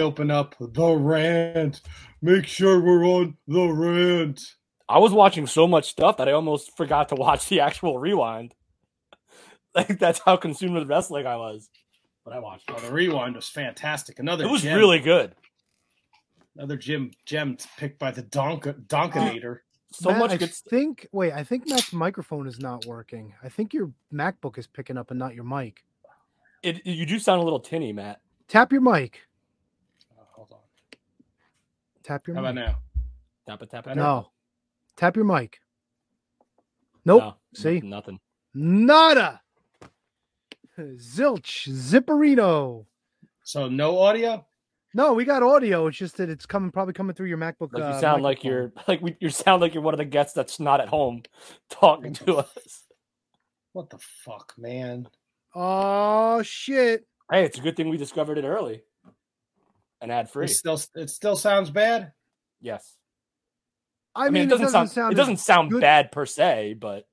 open up the rant. Make sure we're on the rant. I was watching so much stuff that I almost forgot to watch the actual rewind. Like that's how consumed with wrestling I was. But I watched. Oh, the rewind was fantastic. Another It was gem, really good. another gem gem picked by the Donk Donkinator. So Matt, much I good. think. Wait, I think Matt's microphone is not working. I think your MacBook is picking up and not your mic. It, you do sound a little tinny, Matt. Tap your mic. Hold on. Tap your How about mic. now? Tap it, tap it. No. Tap your mic. Nope. No, See? nothing. Nada. Zilch. Zipperino. So no audio. No, we got audio. It's just that it's coming, probably coming through your MacBook. Like you uh, sound like you're like we, you sound like you're one of the guests that's not at home talking to us. What the fuck, man? Oh shit! Hey, it's a good thing we discovered it early and ad free. It still it still sounds bad. Yes, I, I, mean, it doesn't, sound, it doesn't sound good, bad per se, but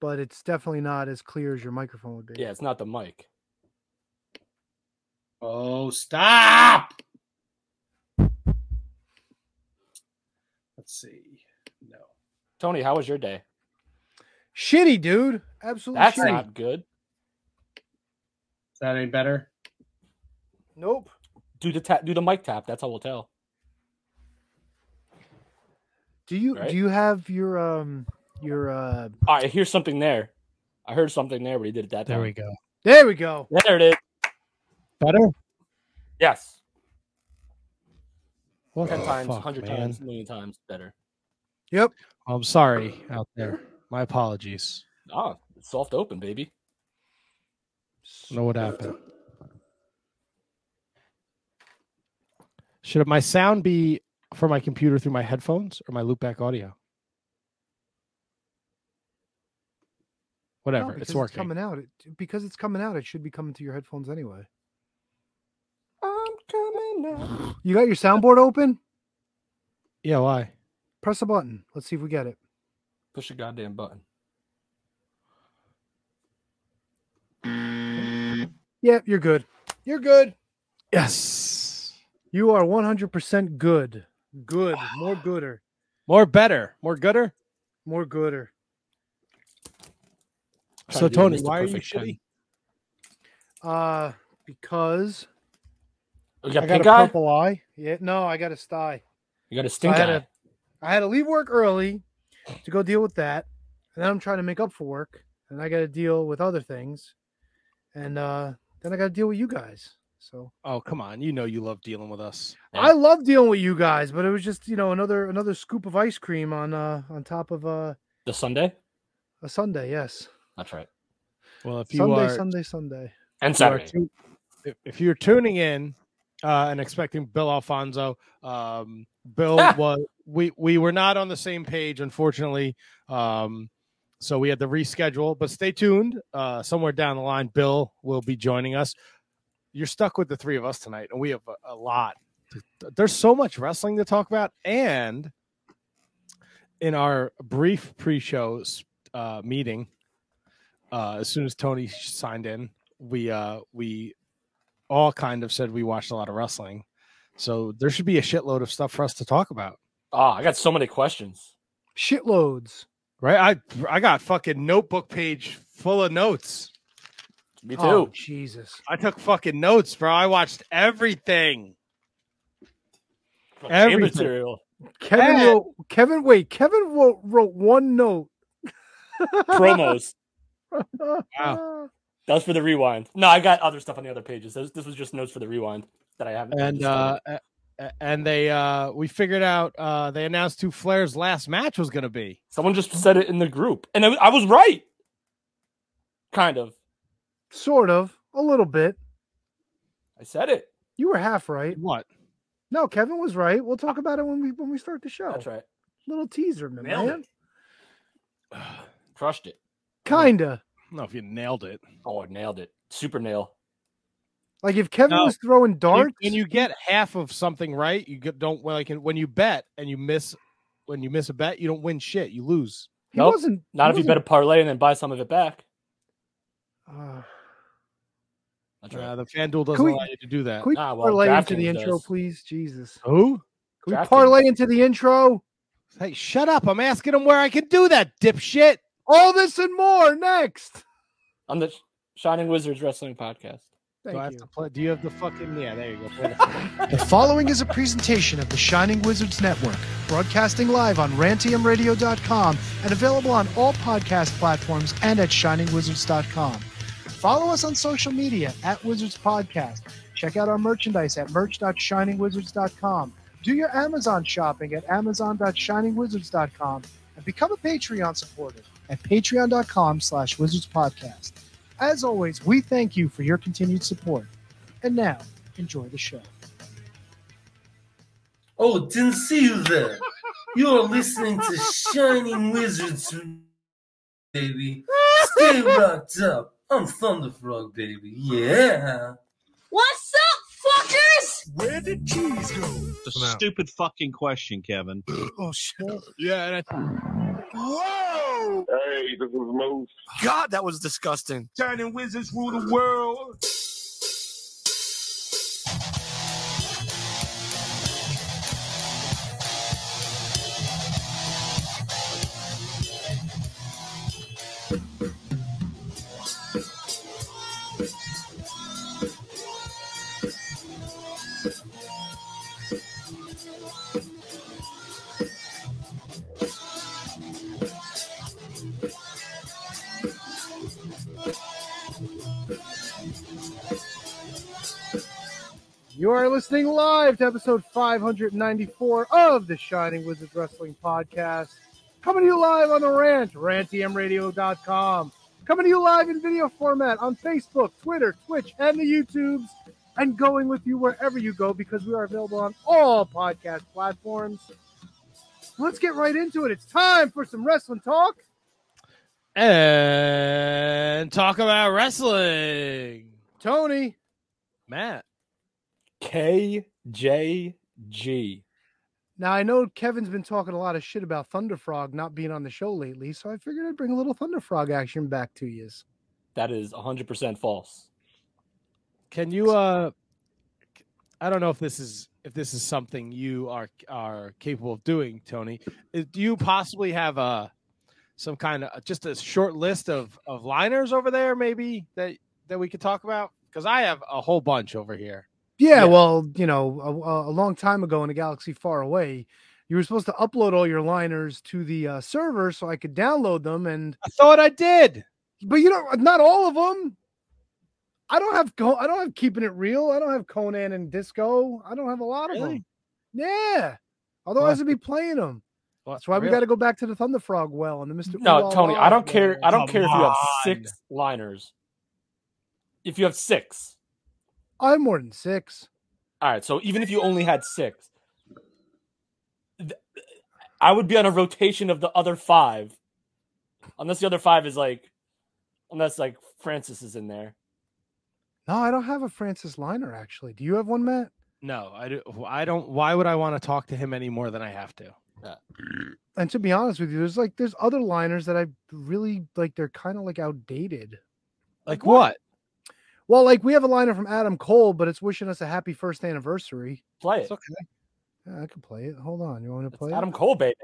but it's definitely not as clear as your microphone would be. yeah, it's not the mic. Oh, stop! Let's see. No. Tony, how was your day? Shitty, dude. Absolutely That's shitty. not good. Is that any better? Nope. Do the tap, do the mic tap. That's how we'll tell. Do you Right? do you have your um your uh All right, here's something there. I heard something there, but he did it that time. There time. we go. there we go. There it is. Better? Yes, What ten times, fuck, hundred man? times, million times better. Yep. I'm sorry out there. My apologies. Ah, soft open, baby. I know what happened. Should my sound be for my computer through my headphones or my loopback audio? Whatever, No, it's working. coming out. It, because it's coming out, it should be coming to your headphones anyway. I'm coming now. You got your soundboard open? yeah, why? Press a button. Let's see if we get it. Push a goddamn button. Yeah, you're good. You're good. Yes. You are 100% good. Good. More gooder. More better, more gooder. More gooder. So to Tony, why are you Perfect ten. shitty? Uh, because You got I got pink a eye. purple eye. Yeah, no, I got a sty. You got a So stink I had eye. to, had to leave work early to go deal with that, and then I'm trying to make up for work, and I got to deal with other things, and uh, then I got to deal with you guys. So Oh, come on. You know you love dealing with us. Yeah. I love dealing with you guys, but it was just you know another another scoop of ice cream on uh on top of uh, The Sunday. a Sunday. Yes, That's right. Well, if you Sunday, are Sunday, Sunday. And if you are Saturday. tu- if- if you're tuning in uh, and expecting Bill Alfonso, um, Bill was we we were not on the same page, unfortunately. Um, so we had to reschedule, but stay tuned. Uh, somewhere down the line, Bill will be joining us. You're stuck with the three of us tonight, and we have a, a lot. to- There's so much wrestling to talk about, and in our brief pre-show uh, meeting, uh, as soon as Tony signed in, we uh, we all kind of said we watched a lot of wrestling. So there should be a shitload of stuff for us to talk about, Oh, I got so many questions. Shitloads. right? I I got fucking notebook page full of notes. Me too. Oh, Jesus. I took fucking notes, bro. I watched everything. Game everything. material. Kevin And- wrote. Kevin, wait. Kevin wrote, wrote one note. Promos. Wow. That was for the rewind. No, I got other stuff on the other pages. This, this was just notes for the rewind that I haven't. And uh, a- a- and they uh, we figured out uh, they announced who Flair's last match was going to be. someone just said it in the group, and I, I was right. Kind of. Sort of. A little bit. I said it. You were half right. What? No, Kevin was right. We'll talk about it when we when we start the show. That's right. Little teaser, man. Nailed it. Crushed it. Kinda. I don't know if you nailed it. Oh, I nailed it. Super nail. Like if Kevin No. was throwing darts, and you get half of something right, you get, don't well, like when you bet and you miss when you miss a bet, you don't win shit. You lose. he Nope. wasn't. Not he if you bet a wasn't- parlay and then buy some of it back. Uh, That's Uh, the FanDuel doesn't Can we- allow you to do that. Can we Ah, well, parlay into the intro, does. please? Jesus. Who? Can we DraftKings. parlay into the intro? Hey, shut up! I'm asking him where I can do that, dipshit. All this and more next. On the Shining Wizards Wrestling Podcast. Thank do I have you. to play? Do you have the fucking? Yeah, there you go. Play the- The following is a presentation of the Shining Wizards Network, broadcasting live on rantiumradio.com and available on all podcast platforms and at shiningwizards.com. Follow us on social media at Wizards Podcast. Check out our merchandise at merch.shiningwizards.com. Do your Amazon shopping at amazon.shiningwizards.com and become a Patreon supporter at patreon.com slash wizards podcast. As always, we thank you for your continued support. And now, enjoy the show. Oh, didn't see you there. You're listening to Shining Wizards, baby. Stay rocked up. I'm Thunder Frog, baby. Yeah. What's up, fuckers? Where did cheese go? a stupid fucking question, Kevin. Oh shit! yeah, and I, Whoa! Hey, this is Moose. God, that was disgusting. Turning wizards rule the world. Are listening live to episode 594 of the Shining Wizards Wrestling Podcast. Coming to you live on the rant, rantmradio.com. Coming to you live in video format on Facebook, Twitter, Twitch, and the YouTubes. And going with you wherever you go because we are available on all podcast platforms. Let's get right into it. It's time for some wrestling talk. and talk about wrestling. Tony, Matt, KJG. now I know Kevin's been talking a lot of shit about Thunderfrog not being on the show lately, so I figured I'd bring a little Thunderfrog action back to you. That is 100% false. can you? uh I don't know if this is if this is something you are are capable of doing, Tony. Uh, Do you possibly have a some kind of just a short list of of liners over there, maybe that that we could talk about? Because I have a whole bunch over here. Yeah, Yeah. well, you know, a, a long time ago in a galaxy far away, you were supposed to upload all your liners to the uh, server so I could download them. And I thought I did. but you know, not all of them. I don't have I don't have keeping it real. I don't have Conan and Disco. I don't have a lot of them. Yeah. Otherwise, I'd be playing them. That's why we got to go back to the Thunder Frog well and the Mister. No, Tony, I don't care. I don't Come care if you have six liners. If you have six. I have more than six. All right. So even if you only had six, th- I would be on a rotation of the other five. Unless the other five is like, unless like Francis is in there. No, I don't have a Francis liner actually. Do you have one, Matt? No, I do. I don't. Why would I want to talk to him any more than I have to? Yeah. And to be honest with you, there's like there's other liners that I really like. They're kind of like outdated. Like what? Well, like we have a liner from Adam Cole, but it's wishing us a happy first anniversary. Play it. It's okay. Yeah, I can play it. Hold on, you want me to It's play Adam it? Adam Cole, baby.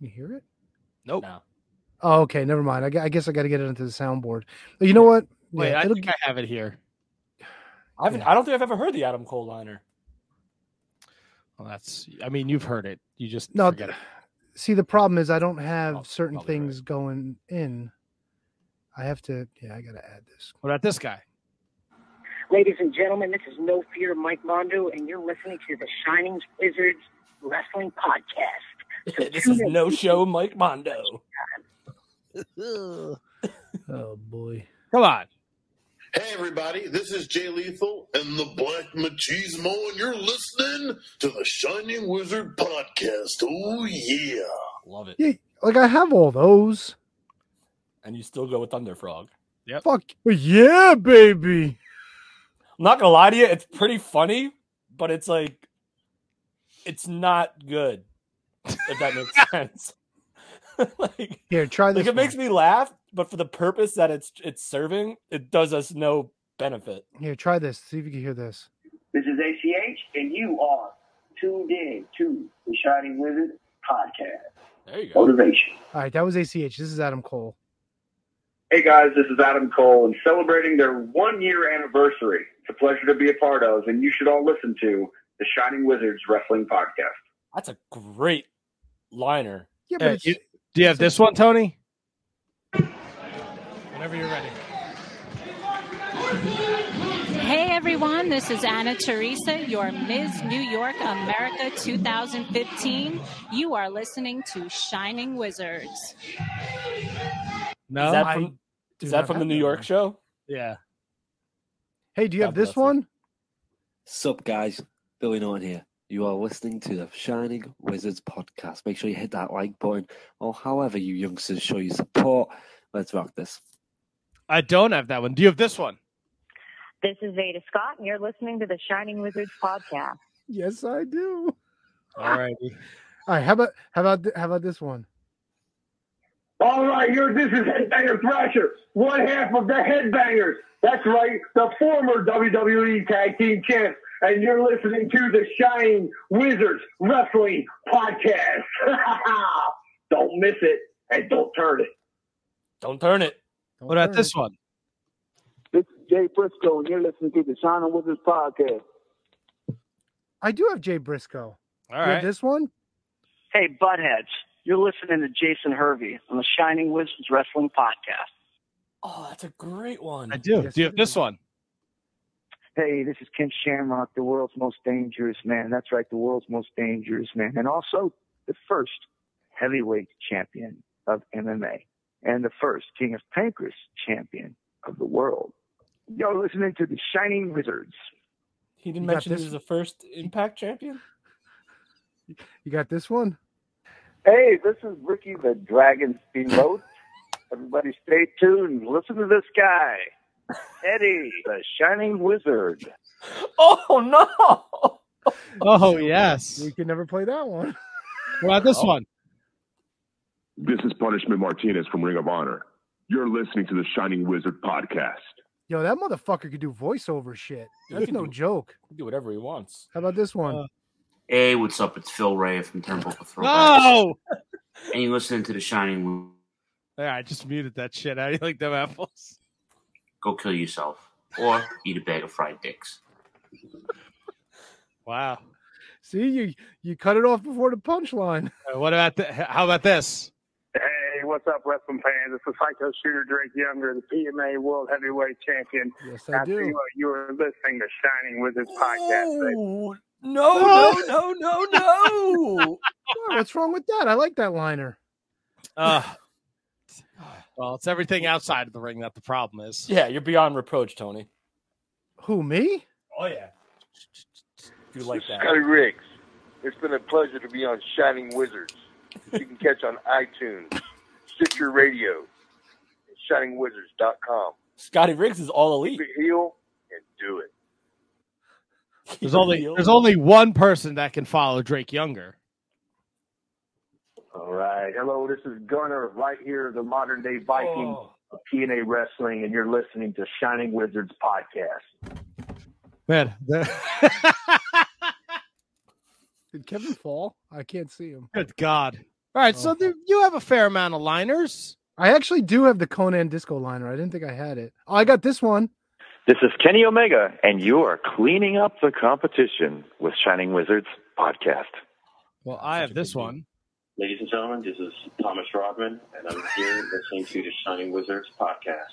You hear it? Nope. No. Oh, okay, never mind. I, I guess I got to get it into the soundboard. You know what? Wait, Yeah, I it'll think get- I have it here. I haven't. I don't think I've ever heard the Adam Cole liner. Well, that's. I mean, you've heard it. You just No, forget it. see the problem is I don't have Oh, certain probably right. things going in. I have to. Yeah, I got to add this. What about this guy? Ladies and gentlemen, this is No Fear Mike Mondo, and you're listening to the Shining Wizards Wrestling Podcast. So this is in no show, Mike Mondo. Oh boy. Come on. Hey, everybody, this is Jay Lethal and the Black Machismo, and you're listening to the Shining Wizard Podcast. Oh, yeah. Love it. Yeah, like I have all those. And you still go with Thunder Frog. Yeah. Fuck yeah, baby. I'm not gonna lie to you, it's pretty funny, but it's like it's not good. If that makes sense. like, Here, try like this. it makes me laugh, but for the purpose that it's it's serving, it does us no benefit. one. Here, try this. See if you can hear this. This is ACH, and you are tuned in to the Shining Wizard podcast. There you go. Motivation. All right, that was ACH. This is Adam Cole. Hey guys, this is Adam Cole, and celebrating their one year anniversary. It's a pleasure to be a part of, and you should all listen to the Shining Wizards Wrestling Podcast. That's a great liner. Yeah, Yeah, you- do you have this one, Tony? Whenever you're ready. Hey everyone, this is Anna Teresa, your Ms. New York America 2015. You are listening to Shining Wizards. No, is that from, do is that from the New York one. show? Yeah. Hey, do you have God this bless one? Sup, guys? Billy Norton here. You are listening to the Shining Wizards podcast. Make sure you hit that like button, or however you youngsters show your support. Let's rock this. I don't have that one. Do you have this one? This is Veda Scott, and you're listening to the Shining Wizards podcast. Yes, I do. All righty. All right, how about how about how about this one? All right, you're, this is Headbanger Thrasher, one half of the Headbangers. That's right, the former WWE Tag Team Champs, and you're listening to the Shining Wizards Wrestling Podcast. don't miss it, and don't turn it. Don't turn it. What about this one? This is Jay Briscoe, and you're listening to the Shining Wizards podcast. I do have Jay Briscoe. All You have right. this one? Hey, Buttheads, you're listening to Jason Hervey on the Shining Wizards Wrestling Podcast. Oh, that's a great one. I do. Yes, do you have this one? Hey, this is Ken Shamrock, the world's most dangerous man. That's right, the world's most dangerous man. And also the first heavyweight champion of MMA and the first King of Pancrase champion of the world. You're listening to the Shining Wizards. He didn't You mention he this- was the first Impact champion. You got this one? Hey, this is Ricky the Dragon Steamboat. Everybody stay tuned. Listen to this guy, Eddie, the Shining Wizard. Oh no! Oh yes. We can never play that one. What about this oh. one? This is Punishment Martinez from Ring of Honor. You're listening to the Shining Wizard podcast. Yo, that motherfucker could do voiceover shit. That's no joke. He can do whatever he wants. How about this one? Uh, Hey, what's up? It's Phil Ray from Turnbuckle Throwbacks. No. And you're listening to The Shining. Yeah, I just muted that shit. How do you like them apples? Go kill yourself. Or eat a bag of fried dicks. Wow. See, you you cut it off before the punchline. Uh, what about the, how about this? Hey, what's up, wrestling fans? It's the Psycho Shooter Drake Younger, the PMA World Heavyweight Champion. Yes, I After do. You, you are listening to Shining Wizards podcast. baby. Oh, no, no, no, no, no. Why, What's wrong with that? I like that liner. Uh, well, it's everything outside of the ring that the problem is. yeah, you're beyond reproach, Tony. Who me? Oh yeah. You like that? Scotty Riggs. It's been a pleasure to be on Shining Wizards. You can catch on iTunes, Stitcher Radio, and ShiningWizards.com. Scotty Riggs is all elite. Keep it heel and do it. There's only there's only one person that can follow Drake Younger. All right. Hello, this is Gunner right here, the modern day Viking oh. of TNA Wrestling, and you're listening to Shining Wizards podcast. Man, the- Did Kevin fall? I can't see him. good God! All right, so oh. there, you have a fair amount of liners. I actually do have the Conan Disco liner. I didn't think I had it. Oh, I got this one. This is Kenny Omega, and you are cleaning up the competition with Shining Wizards podcast. Well, I have this one. Ladies and gentlemen, this is Thomas Rodman, and I'm here listening to the Shining Wizards podcast.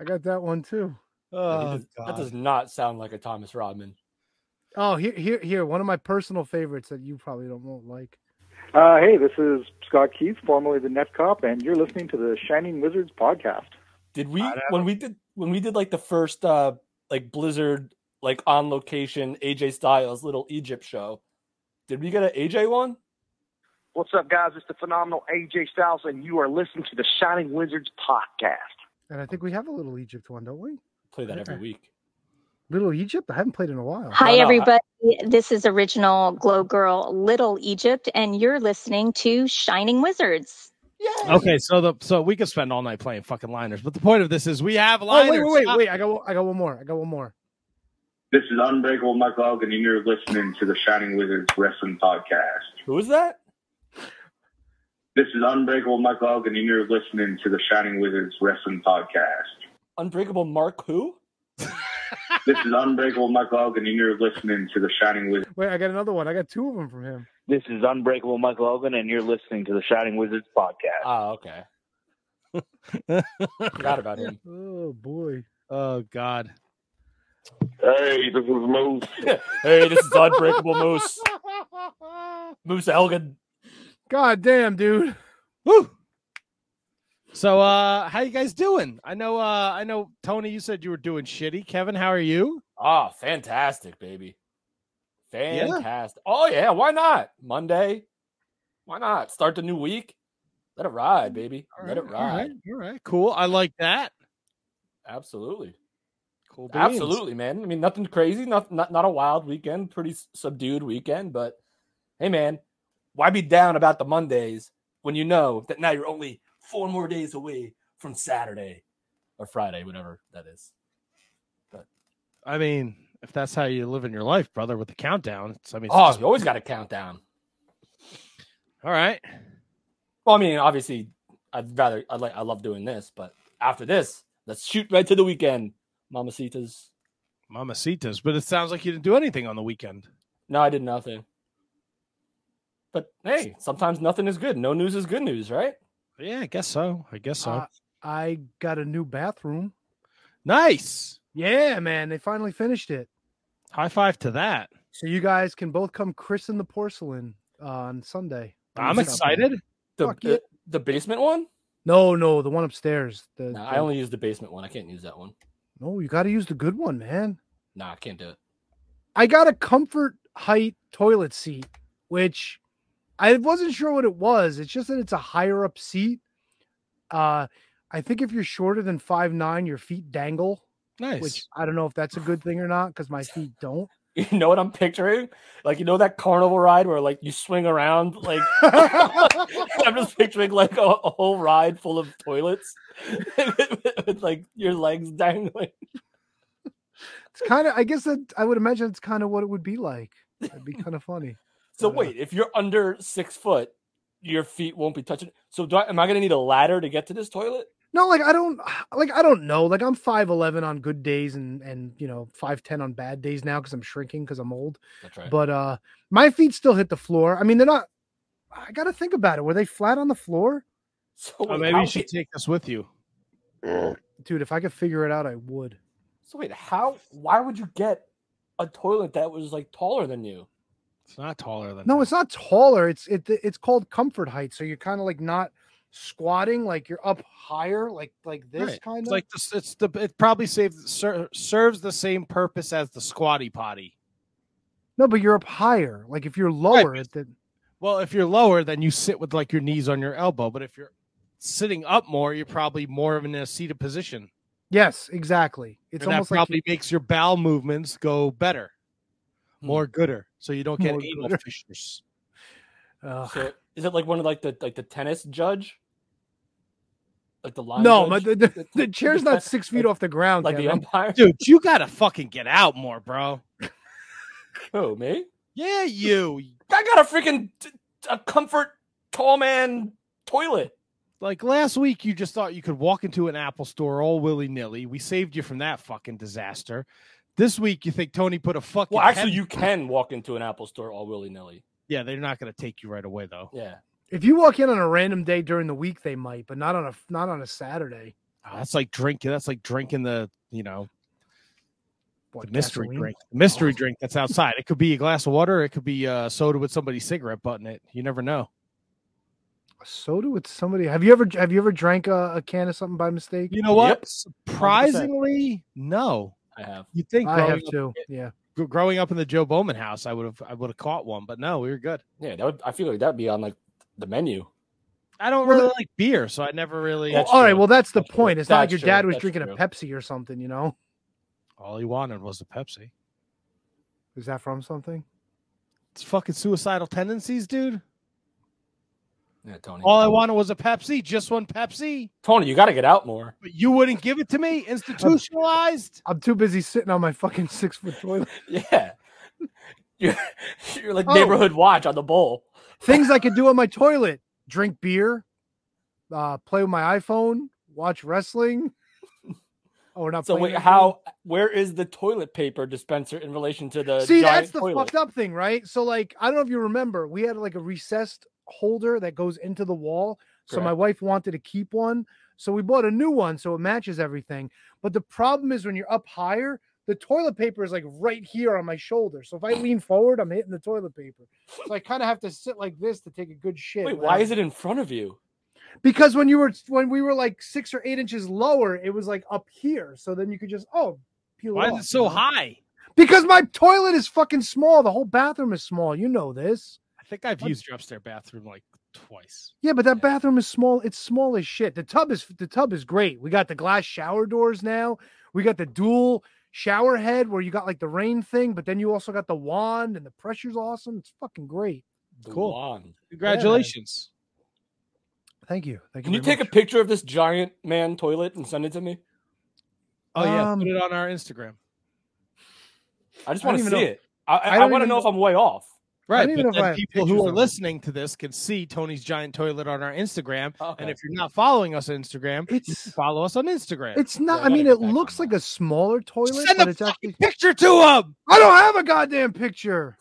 I got that one too. That does- that does not sound like a Thomas Rodman. Oh, here, here, here. One of my personal favorites that you probably don't won't like. Uh, hey, this is Scott Keith, formerly the Net Cop, and you're listening to the Shining Wizards podcast. Did we when we did when we did like the first uh like Blizzard like on location AJ Styles little Egypt show? Did we get an AJ one? What's up, guys? It's the phenomenal AJ Styles, and you are listening to the Shining Wizards podcast. And I think we have a little Egypt one, don't we? Play that every week. Little Egypt? I haven't played in a while. Hi, everybody. This is original Glow Girl Little Egypt, and you're listening to Shining Wizards. Yeah. Okay, so the so we could spend all night playing fucking liners, but the point of this is we have Oh, liners. wait, wait, wait, wait. I got, I got one more. I got one more. This is Unbreakable Michael Elgin, and you're listening to the Shining Wizards Wrestling Podcast. Who is that? This is Unbreakable Michael Elgin, and you're listening to the Shining Wizards Wrestling Podcast. Unbreakable Mark who? This is Unbreakable Michael Elgin, and you're listening to the Shining Wizards. Wait, I got another one. I got two of them from him. This is Unbreakable Michael Elgin, and you're listening to the Shining Wizards podcast. Oh, okay. Forgot about him. Oh boy. Oh God. Hey, this is Moose. hey, this is Unbreakable Moose. Moose Elgin. God damn, dude. Woo. So uh how you guys doing? I know uh I know Tony you said you were doing shitty. Kevin, how are you? Oh, fantastic, baby. Fantastic. Oh yeah, why not? Monday. Why not? Start the new week. Let it ride, baby. Let it ride. right, all right, cool. I like that. Absolutely. Cool. beans. Absolutely, man. I mean, nothing crazy, not not not a wild weekend, pretty subdued weekend, but hey man, why be down about the Mondays when you know that now you're only four more days away from Saturday or Friday, whatever that is. But I mean, if that's how you live in your life, brother, with the countdown, it's, I mean, Oh, just- you always got a countdown. all right. Well, I mean, obviously, I'd rather I like I love doing this, but after this, let's shoot right to the weekend, Mamacitas. Mamacitas, but it sounds like you didn't do anything on the weekend. No, I did nothing. But hey, sometimes nothing is good. No news is good news, right? Yeah, I guess so. I guess so. Uh, I got a new bathroom. nice. Yeah, man. They finally finished it. High five to that. So you guys can both come christen the porcelain uh, on Sunday. I'm excited. The, Fuck yeah. the the basement one? No, no, the one upstairs. The, No, the- I only use the basement one. I can't use that one. No, you got to use the good one, man. Nah, I can't do it. I got a comfort height toilet seat, which I wasn't sure what it was. It's just that it's a higher up seat. Uh, I think if you're shorter than five nine, your feet dangle. Nice. Which I don't know if that's a good thing or not because my feet don't. You know what I'm picturing? Like you know that carnival ride where like you swing around like I'm just picturing like a, a whole ride full of toilets with like your legs dangling. It's kind of. I guess that I would imagine it's kind of what it would be like. It'd be kind of funny. So wait, if you're under six foot, your feet won't be touching. So do I, am I gonna need a ladder to get to this toilet? No, like I don't like I don't know. Like I'm five eleven on good days and and you know five ten on bad days now because I'm shrinking because I'm old. That's right. But uh my feet still hit the floor. I mean they're not. I got to think about it. Were they flat on the floor? So Oh, wait, maybe how- you should take this with you. Dude, if I could figure it out, I would. So wait, how? Why would you get a toilet that was like taller than you? It's not taller than No, it's not taller. It's it it's called comfort height. So you're kind of like not squatting, like you're up higher, like like this Right. kind It's of. like this. It's the. It probably saves ser, serves the same purpose as the squatty potty. no, but you're up higher. Like if you're lower, it then Well, if you're lower, then you sit with like your knees on your elbow. But if you're sitting up more, you're probably more of in a seated position. yes, exactly. It's and almost that like probably makes your bowel movements go better, more hmm. gooder, so you don't get More anal gooder. fissures. Ugh. So is it like one of like the like the tennis judge? Like the line? no, judge? my, the, the, the chair's not six feet off the ground. like the umpire. Dude, you gotta fucking get out more, bro. oh me? Yeah, you. I got a freaking t- a comfort tall man toilet. Like last week, you just thought you could walk into an Apple store all willy nilly. We saved you from that fucking disaster. This week, you think Tony put a fucking. Well, actually, head- you can walk into an Apple store all willy nilly. Yeah, they're not going to take you right away, though. Yeah. If you walk in on a random day during the week, they might, but not on a not on a Saturday. Oh, that's like drinking. That's like drinking the, you know, What, the mystery gasoline? drink. The mystery drink that's outside. It could be a glass of water. It could be uh, soda with somebody's cigarette butt in it. You never know. Soda with somebody. Have you ever have you ever drank a, a can of something by mistake? You know what? Yep. Surprisingly, no. I have. You think I have up- too. Yeah. growing up in the Joe Bowman house, I would have I would have caught one, but no, we were good. Yeah, that would. I feel like that'd be on like the menu. I don't really like beer, so I never really. Well, all right. Well, that's the That's true. point. It's not like That's your dad was That's drinking true. a Pepsi or something. You know? All he wanted was a Pepsi. Is that from something? It's fucking suicidal tendencies, dude. Yeah, Tony. All I wanted was a Pepsi, just one Pepsi. Tony, you got to get out more. But you wouldn't give it to me, institutionalized. I'm too busy sitting on my fucking six foot toilet. Yeah. You're, you're like Oh. neighborhood watch on the bowl. Things I could do on my toilet: drink beer, uh, play with my iPhone, watch wrestling. Oh, we're not. So wait, how? Where is the toilet paper dispenser in relation to the? See, giant that's the toilet? fucked up thing, right? So, like, I don't know if you remember, we had like a recessed holder that goes into the wall. So my wife wanted to keep one, so we bought a new one so it matches everything. But the problem is when you're up higher, the toilet paper is like right here on my shoulder. So if I lean forward, I'm hitting the toilet paper. So I kind of have to sit like this to take a good shit. Wait, why I'm- is it in front of you? because when you were when we were like six or eight inches lower, it was like up here. So then you could just oh peel Why it is off, it so you know? high? Because my toilet is fucking small. The whole bathroom is small. You know this. I think I've used your upstairs bathroom like twice. Yeah, but that bathroom is small. It's small as shit. The tub is the tub is great. We got the glass shower doors now. We got the dual shower head where you got like the rain thing, but then you also got the wand and the pressure's awesome. It's fucking great. The Cool. wand. Congratulations. Thank you. Thank Can you very take a picture of this giant man toilet and send it to me? Oh yeah, Um, put it on our Instagram. I just want to see know- it. I, I, I I want to even know if I'm way off. Right, but know if I then people who are listening to this can see Tony's giant toilet on our Instagram. Okay. And if you're not following us on Instagram, It's- follow us on Instagram. It's not. I I, mean, it looks like a smaller toilet, Send but a it's actually. picture to him. I don't have a goddamn picture.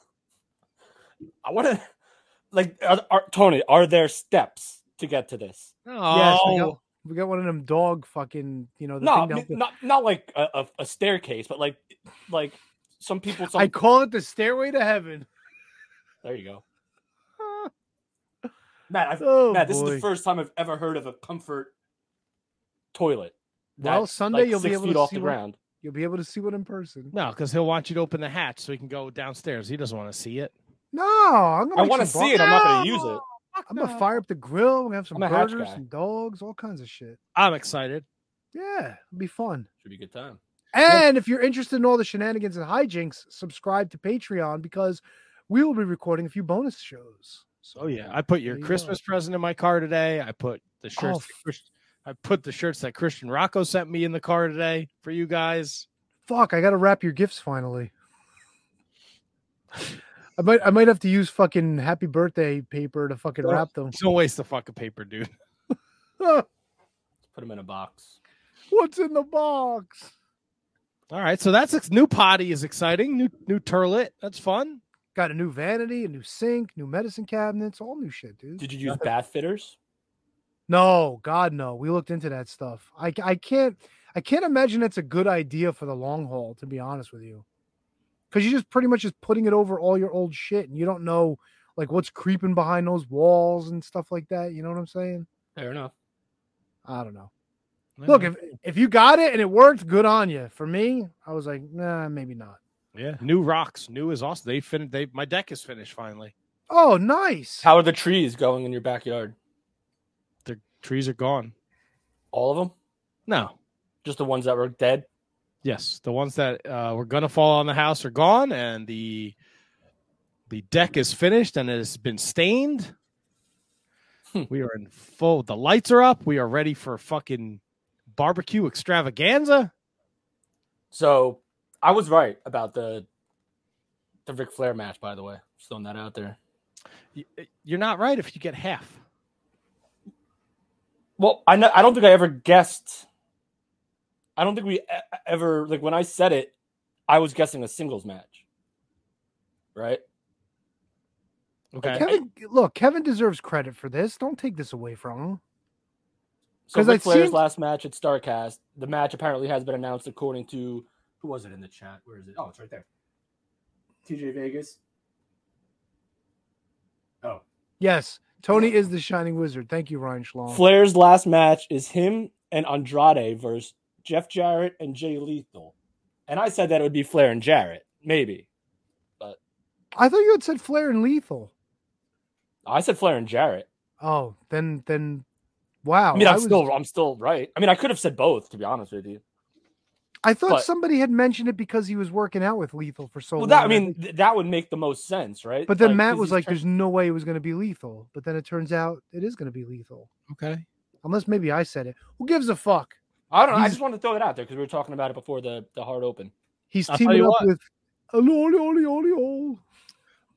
I want to, like, are, are, Tony, are there steps to get to this? Oh, Yes, we got, we got one of them dog fucking. You know, the No, thing I to mean, help you- not not like a, a, a staircase, but like like some people. Some, I call it the stairway to heaven. There you go. Matt, I've, Oh, Matt, this is the first time I've ever heard of a comfort toilet. Well, that's, Sunday like, you'll be able feet to off see the one- ground. You'll be able to see one in person. No, because he'll want you to open the hatch so he can go downstairs. He doesn't want to see it. No, I'm gonna. I want to see it. bar- I'm not going to use it. I'm gonna fire up the grill. We're gonna have some I'm a hatch burgers, some dogs, all kinds of shit. I'm excited. Yeah, it'll be fun. Should be a good time. And if you're interested in all the shenanigans and hijinks, subscribe to Patreon because we will be recording a few bonus shows. So Oh yeah, I put your There you go. Christmas present in my car today. I put the shirts. Oh, that Chris- I put the shirts that Christian Rocco sent me in the car today for you guys. fuck, I gotta wrap your gifts finally. I might I might have to use fucking happy birthday paper to fucking Don't- wrap them. Don't waste the fucking paper, dude. Put them in a box. What's in the box? All right, so that's ex- new potty is exciting. New new turlet. That's fun. Got a new vanity, a new sink, new medicine cabinets, all new shit, dude. Did you use bath fitters? No, God, no. We looked into that stuff. I, I can't I can't imagine that's a good idea for the long haul, to be honest with you. Because you're just pretty much just putting it over all your old shit, and you don't know like what's creeping behind those walls and stuff like that. You know what I'm saying? Fair enough. I don't know. Look, if if you got it and it worked, good on you. For me, I was like, nah, maybe not. Yeah, new rocks. New is awesome. They finished. They my deck is finished finally. Oh, nice. How are the trees going in your backyard? The trees are gone. All of them? No. Just the ones that were dead? Yes, the ones that uh, were gonna fall on the house are gone, and the the deck is finished and it has been stained. we are in full. The lights are up. We are ready for fucking barbecue extravaganza. So I was right about the the Ric Flair match, by the way. Just throwing that out there. You're not right if you get half. Well, I know, I don't think I ever guessed. I don't think we ever like when I said it, I was guessing a singles match. Right? Okay. Kevin, look, Kevin deserves credit for this. Don't take this away from him. So Ric Flair's seen- last match at Starcast, the match apparently has been announced according to who was it in the chat? Where is it? Oh, it's right there. TJ Vegas. Oh. Yes, Tony is the shining wizard. Thank you, Ryan Schlong. Flair's last match is him and Andrade versus Jeff Jarrett and Jay Lethal. And I said that it would be Flair and Jarrett, maybe. But I thought you had said Flair and Lethal. I said Flair and Jarrett. Oh, then then, wow. I mean, I'm was- still I'm still right. I mean, I could have said both, to be honest with you. I thought But- somebody had mentioned it because he was working out with Lethal for so Well, long. that I I mean, th- that would make the most sense, right? but then Like, Matt 'cause was like, trying- "There's no way it was going to be Lethal," but then it turns out it is going to be Lethal. Okay. Unless maybe I said it. Who gives a fuck? I don't know. I just wanted to throw it out there because we were talking about it before the the hard open. He's I'll teaming up what. with. Oli, oli, oli, oli.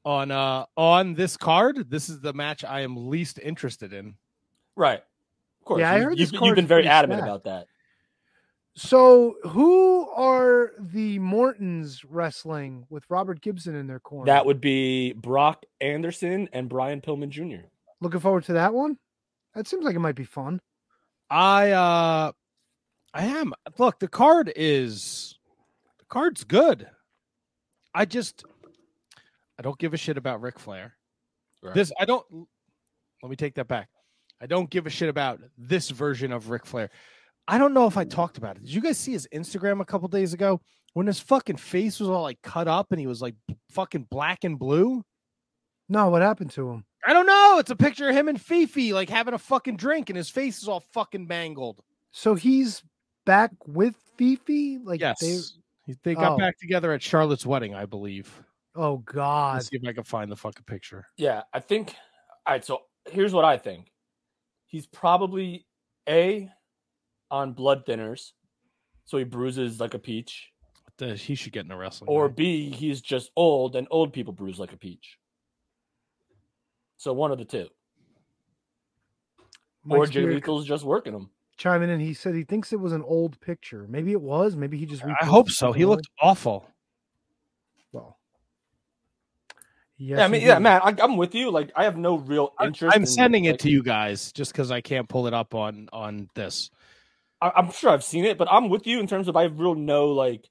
On uh on this card, this is the match I am least interested in. Right. Of course. Yeah, I you- heard you've, this you've been very adamant stacked. about that. So, who are the Mortons wrestling with Robert Gibson in their corner? That would be Brock Anderson and Brian Pillman Jr. Looking forward to that one. That seems like it might be fun. I uh I am look, the card is the card's good. I just I don't give a shit about Ric Flair. Right. This I don't let me take that back. I don't give a shit about this version of Ric Flair. I don't know if I talked about it. Did you guys see his Instagram a couple days ago when his fucking face was all like cut up and he was like fucking black and blue? No, what happened to him? I don't know. It's a picture of him and Fifi like having a fucking drink and his face is all fucking mangled. So he's back with Fifi. Like Yes. they. They got Oh. back together at Charlotte's wedding, I believe. Oh God. Let's see if I can find the fucking picture. Yeah, I think. All right, so here's what I think. He's probably a on blood thinners, so he bruises like a peach, The- He should get in a wrestling. or match. B he's just old and old people bruise like a peach. So one of the two, or Mike Jay Spear Lethal's just working him. chiming in. He said he thinks it was an old picture. Maybe it was. Maybe he just. I hope so. something He old. looked awful. Well. Yes, yeah, I mean, yeah, did. man, I, I'm with you. Like, I have no real interest. I'm in, sending it to you guys just because I can't pull it up on on this. I, I'm sure I've seen it, but I'm with you in terms of I have real no like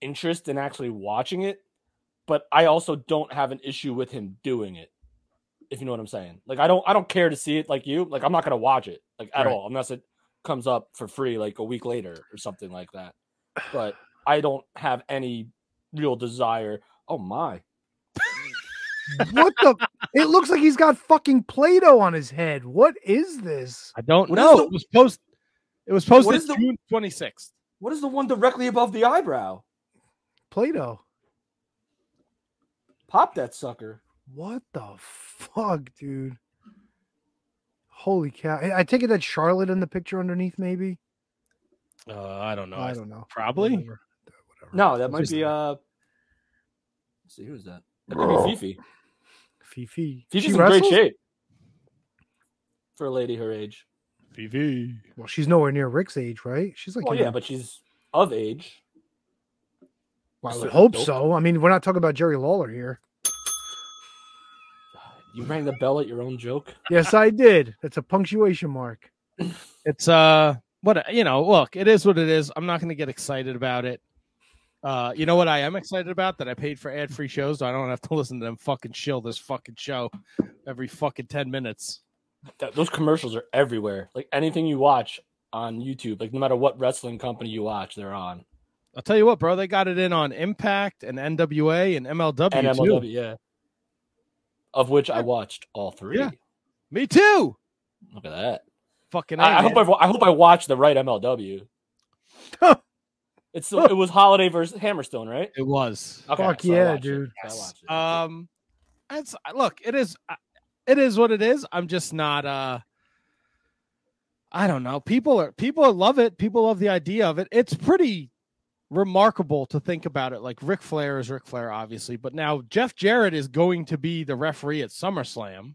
interest in actually watching it. But I also don't have an issue with him doing it. If you know what I'm saying. Like I don't I don't care to see it like you. Like I'm not gonna watch it like at Right. all unless it comes up for free like a week later or something like that. But I don't have any real desire. Oh my. what the? It looks like he's got fucking Play-Doh on his head. What is this? I don't What is know. the- it was post. It was posted is the- June 26th. What is the one directly above the eyebrow? Play-Doh. Pop that sucker. What the fuck, dude? Holy cow! I I take it that Charlotte in the picture underneath, maybe. Uh, I don't know. I don't know. Probably. Whatever. No, that might be that? uh let's see who's that? That could be Fifi. Fifi. Fifi's She in great shape for a lady her age. Fifi. Well, she's nowhere near Rick's age, right? She's like, Well, yeah, her- but she's of age. Well, I so- would hope nope. so. I mean, we're not talking about Jerry Lawler here. You rang the bell at your own joke. Yes, I did. It's a punctuation mark. It's uh what you know, look, it is what it is. I'm not gonna get excited about it. Uh you know what I am excited about? That I paid for ad free shows, so I don't have to listen to them fucking shill this fucking show every fucking ten minutes. Th- those commercials are everywhere. Like anything you watch on YouTube, like no matter what wrestling company you watch, they're on. I'll tell you what, bro, they got it in on Impact and NWA and MLW. And too. Yeah. Of which I watched all three. Yeah. Me too. Look at that. Fucking I hope. I, I hope I watched the right MLW. it's it was Holiday versus Hammerstone, right? It was. Okay, Fuck so I yeah, it. dude. I it. Um, that's look. It is. uh, It is what it is. I'm just not. Uh, I don't know. People are people love it. People love the idea of it. It's pretty remarkable to think about it. Like Ric Flair is Ric Flair, obviously, but now Jeff Jarrett is going to be the referee at SummerSlam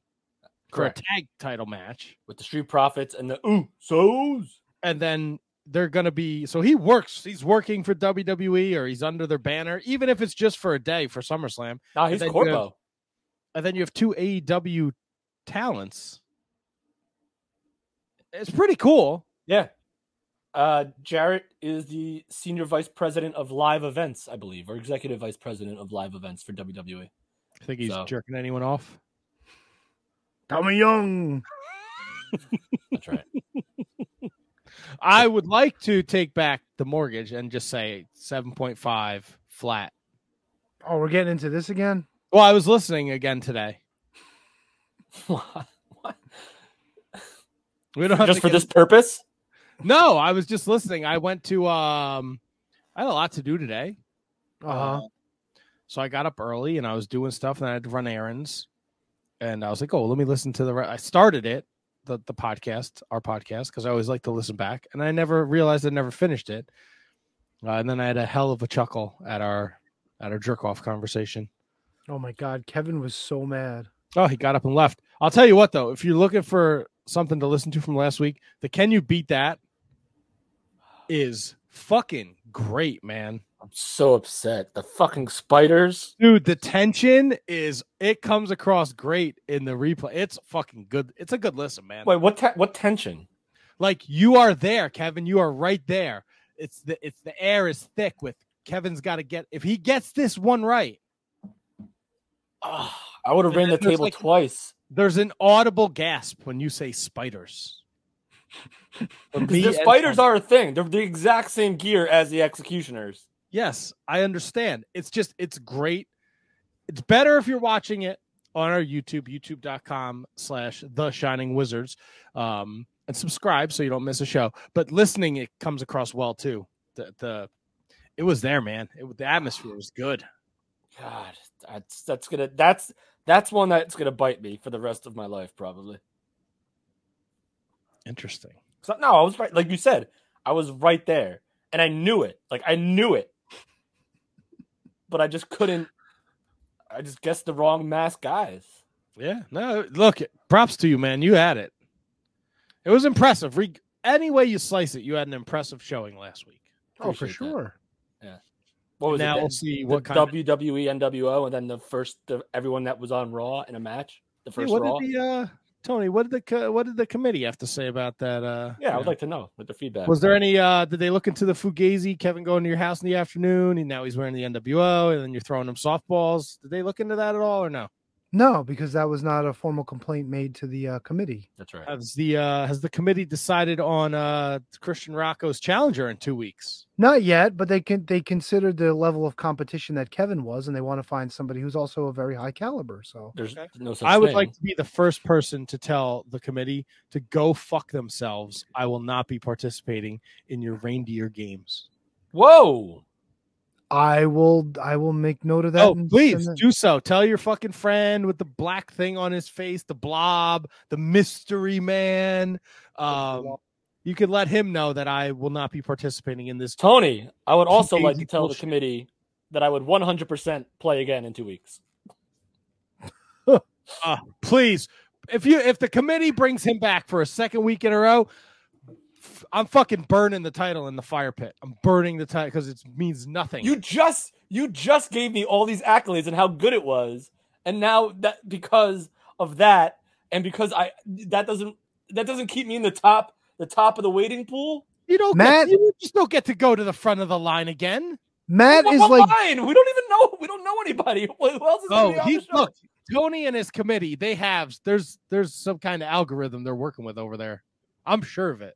for Correct. a tag title match, with the Street Profits and the ooh so's. and then they're going to be. So he works. He's working for WWE or he's under their banner, even if it's just for a day for SummerSlam. Nah, And he's have- Corpo. and then you have two AEW talents. It's pretty cool. Yeah. Uh, Jarrett is the senior vice president of live events, I believe, or executive vice president of live events for WWE. I think he's So- jerking anyone off? Tommy Young. That's right. I would like to take back the mortgage and just say 7.5 flat. Oh, we're getting into this again. Well, I was listening again today. What? We don't have Just to for get- this purpose? No, I was just listening. I went to um I had a lot to do today. Uh-huh. so I got up early and I was doing stuff and I had to run errands. And I was like, oh, let me listen to the. Re-. I started it, the the podcast, our podcast, because I always like to listen back, and I never realized I never finished it. Uh, and then I had a hell of a chuckle at our at our jerk off conversation. Oh my God, Kevin was so mad. Oh, he got up and left. I'll tell you what, though, if you're looking for something to listen to from last week, the Can You Beat That is fucking great, man. I'm so upset. The fucking spiders. Dude, the tension is it comes across great in the replay. It's fucking good. It's a good listen, man. Wait, what? Te- what tension? Like you are there, Kevin. You are right there. It's the it's the air is thick with Kevin's got to get if he gets this one right. I would have ran the table like- twice. There's an audible gasp when you say spiders. The spiders are a thing. They're the exact same gear as the executioners. Yes, I understand. It's just it's great. It's better if you're watching it on our YouTube, youtube.com slash the shining wizards. Um, and subscribe so you don't miss a show. But listening, it comes across well too. The the it was there, man. It the atmosphere was good. God, that's that's gonna that's that's one that's gonna bite me for the rest of my life, probably. Interesting. So, no, I was right. Like you said, I was right there, and I knew it. Like I knew it, but I just couldn't. I just guessed the wrong mask guys. Yeah, no, look, props to you, man. You had it. It was impressive. Re- any way you slice it, you had an impressive showing last week. Oh, for Appreciate that. sure. Yeah. What was Now it? We'll see what kind of- WWE NWO, and then the first the, everyone that was on Raw in a match. The first what Raw. did the uh, Tony? What did the what did the committee have to say about that? Uh, yeah, I would know? like to know what the feedback. Was there any? uh Did they look into the Fugazi? Kevin going to your house in the afternoon, and now he's wearing the NWO, and then you're throwing him softballs. Did they look into that at all, or no? No, because that was not a formal complaint made to the uh, committee. That's right. Has the uh has the committee decided on uh Christian Rocco's challenger in two weeks? Not yet, but they can they considered the level of competition that Kevin was, and they want to find somebody who's also a very high caliber. So there's no such I would thing. like to be the first person to tell the committee to go fuck themselves. I will not be participating in your reindeer games. Whoa! I will I will make note of that. Oh, please send do so. Tell your fucking friend with the black thing on his face, the blob, the mystery man. Um, you could let him know that I will not be participating in this. Tony, I would also like to Crazy tell the committee that I would 100% play again in two weeks. Uh, please, if you if the committee brings him back for a second week in a row, f- I'm fucking burning the title in the fire pit. I'm burning the title because it means nothing. You just you just gave me all these accolades and how good it was, and now that because of that, and because I that doesn't that doesn't keep me in the top the top of the waiting pool. You don't Matt- get, you just don't get to go to the front of the line again. Matt What- is what like line? We don't even know. We don't know anybody. Who else is gonna Oh, be on he the show? look Tony and his committee. They have there's there's some kind of algorithm they're working with over there. I'm sure of it.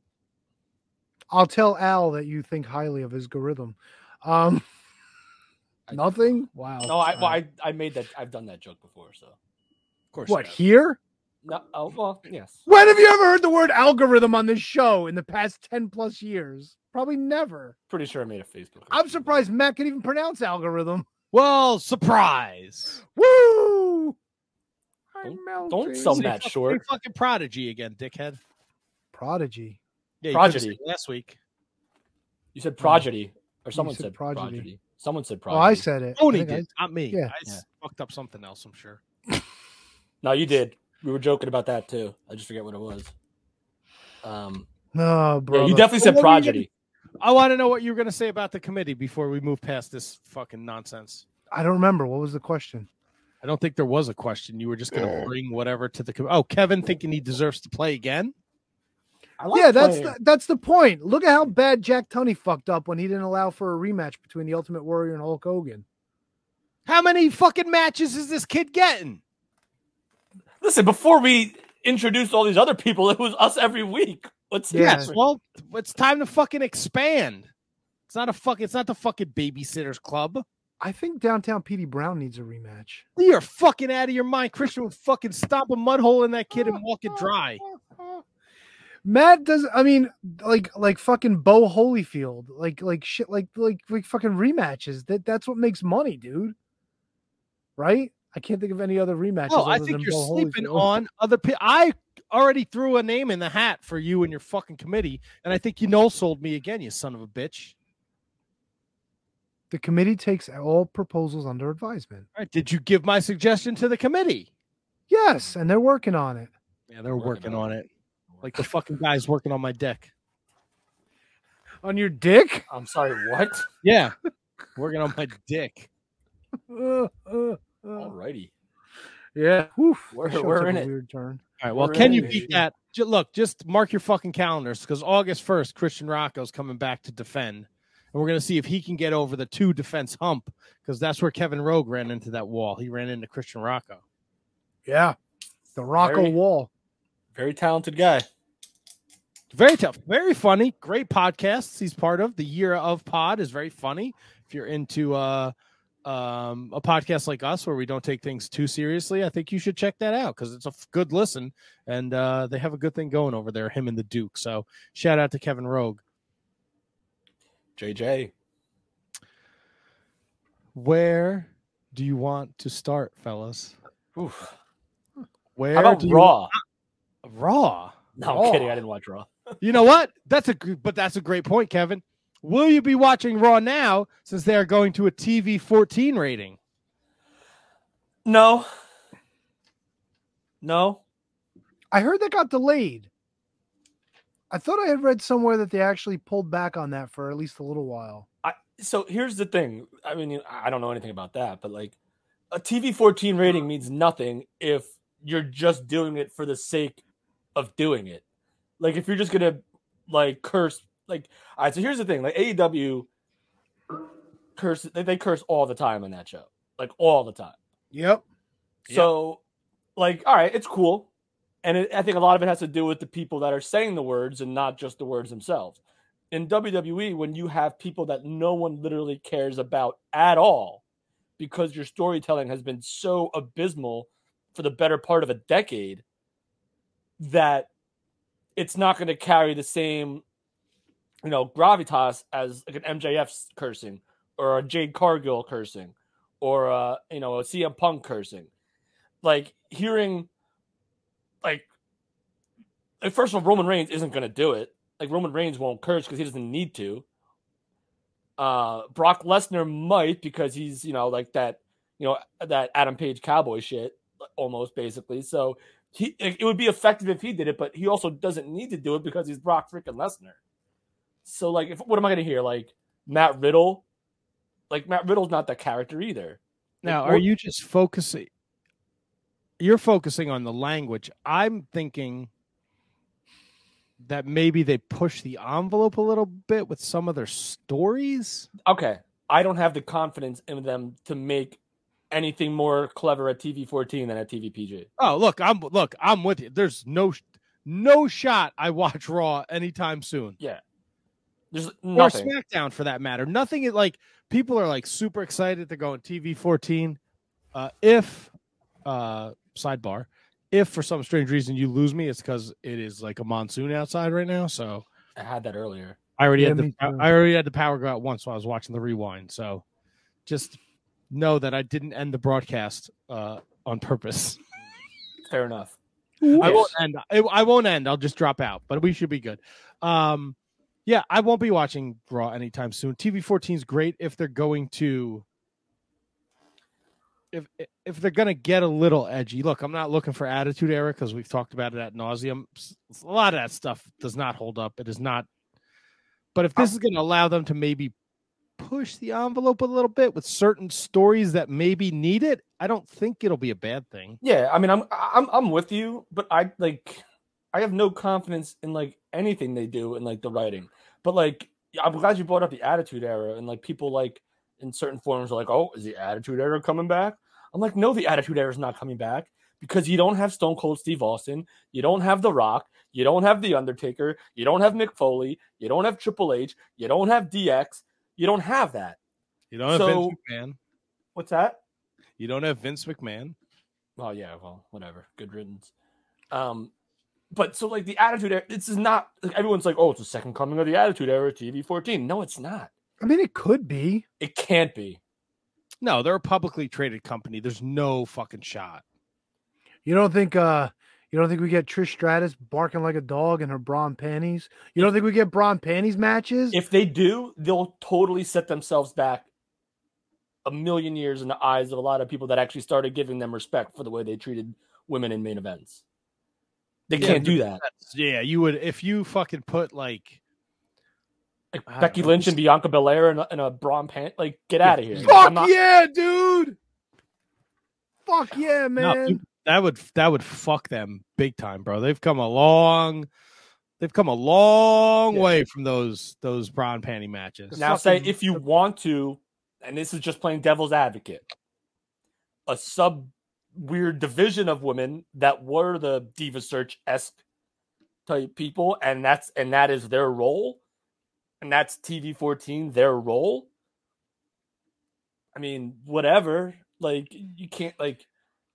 I'll tell Al that you think highly of his algorithm. Um, nothing. Wow. No, I well, I I made that. I've done that joke before. So of course. what here? No. Oh well. Yes. When have you ever heard the word algorithm on this show in the past ten plus years? Probably never. Pretty sure I made a Facebook. I'm surprised Matt can even pronounce algorithm. Well, surprise. Woo! Don't, don't sell Say Matt fuck- short. fucking prodigy again, dickhead. Prodigy. Yeah, Prodigy. last week. You said prodigy, or someone said said prodigy. prodigy. Someone said prodigy. Oh. I said it. Tony I think I- did, not me. Yeah. I s- fucked up something else. I'm sure. No, you did. We were joking about that too. I just forget what it was. Um, No, yeah, bro. you definitely said Well, what prodigy. I want to know what you were going to say about the committee before we move past this fucking nonsense. I don't remember. What was the question? I don't think there was a question. You were just going to bring whatever to the. Com- oh, Kevin thinking he deserves to play again. I like yeah, that's the, that's the point. Look at how bad Jack Tunney fucked up when he didn't allow for a rematch between the Ultimate Warrior and Hulk Hogan. How many fucking matches is this kid getting? Listen, before we introduced all these other people, it was us every week. What's Yes, different? well, it's time to fucking expand. It's not a fuck. It's not the fucking babysitters club. I think Downtown Petey Brown needs a rematch. You're fucking out of your mind. Christian would fucking stomp a mud hole in that kid and walk it dry. Matt does. I mean, like like fucking Bo Holyfield, like like shit, like like like fucking rematches. That that's what makes money, dude. Right? I can't think of any other rematches. Oh, I other think than you're Bo sleeping Holyfield. on other people. I already threw a name in the hat for you and your fucking committee, and I think you know sold me again, you son of a bitch. The committee takes all proposals under advisement. All right, did you give my suggestion to the committee? Yes, and they're working on it. Yeah, they're working, on it. Like the fucking guys working on my dick. On your dick? I'm sorry, what? Yeah, working on my dick. Uh, uh, uh. Alrighty. Yeah. Whew, We're- we're in a it. Weird turn. All right. Well, We're can you it, beat baby. that? Look, just mark your fucking calendars because August first, Christian Rocco's coming back to defend, and we're gonna see if he can get over the two defense hump because that's where Kevin Rogue ran into that wall. He ran into Christian Rocco. Yeah. The Rocco Very- Wall. Very talented guy. Very tough, very funny, great podcasts he's part of. The Year of Pod is very funny. If you're into uh, um, a podcast like us where we don't take things too seriously, I think you should check that out because it's a f- good listen and uh, they have a good thing going over there. Him and the Duke. So shout out to Kevin Rogue. JJ. Where do you want to start, fellas? Oof. Where How about Raw? Raw. No, I'm Raw. kidding. I didn't watch Raw. You know what? That's a but that's a great point, Kevin. Will you be watching Raw now since they are going to a TV 14 rating? No. No. I heard that got delayed. I thought I had read somewhere that they actually pulled back on that for at least a little while. I, so here's the thing. I mean, I don't know anything about that, but like a TV 14 rating means nothing if you're just doing it for the sake of doing it. Like if you're just gonna like curse, like all right. So here's the thing. Like AEW curse, they, they curse all the time on that show, like all the time. Yep. So, like, all right, it's cool, and it, I think a lot of it has to do with the people that are saying the words and not just the words themselves. In WWE, when you have people that no one literally cares about at all, because your storytelling has been so abysmal for the better part of a decade, that it's not going to carry the same, you know, gravitas as like an MJF cursing or a Jade Cargill cursing or uh, you know, a CM Punk cursing. Like hearing like first of all, Roman Reigns isn't gonna do it. Like Roman Reigns won't curse because he doesn't need to. Uh Brock Lesnar might because he's, you know, like that, you know, that Adam Page cowboy shit almost basically. So he it would be effective if he did it, but he also doesn't need to do it because he's Brock freaking Lesnar. So like if what am I gonna hear? Like Matt Riddle? Like Matt Riddle's not that character either. Now, Like, are you just focusing? You're focusing on the language. I'm thinking that maybe they push the envelope a little bit with some of their stories. okay, I don't have the confidence in them to make anything more clever at TV 14 than at TV PG. Oh, look, I'm look, I'm with you. There's no no shot I watch Raw anytime soon. Yeah. There's Or. SmackDown for that matter. Nothing like people are like super excited to go on TV 14. Uh if uh sidebar, if for some strange reason you lose me, it's because it is like a monsoon outside right now. So I had that earlier. I already Yeah, had the too. I already had the power go out once while I was watching the rewind. So just know that I didn't end the broadcast uh, on purpose. Fair enough. I won't end. I, I won't end. I'll just drop out, but we should be good. Um, yeah, I won't be watching Raw anytime soon. TV 14 is great if they're going to if if they're gonna get a little edgy. Look, I'm not looking for Attitude Era because we've talked about it at nauseum. A lot of that stuff does not hold up. It is not. But if this is going to allow them to maybe push the envelope a little bit with certain stories that maybe need it, I don't think it'll be a bad thing. Yeah, I mean, I'm I'm I'm with you, but I like I have no confidence in like anything they do in like the writing. But like, I'm glad you brought up the Attitude Era and like people like in certain forums are like, oh, is the Attitude Era coming back? I'm like, no, the Attitude Era is not coming back because you don't have Stone Cold Steve Austin, you don't have The Rock, you don't have The Undertaker, you don't have Mick Foley, you don't have Triple H, you don't have DX, you don't have that. You don't have Vince McMahon. What's that? You don't have Vince McMahon. Oh yeah, well, whatever. Good riddance. Um, but so like the Attitude Era, this is not. Like, everyone's like, oh, it's the second coming of the Attitude Era, TV fourteen. No, it's not. I mean, it could be. It can't be. No, they're a publicly traded company. There's no fucking shot. You don't think uh you don't think we get Trish Stratus barking like a dog in her brawn panties? You don't think we get brawn panties matches? If they do, they'll totally set themselves back a million years in the eyes of a lot of people that actually started giving them respect for the way they treated women in main events. They Yeah, can't do that. Yeah, you would if you fucking put like Like Becky know, Lynch and Bianca Belair in a, in a brawn pant. Like, get out of here. Fuck not- yeah, dude. Fuck yeah, man. you- that would that would fuck them big time, bro. They've come a long they've come a long way from those those brown panty matches. Now, say if you want to, and this is just playing devil's advocate, a sub weird division of women that were the diva search esque type people, and that's and that is their role, and that's TV fourteen their role. I mean, whatever. Like you can't like.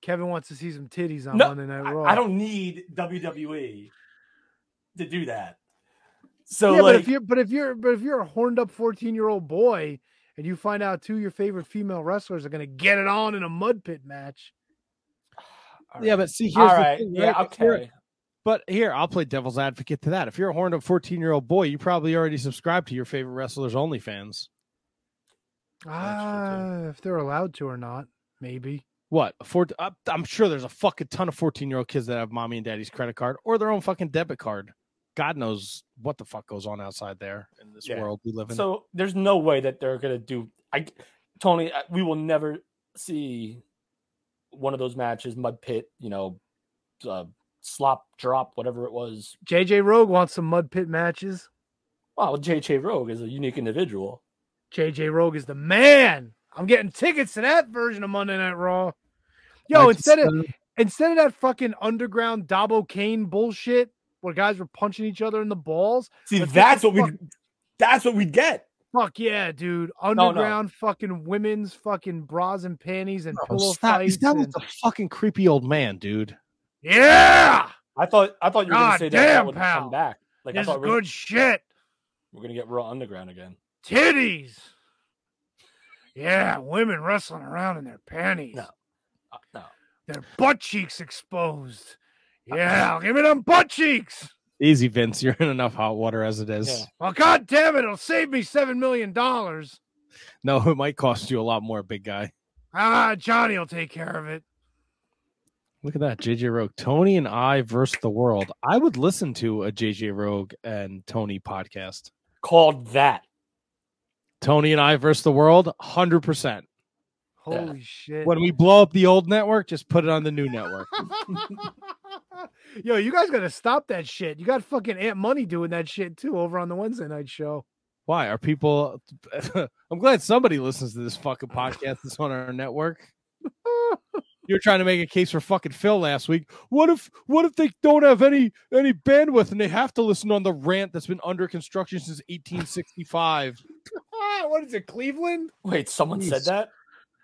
Kevin wants to see some titties on No, Monday Night Raw. I don't need WWE to do that. So yeah, like, but if you're but if you're but if you're a horned up 14 year old boy and you find out two of your favorite female wrestlers are gonna get it on in a mud pit match. Yeah, but see, here's All the right, thing, yeah, right? If okay. But here, I'll play devil's advocate to that. If you're a horned up 14 year old boy, you probably already subscribe to your favorite wrestlers OnlyFans. Ah, if they're allowed to or not, maybe. What? Four, uh, I'm sure there's a fucking ton of 14 year old kids that have mommy and daddy's credit card or their own fucking debit card. God knows what the fuck goes on outside there in this Yeah. world we live in. So there's no way that they're gonna do. I, Tony, we will never see one of those matches, mud pit, you know, uh, slop drop, whatever it was. JJ Rogue wants some mud pit matches. Wow, JJ Rogue is a unique individual. JJ Rogue is the man. I'm getting tickets to that version of Monday Night Raw. Yo, I instead just, of instead of that fucking underground Dabba-Kato bullshit where guys were punching each other in the balls. See, that's some what we that's what we'd get. Fuck yeah, dude! no. Underground fucking women's fucking bras and panties and Bro, pillow stop. You fights. sound and- a fucking creepy old man, dude. Yeah, I thought. I thought you were God gonna say that, that would pal. come back. Like I this is thought we we're, good shit. we're gonna get Raw Underground again. Titties. Yeah, women wrestling around in their panties. No, Uh, no. Their butt cheeks exposed. Yeah, give me them butt cheeks. Easy, Vince. You're in enough hot water as it is. Yeah. Well, god damn it, it'll save me seven million dollars. No, it might cost you a lot more, big guy. Ah, Johnny will take care of it. Look at that, JJ Rogue. Tony and I versus the world. I would listen to a JJ Rogue and Tony podcast. Called that. Tony and I versus the world, hundred percent. Holy shit. When we blow up the old network, just put it on the new network. Yo, you guys gotta stop that shit. You got fucking Aunt Money doing that shit too over on the Wednesday night show. Why are people? I'm glad somebody listens to this fucking podcast that's on our network. You're trying to make a case for fucking Phil last week. What if what if they don't have any any bandwidth and they have to listen on the rant that's been under construction since 1865? what is it, Cleveland? Wait, someone said that?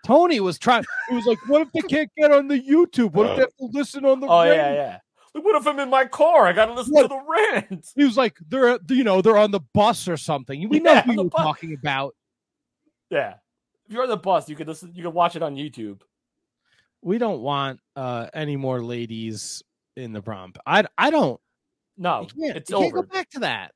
Tony was trying. It was like, what if they can't get on the YouTube? What if they have to listen on the? Oh rant? yeah, yeah. Like, what if I'm in my car? I gotta listen to the rant. He was like, they're you know they're on the bus or something. We know Yeah, who you're bus. talking about. Yeah. If you're on the bus, you can listen. You can watch it on YouTube. we don't want uh any more ladies in the prom. I I don't. No, can't, it's you can't over. go back to that.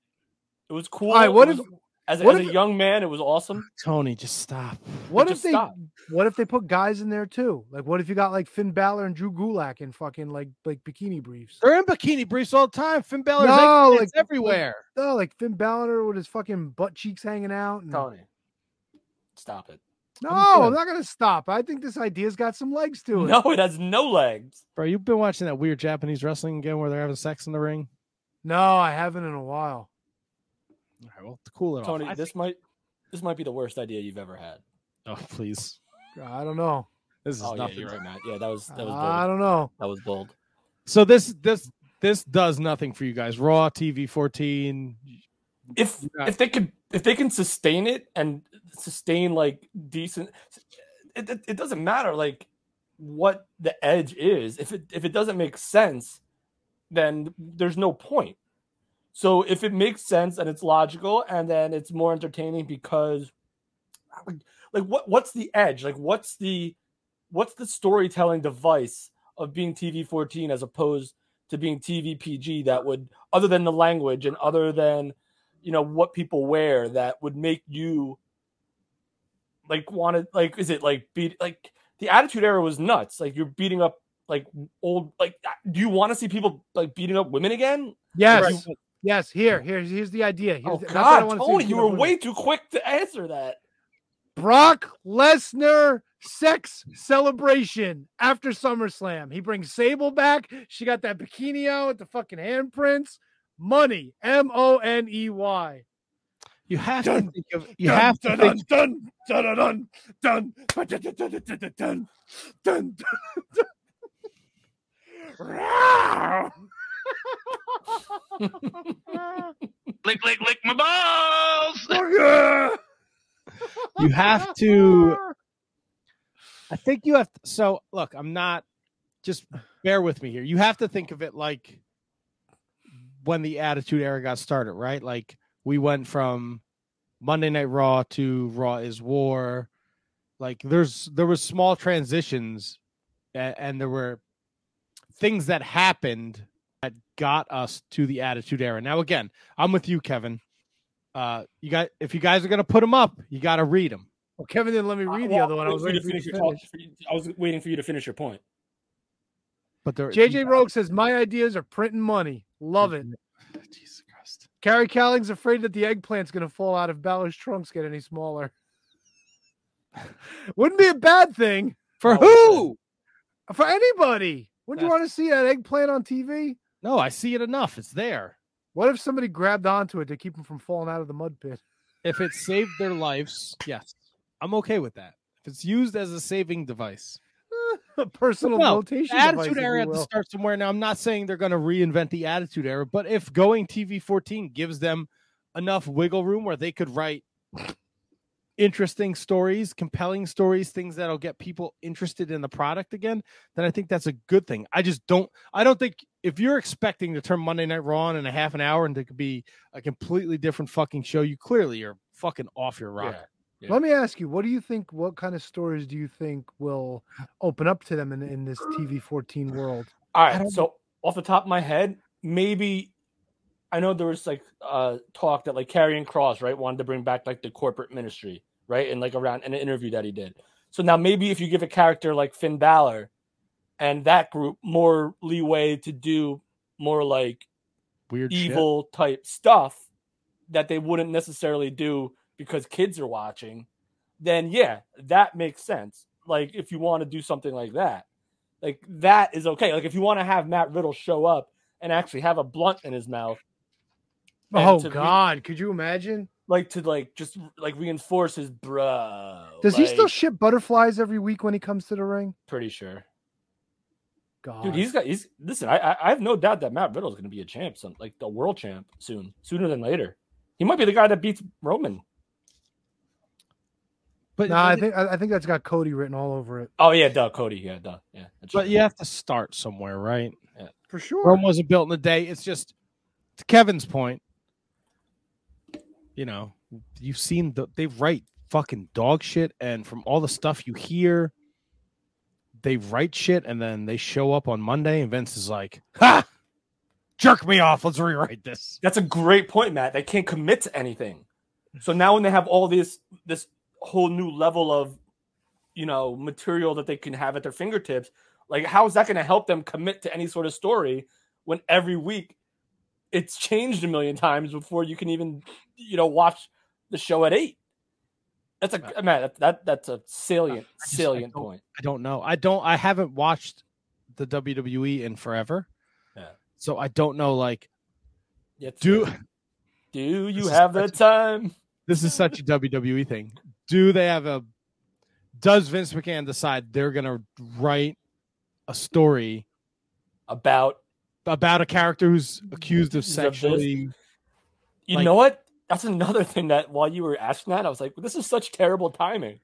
It was cool. All right, what It if- was- as, a- what as if- a young man, it was awesome. Tony, just stop. What Just if they stop. what if they put guys in there too? Like what if you got like Finn Balor and Drew Gulak in fucking like like bikini briefs? They're in bikini briefs all the time. Finn Balor's No, no, like- everywhere. No, like Finn Balor with his fucking butt cheeks hanging out. And... Tony, stop it. No, I'm I'm not gonna stop. I think this idea's got some legs to it. No, it has no legs. Bro, you've been watching that weird Japanese wrestling again where they're having sex in the ring. No, I haven't in a while. All right, well, to cool it Tony, off. I this think- might this might be the worst idea you've ever had. oh, please. I don't know. This is Oh yeah, nothing. you're right, Matt. Yeah, that was that was bold. I don't know. That was bold. So this this this does nothing for you guys. Raw TV 14. If Yeah. if they could if they can sustain it and sustain like decent, it, it, it doesn't matter like what the edge is. If it if it doesn't make sense, then there's no point. So if it makes sense and it's logical and then it's more entertaining because like, like what what's the edge? Like what's the what's the storytelling device of being TV 14 as opposed to being TV PG that would other than the language and other than you know what people wear that would make you like want to like is it like beat like the attitude era was nuts like you're beating up like old like do you want to see people like beating up women again Yes. Like, you- Yes. Here, here's here's the idea. Here's oh the- that's what I god wanna see Tony you were way too quick to answer that Brock Lesnar sex celebration after SummerSlam. He brings Sable back. She got that bikini out with the fucking handprints. Money. M O N E Y. You have Dun, to think of you dun, have to dun, think, dun, dun, dun, dun, dun, dun, dun, dun, dun, dun, dun, dun, dun, dun. Rawr. Lick, lick, lick my balls. Oh, yeah. you have to I think you have to, so look, I'm not just bear with me here. You have to think of it like when the attitude era got started, right? Like we went from Monday Night Raw to Raw is War. Like there's there was small transitions and, and there were things that happened that got us to the attitude era. Now again, I'm with you Kevin. Uh you got if you guys are going to put them up, you got to read them. Well, Kevin didn't let me read the Well, other one. I was waiting waiting for for you you to to finish. finish. I was waiting for you to finish your point. But there JJ Rogue says, My ideas are printing money. Love it. Jesus Christ. Carrie Calling's afraid that the eggplant's going to fall out if Balor's trunks get any smaller. Wouldn't be a bad thing. For who? For anybody. Wouldn't you want to see that eggplant on TV? No, I see it enough. It's there. What if somebody grabbed onto it to keep them from falling out of the mud pit? If it saved their lives, yes. I'm okay with that. If it's used as a saving device. a personal No, notation device, attitude if era had to start somewhere. Now, I'm not saying they're going to reinvent the attitude era, but if going TV 14 gives them enough wiggle room where they could write interesting stories, compelling stories, things that'll get people interested in the product again, then I think that's a good thing. I just don't. I don't think if you're expecting to turn Monday Night Raw on in a half an hour and it could be a completely different fucking show, you clearly are fucking off your rocker. Let me ask you, what do you think? What kind of stories do you think will open up to them in, in this TV 14 world? All right. So off the top of my head, maybe I know there was like uh talk that like Karrion Kross, right, wanted to bring back like the corporate ministry, right? And like around in an interview that he did. So now maybe if you give a character like Finn Balor and that group more leeway to do more like Weird shit. evil type stuff that they wouldn't necessarily do because kids are watching, then yeah, that makes sense. Like if you want to do something like that, like that is okay. Like if you want to have Matt Riddle show up and actually have a blunt in his mouth. Oh to re- God, could you imagine? like to like just like reinforce his bro. Does he still like, ship butterflies every week when he comes to the ring? pretty sure. God, Dude, he's got he's listen. I I, I have no doubt that Matt Riddle is going to be a champ, some like the world champ soon, sooner than later. He might be the guy that beats Roman. But Nah, I think I I think that's got Cody written all over it. Oh yeah, duh, Cody. Yeah, duh. Yeah, that's But right. you have to start somewhere, right? Yeah. For sure. Rome wasn't built in a day. It's just to Kevin's point. You know, you've seen the they write fucking dog shit, and from all the stuff you hear, they write shit, and then they show up on Monday, and Vince is like, "Ha, jerk me off. Let's rewrite this." That's a great point, Matt. They can't commit to anything. So now when they have all this this whole new level of you know material that they can have at their fingertips, like how is that going to help them commit to any sort of story when every week it's changed a million times before you can even you know watch the show at eight? That's a uh, man. That, that that's a salient just- salient don't- point. I don't know. I don't. I haven't watched the WWE in forever. Yeah. So I don't know. Like, do do you have the time? this is such a WWE thing. Do they have a? Does Vince McMahon decide they're gonna write a story about about a character who's accused of Of sexually? You Like- know what? That's another thing that while you were asking that, I was like, this is such terrible timing.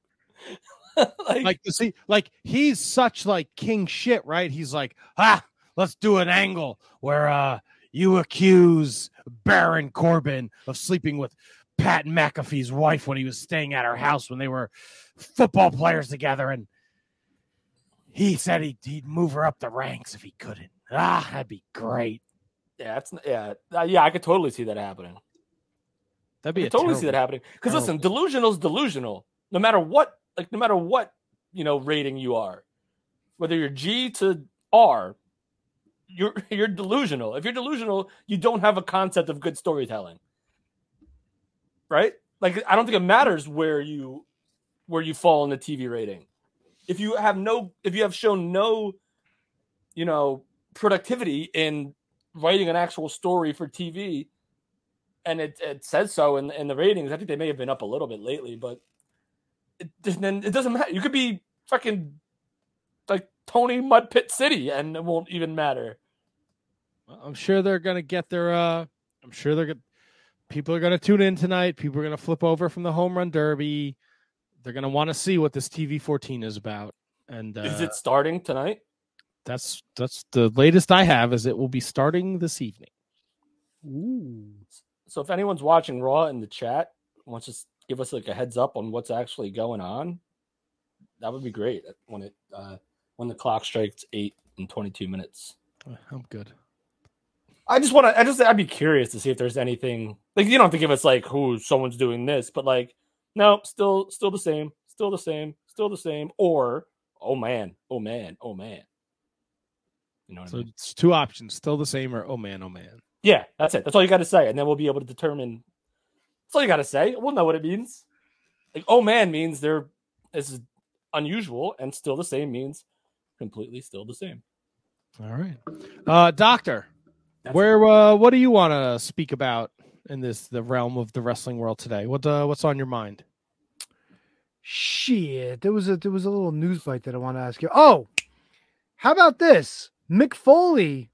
like to see like he's such like king shit right he's like ah let's do an angle where uh you accuse Baron Corbin of sleeping with Pat McAfee's wife when he was staying at her house when they were football players together, and he said he'd, he'd move her up the ranks if he couldn't. Ah, that'd be great. Yeah, that's yeah, uh, yeah. I could totally see that happening. That'd I be a totally see that happening. Because listen, delusional is delusional. No matter what, like no matter what you know rating you are, whether you're G to R, you're you're delusional. If you're delusional, you don't have a concept of good storytelling, right? Like I don't think it matters where you where you fall in the TV rating. If you have no, if you have shown no, you know, productivity in writing an actual story for TV, and it, it says so in, in the ratings. I think they may have been up a little bit lately, but it, then it doesn't matter. You could be fucking like Tony Mudpit City, and it won't even matter. I'm sure they're gonna get their. uh I'm sure they're gonna. People are gonna tune in tonight. People are gonna flip over from the home run derby. They're gonna want to see what this TV 14 is about. And uh, Is it starting tonight? That's that's the latest I have. Is it will be starting this evening. Ooh. So if anyone's watching Raw in the chat wants to give us like a heads up on what's actually going on, that would be great when it uh, when the clock strikes eight and twenty two minutes. I'm good. I just want to. I just. I'd be curious to see if there's anything like you don't have to give us like who someone's doing this, but like no, still, still the same, still the same, still the same, or oh man, oh man, oh man. You know what I So mean? it's two options, still the same or oh man, oh man. Yeah, that's it. That's all you got to say, and then we'll be able to determine. That's all you got to say. We'll know what it means. Like, oh man means they're this is unusual, and still the same means completely still the same. All right, uh, doctor, where uh, what do you want to speak about in this the realm of the wrestling world today? What uh, what's on your mind? Shit, there was a there was a little news bite that I want to ask you. Oh, how about this? Mick Foley,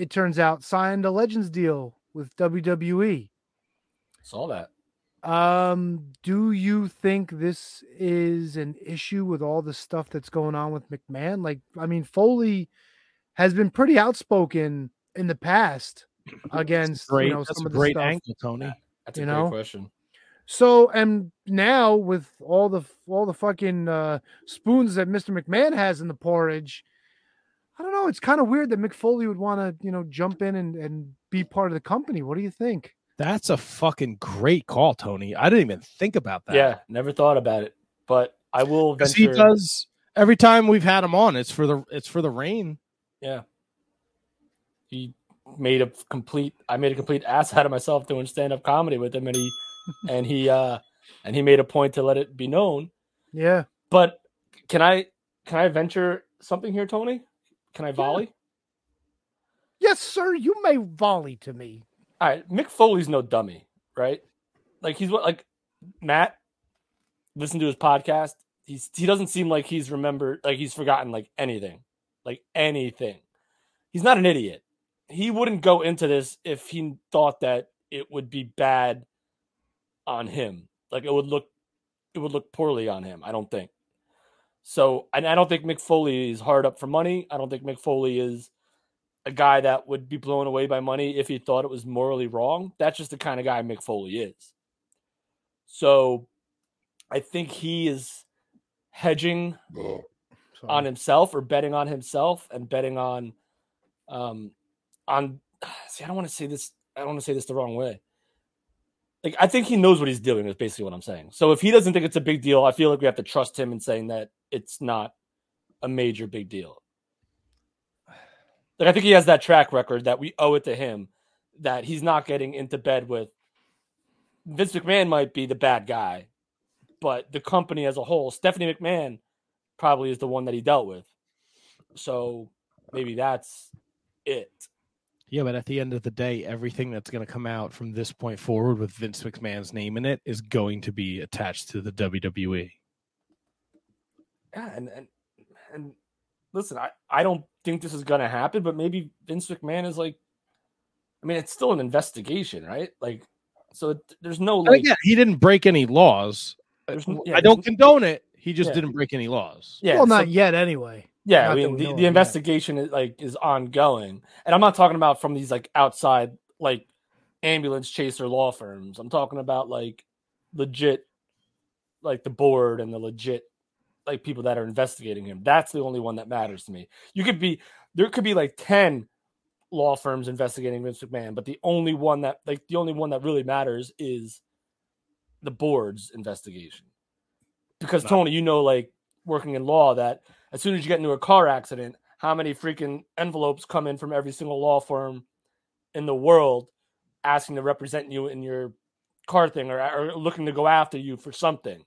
it turns out, signed a Legends deal with WWE. Saw that. Um, do you think this is an issue with all the stuff that's going on with McMahon? Like, I mean, Foley has been pretty outspoken in the past against Great, you know that's some a of the great stuff. angle, Tony. That's a You great know? question. So and now with all the all the fucking uh, spoons that Mr. McMahon has in the porridge, I don't know. It's kind of weird that Mick Foley would want to you know jump in and, and be part of the company. What do you think? That's a fucking great call, Tony. I didn't even think about that. Yeah, never thought about it, but I will venture. he does every time we've had him on. It's for the it's for the rain. Yeah. He made a complete I made a complete ass out of myself doing stand up comedy with him and he and he uh and he made a point to let it be known. Yeah. But can I can I venture something here, Tony? Can I volley? Yes, sir. You may volley to me. All right, Mick Foley's no dummy, right? Like he's what like Matt listen to his podcast. He's he doesn't seem like he's remembered like he's forgotten like anything. Like anything. He's not an idiot. He wouldn't go into this if he thought that it would be bad on him. Like it would look it would look poorly on him, I don't think. So and I don't think Mick Foley is hard up for money. I don't think Mick Foley is a guy that would be blown away by money if he thought it was morally wrong. That's just the kind of guy Mick Foley is. So I think he is hedging on himself or betting on himself and betting on um on see I don't want to say this I don't want to say this the wrong way. Like I think he knows what he's doing is basically what I'm saying. So if he doesn't think it's a big deal, I feel like we have to trust him in saying that it's not a major big deal. Like I think he has that track record that we owe it to him that he's not getting into bed with Vince McMahon might be the bad guy, but the company as a whole, Stephanie McMahon probably is the one that he dealt with. So maybe that's it. Yeah, but at the end of the day, everything that's going to come out from this point forward with Vince McMahon's name in it is going to be attached to the. WWE. Yeah, and and, and listen, I, I don't think this is gonna happen, but maybe Vince McMahon is like I mean, it's still an investigation, right? Like so it, there's no like yeah, he didn't break any laws. There's yeah, I don't there's- condone it. He just Yeah. didn't break any laws. Yeah, well, so- not yet, anyway. Yeah, Not I mean the, the of, investigation is like is ongoing, and I'm not talking about from these like outside like ambulance chaser law firms. I'm talking about like legit, like the board and the legit like people that are investigating him. That's the only one that matters to me. You could be there could be like ten law firms investigating Vince McMahon, but the only one that like the only one that really matters is the board's investigation. Because Tony, you know, like working in law, that as soon as you get into a car accident, how many freaking envelopes come in from every single law firm in the world asking to represent you in your car thing or, or looking to go after you for something.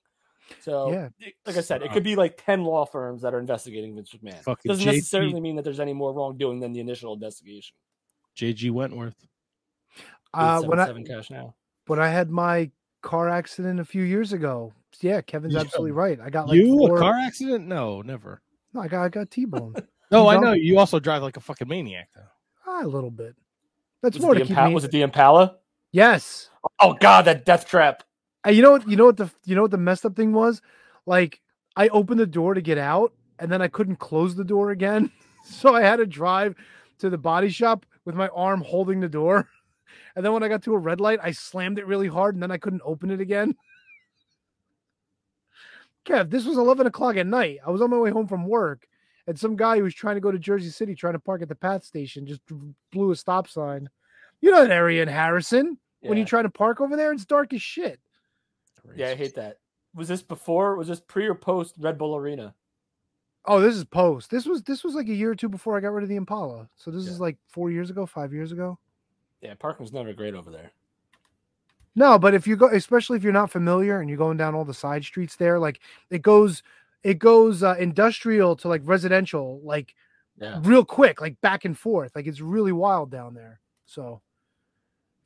So, Yeah. like I said, it could be like 10 law firms that are investigating Vince McMahon. Fucking Doesn't necessarily mean that there's any more wrongdoing than the initial investigation. JG Wentworth. Uh, when I 877 cash now. when I had my car accident a few years ago, yeah, Kevin's Yeah. absolutely right. I got like you four, a car accident? No, never. No, I got I got T-boned. No, I T-boned. know you also drive like a fucking maniac though. Ah, a little bit. That's Was more it, to the keep Impa- me. was it the Impala? Yes. Oh God, that death trap. You know what? You know what the you know what the messed up thing was? Like I opened the door to get out, and then I couldn't close the door again, so I had to drive to the body shop with my arm holding the door. And then when I got to a red light, I slammed it really hard, and then I couldn't open it again. Kev, this was eleven o'clock at night. I was on my way home from work, and some guy who was trying to go to Jersey City, trying to park at the Path station, just blew a stop sign. You know that area in Harrison. When you try to park over there, it's dark as shit. Yeah, I hate that. Was this before? Was this pre or post Red Bull Arena? Oh, this is post. This was this was like a year or two before I got rid of the Impala. So this is like four years ago, five years ago. Yeah, parking was never great over there. No, but if you go, especially if you're not familiar and you're going down all the side streets there, like it goes, it goes uh, industrial to like residential, like Yeah. real quick, like back and forth. Like it's really wild down there. So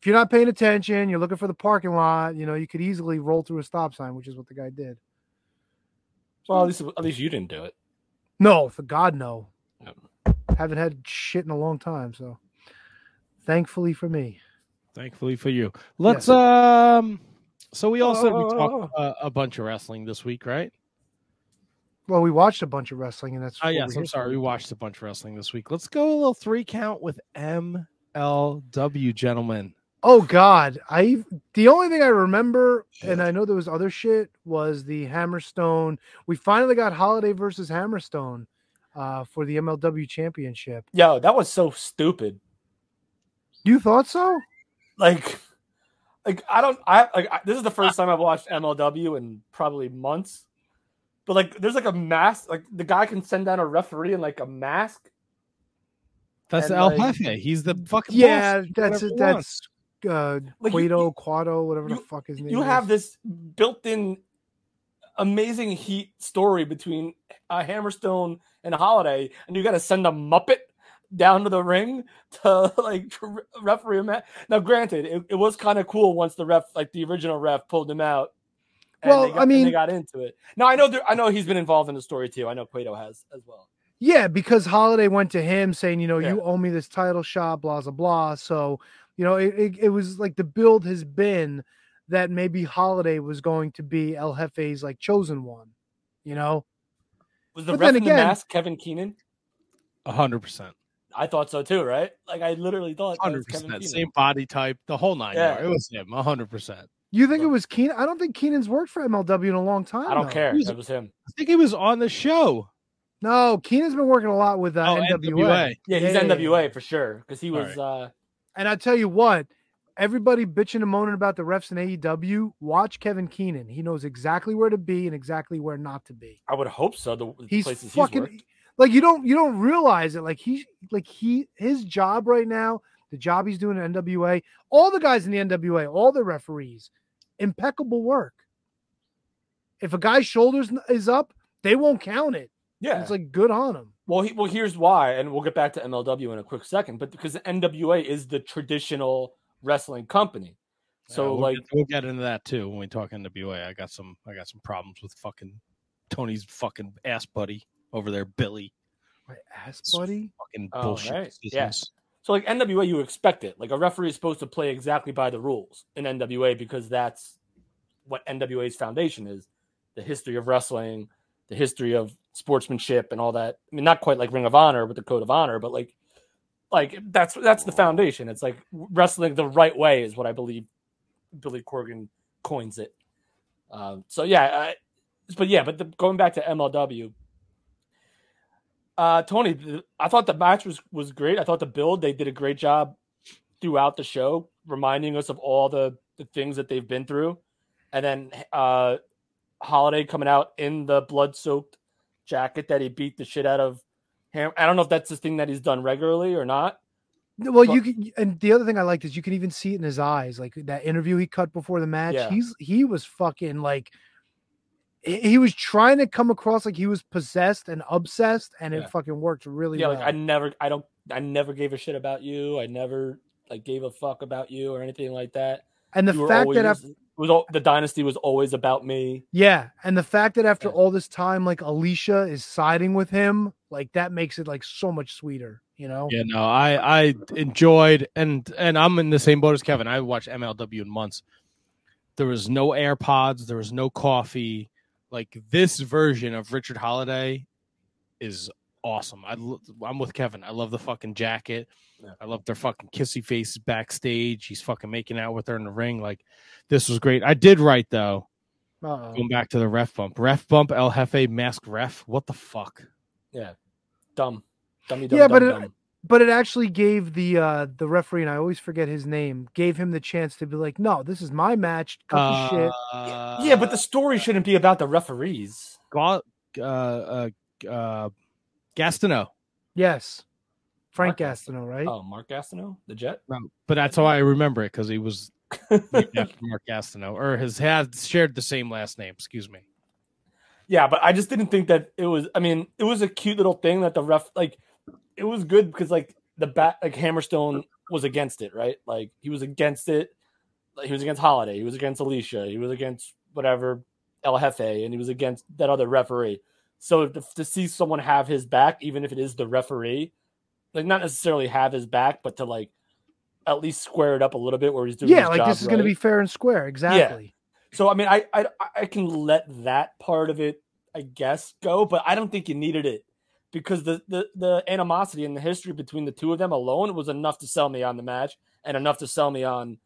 if you're not paying attention, you're looking for the parking lot, you know, you could easily roll through a stop sign, which is what the guy did. Well, at least at least you didn't do it. No, for God, no. Haven't had shit in a long time, so thankfully for me. Thankfully for you. Let's um. So we also we talked Oh. uh, a bunch of wrestling this week, right? Well, we watched a bunch of wrestling, and that's Oh yes, I'm sorry. We watched a bunch of wrestling this week. Let's go a little three count with MLW, gentlemen. Oh God, I the only thing I remember, and I know there was other shit, was the Hammerstone. We finally got Holiday versus Hammerstone uh, for the MLW Championship. Yo, that was so stupid. You thought so? Like, like I don't. I like I, this is the first time I've watched MLW in probably months. But like, there's like a mask. Like the guy can send down a referee in like a mask. That's And, El like- Jefe. He's the fucking Yeah, boss. He can do that's it. That's wants. Uh, Like, you- Cueto, Quado, whatever the fuck his name You is. have this built-in amazing heat story between uh, Hammerstone and Holiday, and you got to send a Muppet down to the ring to like re- referee a match. Now, granted, it, it was kind of cool once the ref, like the original ref, pulled him out. and Well, they got, I and mean- they got into it. Now, I know, there, I know he's been involved in the story too. I know Cueto has as well. Yeah, because Holiday went to him saying, you know, Yeah. you owe me this title shot, blah blah blah. So, you know, it, it, it was like the build has been that maybe Holiday was going to be El Jefe's like chosen one, you know. Was the But ref in again- the mask Kevin Keenan? A hundred percent. I thought so too, right? Like I literally thought that Hundred was Kevin percent. Keenan. Same body type, the whole nine. Yeah. yards. It was him. A hundred percent. You think it was Keenan? I don't think Keenan's worked for MLW in a long time. I don't though. care. Who's- That was him. I think he was on the show. No, Keenan's been working a lot with uh, Oh, NWA. NWA. Yeah, he's yeah, yeah. NWA for sure because he All was. uh And I tell you what, everybody bitching and moaning about the refs in AEW, watch Kevin Keenan. He knows exactly where to be and exactly where not to be. I would hope so. The, the He's places fucking he's worked. like you don't you don't realize it. Like he like he his job right now, the job he's doing at NWA, all the guys in the NWA, all the referees, impeccable work. If a guy's shoulders is up, they won't count it. Yeah. It's like good on him. Well, he, well, here's why, and we'll get back to MLW in a quick second. But because NWA is the traditional wrestling company, so Yeah, we'll like get, we'll get into that too when we talk NWA. I got some I got some problems with fucking Tony's fucking ass buddy over there, Billy. My ass buddy. Fucking Oh, bullshit. right. decisions. Yeah. So like NWA, you expect it. Like a referee is supposed to play exactly by the rules in NWA because that's what NWA's foundation is: the history of wrestling, the history of sportsmanship and all that. I mean, not quite like Ring of Honor with the Code of Honor, but like, like that's that's the foundation. It's like wrestling the right way is what I believe Billy Corgan coins it. Um, so yeah, I, but yeah, but the, going back to MLW, uh, Tony, I thought the match was was great. I thought the build they did a great job throughout the show, reminding us of all the the things that they've been through, and then uh, Holiday coming out in the blood soaked jacket that he beat the shit out of him. I don't know if that's the thing that he's done regularly or not. Well, But- you can, and the other thing I liked is you can even see it in his eyes, like that interview he cut before the match. Yeah. He's he was fucking like he was trying to come across like he was possessed and obsessed, and it fucking worked really yeah, well. like I never, I don't, I never gave a shit about you. I never like gave a fuck about you or anything like that. And the You fact that it was all, the dynasty was always about me. yeah, and the fact that after all this time, like Alicia is siding with him, like that makes it like so much sweeter, you know? Yeah, no, I I enjoyed and and I'm in the same boat as Kevin. I watched MLW in months. There was no AirPods, there was no coffee. Like this version of Richard Holiday is awesome. I lo- I'm with Kevin. I love the fucking jacket. I love their fucking kissy faces backstage. He's fucking making out with her in the ring. Like this was great. I did right though. Uh-oh. Going back to the ref bump, ref bump, El Jefe mask ref. What the fuck? Yeah, dumb, dummy, dumb, yeah, dumb, but it, dumb. but it actually gave the uh the referee, and I always forget his name, gave him the chance to be like, no, this is my match. Cut the shit. yeah, but the story shouldn't be about the referees. Ga- uh, uh, uh, Gastineau. Yes, Frank Gastineau, right? Oh, Mark Gastineau, the Jet. No, but that's how I remember it because he was after Mark Gastineau, or has had shared the same last name. Excuse me. Yeah, but I just didn't think that it was. I mean, it was a cute little thing that the ref like. It was good because like the bat like Hammerstone was against it, right? Like he was against it. Like he was against Holiday. He was against Alicia. He was against whatever El Jefe, and he was against that other referee. So to, to see someone have his back, even if it is the referee, like not necessarily have his back, but to like at least square it up a little bit where he's doing. Yeah, like this is going to be fair and square. Exactly. So I mean, I, I I can let that part of it, I guess, go, but I don't think you needed it because the the the animosity and the history between the two of them alone was enough to sell me on the match and enough to sell me on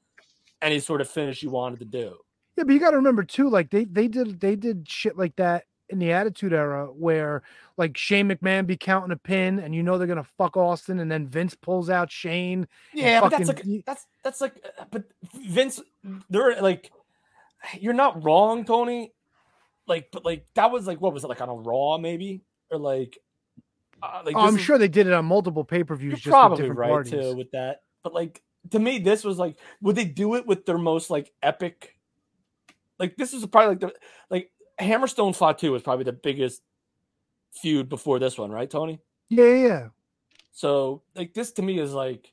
any sort of finish you wanted to do. Yeah, but you got to remember too, like they they did they did shit like that in the Attitude Era, where like Shane McMahon be counting a pin, and you know they're gonna fuck Austin, and then Vince pulls out Shane. Yeah, but that's like that's that's like, uh, but Vince, they're like, you're not wrong, Tony. Like, but like that was like what was it like on a Raw maybe or like, uh, like Oh, I'm is- sure they did it on multiple pay per views. Probably different right parties. too with that. But like to me, this was like, would they do it with their most like epic? Like this is probably like the like Hammerstone Fatu was probably the biggest feud before this one, right, Tony? Yeah, yeah, yeah. So like this to me is like,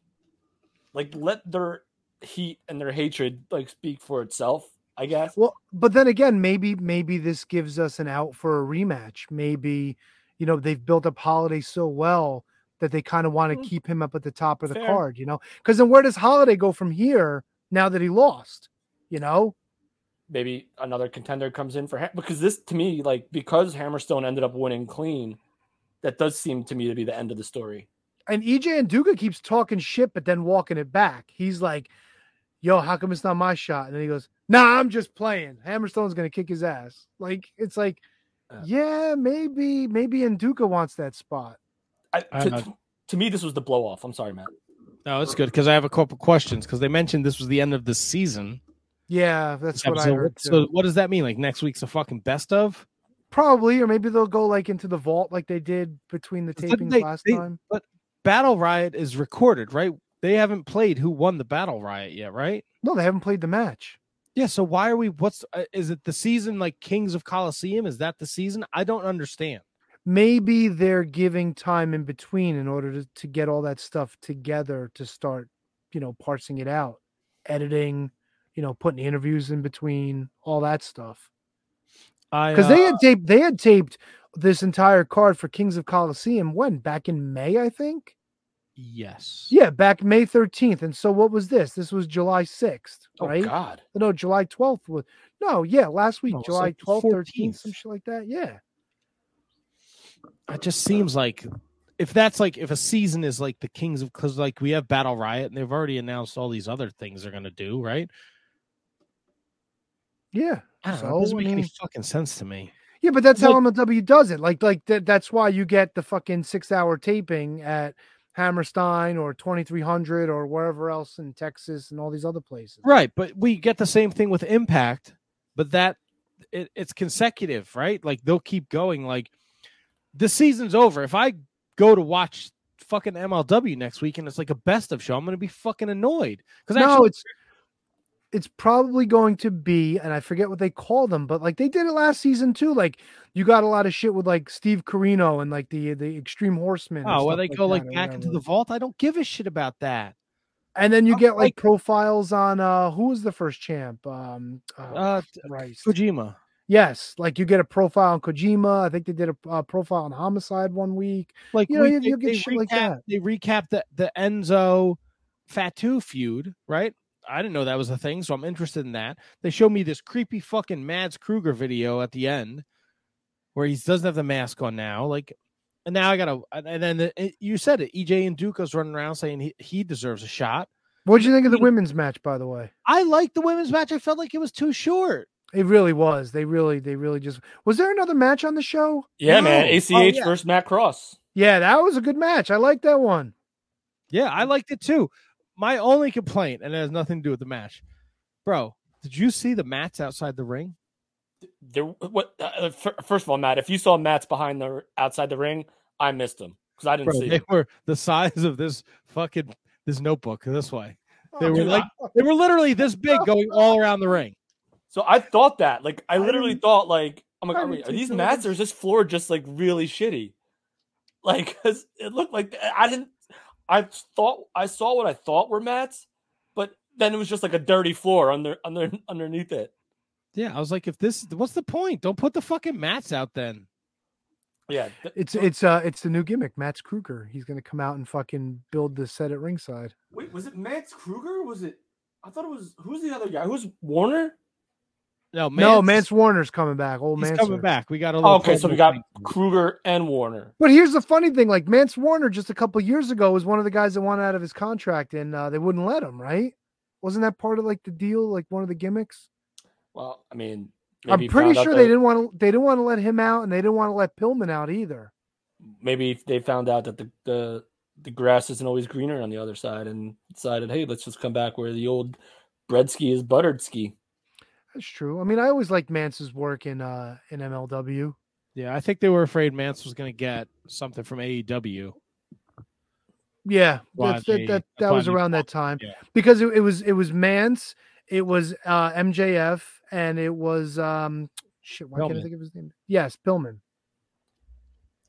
like let their heat and their hatred like speak for itself. I guess. Well, but then again, maybe maybe this gives us an out for a rematch. Maybe you know they've built up Holiday so well that they kind of want to mm-hmm. keep him up at the top of the Fair. card. You know, because then where does Holiday go from here now that he lost? You know, maybe another contender comes in for Ham- because this to me like because Hammerstone ended up winning clean, that does seem to me to be the end of the story. and EJ Nduka keeps talking shit, but then walking it back. He's like, "Yo, how come it's not my shot?" And then he goes, "Nah, I'm just playing. Hammerstone's gonna kick his ass." Like it's like, yeah, maybe maybe Nduka wants that spot. I, to, Uh, to me, this was the blow off. I'm sorry, Matt. No, it's good because I have a couple questions because they mentioned this was the end of the season. Yeah, that's what I heard. So what does that mean? Like next week's a fucking best of? Probably, or maybe they'll go like into the vault like they did between the tapings they- last they- time. But Battle Riot is recorded, right? They haven't played who won the Battle Riot yet, right? No, they haven't played the match. Yeah, so why are we? What's uh, is it the season like Kings of Colosseum? Is that the season? I don't understand. Maybe they're giving time in between in order to, to get all that stuff together to start, you know, parsing it out, editing, you know, putting interviews in between, all that stuff. I Because they uh, had taped they had taped this entire card for Kings of Colosseum when? Back in May, I think. yes. Yeah, back May 13th. And so what was this? This was July 6th, Oh. God. No, July 12th was no, yeah, last week, No, it's July like the 12th, 13th, some shit like that. Yeah. it just seems like if that's like if a season is like the Kings of because like we have Battle Riot and they've already announced all these other things they're gonna do, right? Yeah. I don't know. It doesn't I make any fucking sense to me. Yeah, but that's how MLW does it. Like, like that, that's why you get the fucking six-hour taping at Hammerstein or 2300 or wherever else in Texas and all these other places. Right, but we get the same thing with Impact, but that it, it's consecutive, right? Like they'll keep going. Like the season's over. If I go to watch fucking MLW next week and it's like a best of show, I'm gonna be fucking annoyed because no, it's it's probably going to be, and I forget what they call them, but like they did it last season too. Like you got a lot of shit with like Steve Corino and like the the Extreme Horsemen. oh, well they go like back into the vault. I don't give a shit about that. And then you I'm get like, like- profiles on uh who was the first champ? Um oh, Uh, Christ. Kojima. Yes, like you get a profile on Kojima. I think they did a uh, profile on Homicide one week. Like you know, we- you, they- you get shit like recap- that. They recap the the Enzo Fatu feud, right? I didn't know that was a thing, so I'm interested in that. They show me this creepy fucking Mads Kruger video at the end where he doesn't have the mask on now. Like, and now I gotta. And then the, eh, you said it. EJ Nduka's running around saying he, he deserves a shot. What'd you think of the women's match, by the way? I liked the women's match. I felt like it was too short. It really was. They really, they really just. Was there another match on the show? Yeah, man. ACH Oh, yeah. versus Matt Cross. Yeah, that was a good match. I like that one. Yeah, I liked it too. My only complaint, and it has nothing to do with the match, bro. Did you see the mats outside the ring? There, what? Uh, fir- first of all, Matt, if you saw mats behind the outside the ring, I missed them because I didn't Bro, see they him. were the size of this fucking this notebook this way. They Oh, were dude, like I- they were literally this big going all around the ring. So I thought that, like, I literally thought, like, I'm like, are, we- are these mats or is this floor just like really shitty? Like, 'cause it looked like I didn't. I thought I saw what I thought were mats, but then it was just like a dirty floor under under underneath it. Yeah, I was like, if this, what's the point? Don't put the fucking mats out then. Yeah, th- It's it's uh it's the new gimmick, Matt Kruger. He's gonna come out and fucking build the set at ringside. Wait, was it Max Kruger? Was it? I thought it was. Who's the other guy? Who's Warner? No, no, Mance Warner's coming back. Old he's Mancer. coming back. We got a Oh, little. okay, so we got. Kruger and Warner. But here's the funny thing: like Mance Warner, just a couple years ago, was one of the guys that wanted out of his contract, and uh, they wouldn't let him. Right? Wasn't that part of like the deal? Like one of the gimmicks? Well, I mean, I'm pretty found out sure that- they didn't want to. They didn't want to let him out, and they didn't want to let Pillman out either. maybe they found out that the, the the grass isn't always greener on the other side and decided, hey, let's just come back where the old bread ski is buttered ski. That's true. I mean, I always liked Mance's work in uh in MLW. Yeah, I think they were afraid Mance was going to get something from AEW. Yeah, Why that's, that that, that was around that time yeah. because it, it was it was Mance, it was uh MJF, and it was um shit. Why can't I think of his name? Yes, Pillman.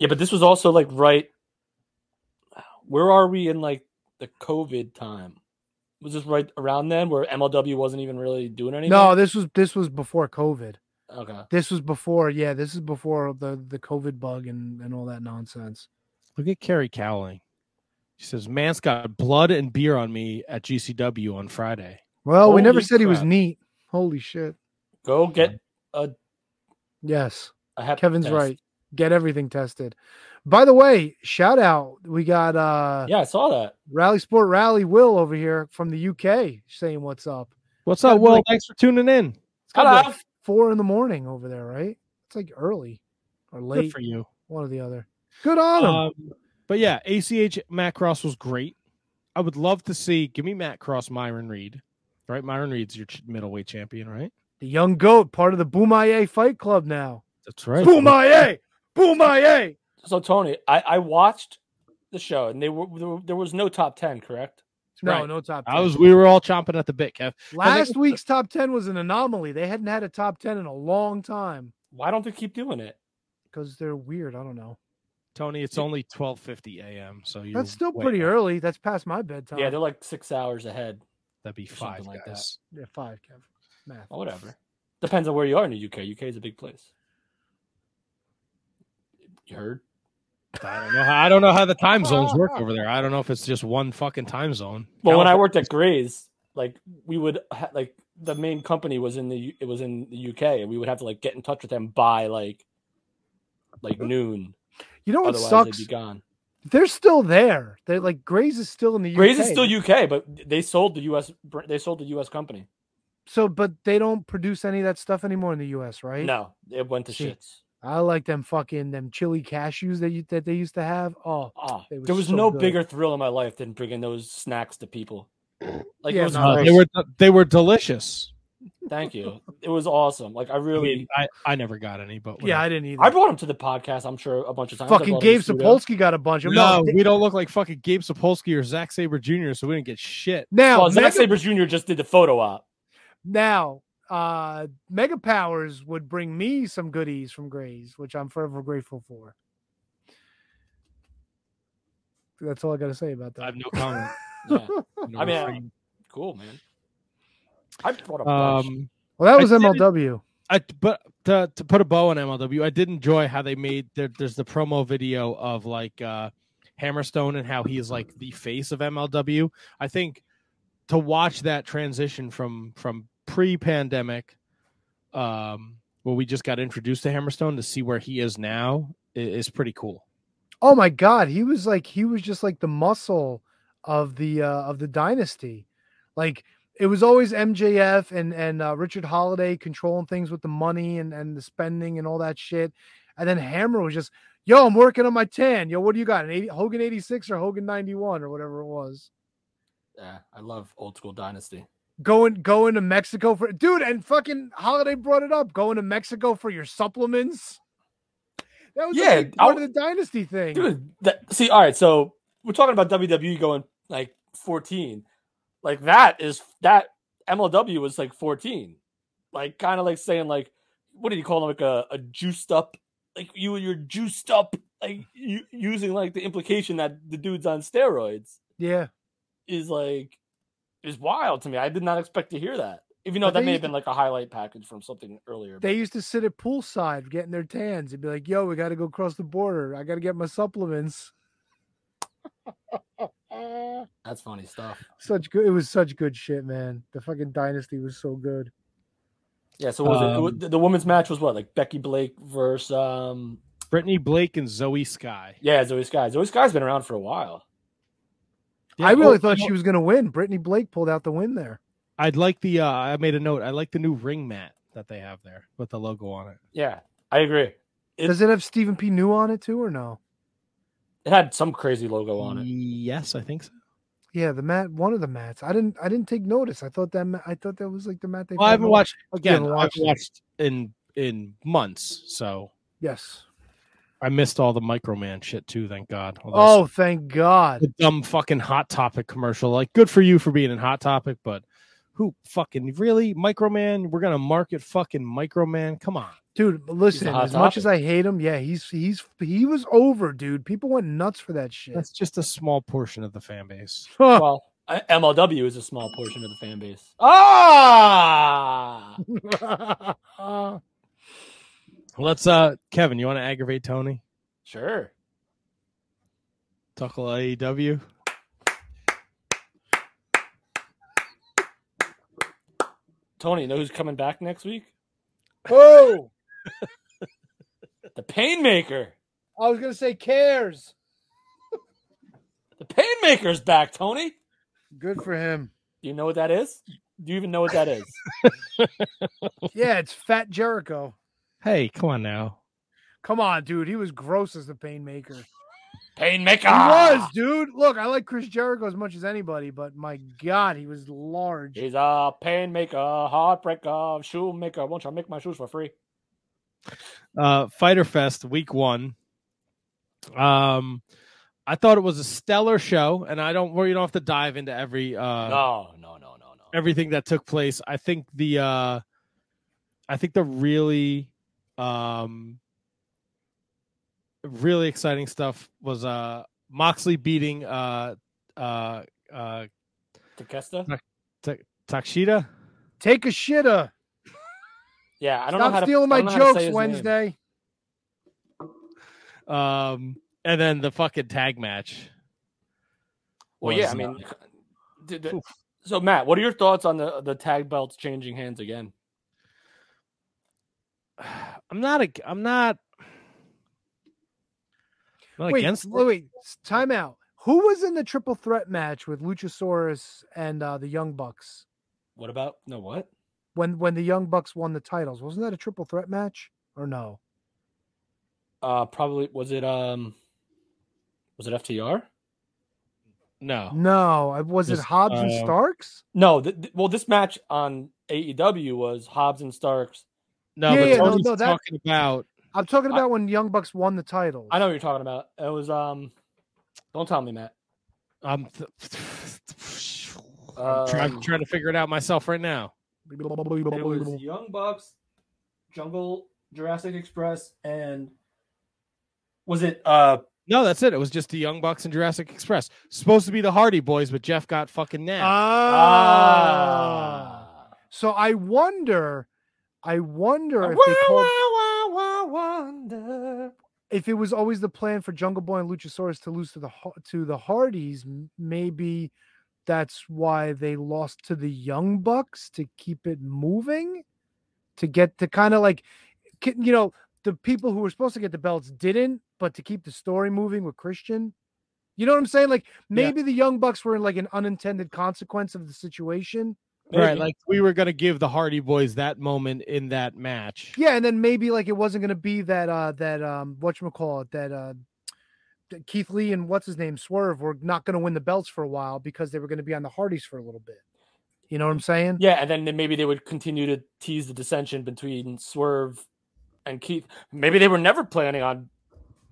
Yeah, but this was also like right. Where are we in like the COVID time? Was this right around then where MLW wasn't even really doing anything? No, this was this was before COVID. Okay. This was before, yeah, this is before the the COVID bug and and all that nonsense. Look at Carrie Cowling. She says, "Man's got blood and beer on me at GCW on Friday. Well, we never Holy said he was neat. Holy shit. Go get a Yes. a Kevin's test. right. Get everything tested. By the way, shout out. We got uh Yeah, I saw that. Rally Sport Rally Will over here from the UK saying what's up. What's up, be Will? like- Thanks for tuning in. It's gotta Hello. like four in the morning over there, right? It's like early or late. Good for you. One or the other. Good on him. Um, but yeah, ACH Matt Cross was great. I would love to see. Give me Matt Cross, Myron Reed. Right, Myron Reed's your middleweight champion, right? the young goat, part of the Bomaye Fight Club now. That's right. Bomaye! Bomaye! So Tony, I I watched the show and they were there, there was no top ten, correct? No, Right. no top I 10. was. We were all chomping at the bit, Kev. 'Cause I Last think- week's top 10 was an anomaly. They hadn't had a top 10 in a long time Why don't they keep doing it? because they're weird. I don't know. Tony, it's only twelve fifty a.m. So you're That's still pretty up. early. That's past my bedtime. Yeah, they're like six hours ahead. That'd be or five like guys. Yeah, five, Kev. Math. Or whatever. Depends on where you are in the UK. UK is a big place. You heard? I don't know. How, I don't know how the time zones work over there. I don't know if it's just one fucking time zone. Well, when I worked at Gray's, like we would ha- like the main company was in the U- it was in the UK, and we would have to like get in touch with them by like like noon. You know what Otherwise, sucks? they'd be gone. They're still there. They're like Grays is still in the UK. Grays is still UK, but they sold the US. br- They sold the US company. So, but they don't produce any of that stuff anymore in the US, right? No, it went to See, shits. I like them fucking them chili cashews that you, that they used to have. Oh, Oh, they there was so no good. bigger thrill in my life than bringing those snacks to people. Like Yeah, it was no, Uh, they were they were delicious. Thank you. It was awesome. Like I I really, mean, I, I never got any, but Yeah. I didn't either. I brought them to the podcast. I'm sure a bunch of times. Fucking Gabe to. Sapolsky got a bunch of no, they- we don't look like fucking Gabe Sapolsky or Zack Sabre Jr., so we didn't get shit. Now, Well, Zack Mega- Sabre Jr. just did the photo op. Now, uh Mega Powers would bring me some goodies from Grays, which I'm forever grateful for. That's all I got to say about that. I have no comment. Yeah. No I mean, I- refrain. cool, man. I brought a bunch. Um, Well, that was I MLW. I but to to put a bow on MLW, I did enjoy how they made there. There's the promo video of like uh Hammerstone and how he is like the face of MLW. I think to watch that transition from from pre-pandemic, um, where we just got introduced to Hammerstone to see where he is now i- is pretty cool. Oh my god, he was like he was just like the muscle of the uh of the dynasty. Like it was always MJF and and uh, Richard Holiday controlling things with the money and and the spending and all that shit. And then Hammer was just, "Yo, I'm working on my tan. Yo, what do you got? An 80, Hogan 86 or Hogan 91 or whatever it was." Yeah, I love old school dynasty. Going going to Mexico for Dude, and fucking Holiday brought it up. Going to Mexico for your supplements. That was Yeah, big part I- of the dynasty thing. Dude, that, see, all right, so we're talking about WWE going like 14. Like that is that MLW was like 14. Like kind of like saying like what did you call them like a, a juiced up like you you're juiced up like you using like the implication that the dude's on steroids Yeah. is like is wild to me. I did not expect to hear that. Even though But that may have used been like a highlight package from something earlier. They used to sit at poolside getting their tans. They'd be like, "Yo, we got to go across the border. I got to get my supplements." That's funny stuff. Such good. It was such good shit, man. The fucking dynasty was so good. Yeah, so what was it? it? Um, The, the women's match was what? Like Becky Blake versus um Brittany Blake and Zoe Sky. Yeah, Zoe Sky. Zoe Sky's been around for a while. I really oh, thought you she was going to win. Brittany Blake pulled out the win there. I'd like the. uh I made a note. I like the new ring mat that they have there with the logo on it. Yeah, I agree. It, Does it have Stephen P. New on it too, or no? it had some crazy logo on it. Yes, I think so. Yeah, the mat. One of the mats. I didn't. I didn't take notice. I thought that. ma- I thought that was like the mat they. Well, I haven't watched again. haven't I watched haven't it. watched in in months, so Yes. I missed all the Microman shit too. Thank God. All Oh, thank God. the dumb fucking Hot Topic commercial. Like, good for you for being in Hot Topic, but who fucking really Microman? We're gonna market fucking Microman. Come on, Dude, listen. hot As much as. I hate him, yeah, he's he's he was over, dude. People went nuts for that shit. that's just a small portion of the fan base. well, MLW is a small portion of the fan base. Ah, Let's uh, Kevin, you want to aggravate Tony? sure. Talk a little AEW. Tony, you know who's coming back next week? oh, The Painmaker. I was gonna say cares. The Painmaker's back, Tony. Good for him. Do you know what that is? Do you even know what that is? Yeah, it's Fat Jericho. Hey, come on now. Come on, dude. He was gross as the Painmaker. Painmaker. He was, dude. Look, I like Chris Jericho as much as anybody, but my God, he was large. He's a painmaker, heartbreaker, shoemaker. Won't you make my shoes for free? uh Fighter Fest week one. Um I thought it was a stellar show, and I don't worry you don't have to dive into every uh no, no, no, no, no. everything that took place. I think the uh I think the really um really exciting stuff was uh Moxley beating uh uh uh Takesta? Ta- Takshita. Take a shitter. Yeah, I don't know Stop how to stealing I my don't know how to say jokes his name. Wednesday. Um and then the fucking tag match. Well, yeah, I mean, d- d- so Matt, what are your thoughts on the the tag belts changing hands again? I'm not a I'm not Not wait, against wait, wait, time out. Who was in the triple threat match with Luchasaurus and uh, the Young Bucks What about no what? when when the Young Bucks won the titles? Wasn't that a triple threat match or no? Uh, probably was it um, was it FTR? No, No, I- was it Just, Hobbs and uh, Starks? No, th- th- well, this match on AEW was Hobbs and Starks. No, Yeah, but yeah, no, Tony's no, that- talking about I'm talking about when Young Bucks won the titles. I know what you're talking about. It was um, don't tell me, Matt. I'm, th- Uh, I'm trying, trying to figure it out myself right now. It was Young Bucks, Jungle, Jurassic Express, and was it uh No, that's it. It was just the Young Bucks and Jurassic Express. Supposed to be the Hardy Boys, but Jeff got fucking nabbed. Ah. So I wonder, I wonder if they called, if it was always the plan for Jungle Boy and Luchasaurus to lose to the to the Hardys. Maybe that's why they lost to the Young Bucks to keep it moving, to get to kind of like, you know, the people who were supposed to get the belts didn't, but to keep the story moving with Christian. You know what I'm saying? Like maybe the Young Bucks were in like an unintended consequence of the situation. Right, like we were gonna give the Hardy Boys that moment in that match. Yeah, and then maybe like it wasn't gonna be that uh that um whatchamacallit, that uh that Keith Lee and what's his name Swerve were not gonna win the belts for a while because they were gonna be on the Hardys for a little bit. You know what I'm saying? yeah, and then maybe they would continue to tease the dissension between Swerve and Keith. Maybe they were never planning on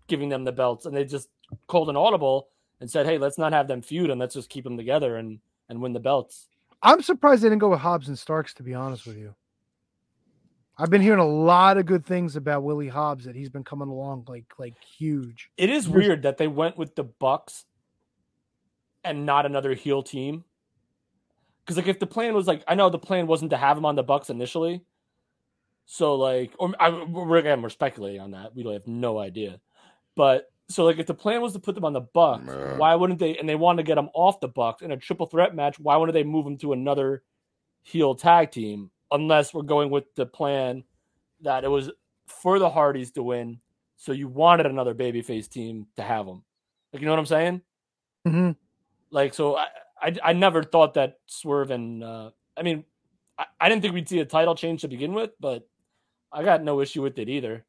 giving them the belts, and they just called an audible and said, "Hey, let's not have them feud, and let's just keep them together and and win the belts." I'm surprised they didn't go with Hobbs and Starks, to be honest with you. I've been hearing a lot of good things about Willie Hobbs that he's been coming along like like huge. It is weird that they went with the Bucks and not another heel team. Because like if the plan was like, I know the plan wasn't to have him on the Bucks initially. So like, or I, we're again we're speculating on that. We don't have no idea. But so like if the plan was to put them on the Bucks, why wouldn't they? And they wanted to get them off the Bucks in a triple threat match. Why wouldn't they move them to another heel tag team? Unless we're going with the plan that it was for the Hardys to win, so you wanted another babyface team to have them. Like you know what I'm saying? Mm-hmm. Like so, I I, I never thought that Swerve and uh, I mean, I, I didn't think we'd see a title change to begin with, but I got no issue with it either.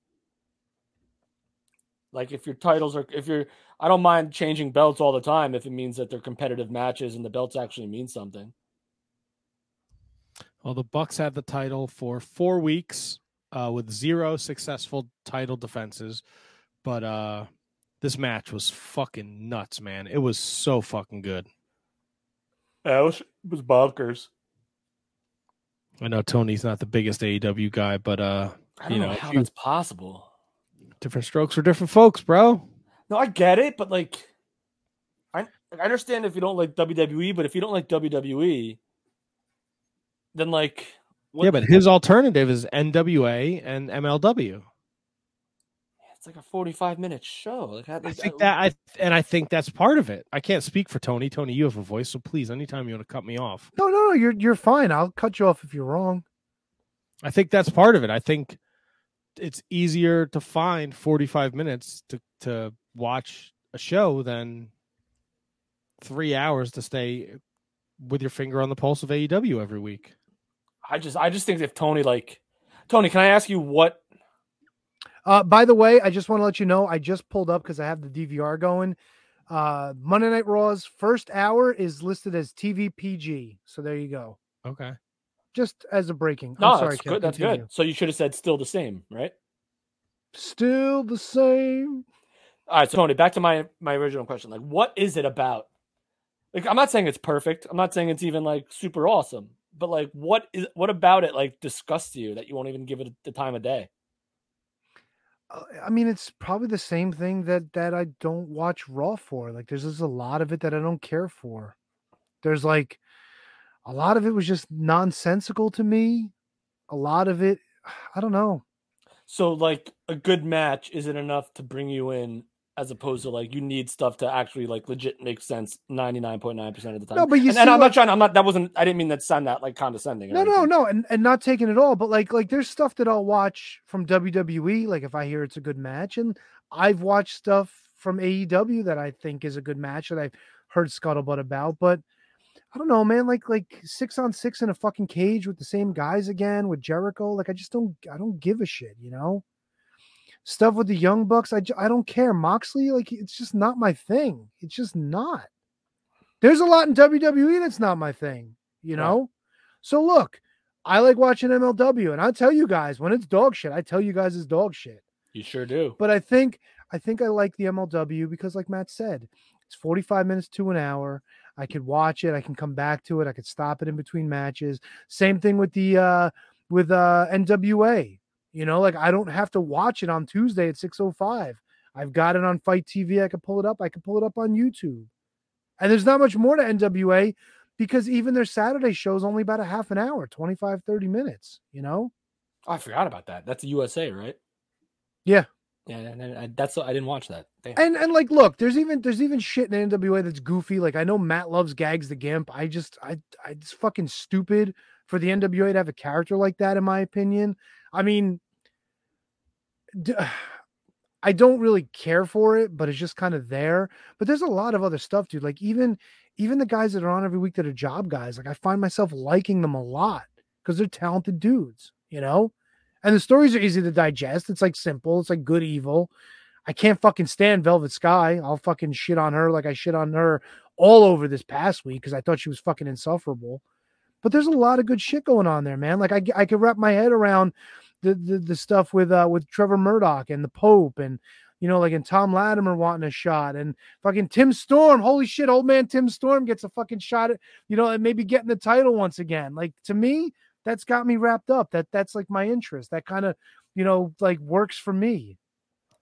Like if your titles are if you're I don't mind changing belts all the time if it means that they're competitive matches and the belts actually mean something. Well, the Bucks had the title for four weeks uh, with zero successful title defenses, but uh, this match was fucking nuts, man. It was so fucking good. Yeah, it was, it was bonkers. I know Tony's not the biggest AEW guy, but uh, I don't you know, know, how you- that's possible. Different strokes for different folks, bro. No, I get it, but like, I I understand if you don't like WWE, but if you don't like WWE, then like, what- Yeah, but his alternative is NWA and MLW. it's like a forty-five minute show. Like, I think that I and I think that's part of it. I can't speak for Tony. Tony, you have a voice, so please, anytime you want to cut me off, No, no, no, you're you're fine. I'll cut you off if you're wrong. I think that's part of it. I think it's easier to find 45 minutes to to watch a show than three hours to stay with your finger on the pulse of AEW every week. I just I just think if Tony like Tony, can I ask you what? Uh, by the way, I just want to let you know I just pulled up because I have the DVR going. Uh, Monday Night Raw's first hour is listed as TV PG. So there you go. Okay. Just as a breaking. No, I'm sorry, that's Ken, good. That's continue. good. So you should have said still the same, right? Still the same. All right, so Tony, back to my my original question. Like, what is it about? Like, I'm not saying it's perfect. I'm not saying it's even like super awesome. But like, what is what about it like disgusts you that you won't even give it the time of day? Uh, I mean, it's probably the same thing that that I don't watch Raw for. Like, there's just a lot of it that I don't care for. There's like a lot of it was just nonsensical to me. A lot of it, I don't know. So like a good match isn't enough to bring you in, as opposed to like you need stuff to actually like legit make sense ninety nine point nine percent of the time. No, but you and, see, and I'm not trying. I'm not. That wasn't. I didn't mean that sound that like condescending. No, no, no, and and not taking it all, but like like there's stuff that I'll watch from WWE. Like if I hear it's a good match, and I've watched stuff from AEW that I think is a good match that I've heard scuttlebutt about, but I don't know, man. Like like six on six in a fucking cage with the same guys again with Jericho. Like I just don't I don't give a shit, you know. Stuff with the Young Bucks, I, I don't care. Moxley, like it's just not my thing. It's just not. There's a lot in WWE that's not my thing, you know. So look, I like watching MLW, and I tell you guys when it's dog shit, I tell you guys it's dog shit. You sure do. But I think I think I like the MLW because, like Matt said, it's 45 minutes to an hour. I could watch it. I can come back to it. I could stop it in between matches. Same thing with the uh with uh NWA. You know, like I don't have to watch it on Tuesday at 6:05. I've got it on Fight TV. I can pull it up. I can pull it up on YouTube. And there's not much more to NWA because even their Saturday show is only about a half an hour, 25 30 minutes, you know? Oh, I forgot about that. That's the USA, right? Yeah. Yeah, and, I, that's I didn't watch that. Damn. And and like look, there's even there's even shit in NWA that's goofy. Like I know Matt loves gags the gimp. I just I I it's fucking stupid for the NWA to have a character like that in my opinion. I mean I don't really care for it, but it's just kind of there. But there's a lot of other stuff, dude. Like even even the guys that are on every week that are job guys, like I find myself liking them a lot because they're talented dudes, you know? And the stories are easy to digest. It's like simple. It's like good evil. I can't fucking stand Velvet Sky. I'll fucking shit on her like I shit on her all over this past week because I thought she was fucking insufferable. But there's a lot of good shit going on there, man. Like I, I could wrap my head around the, the the stuff with uh with Trevor Murdoch and the Pope and you know like and Thom Latimer wanting a shot and fucking Tim Storm. Holy shit, old man Tim Storm gets a fucking shot at you know and maybe getting the title once again. Like to me, that's got me wrapped up. That that's like my interest. That kind of you know like works for me.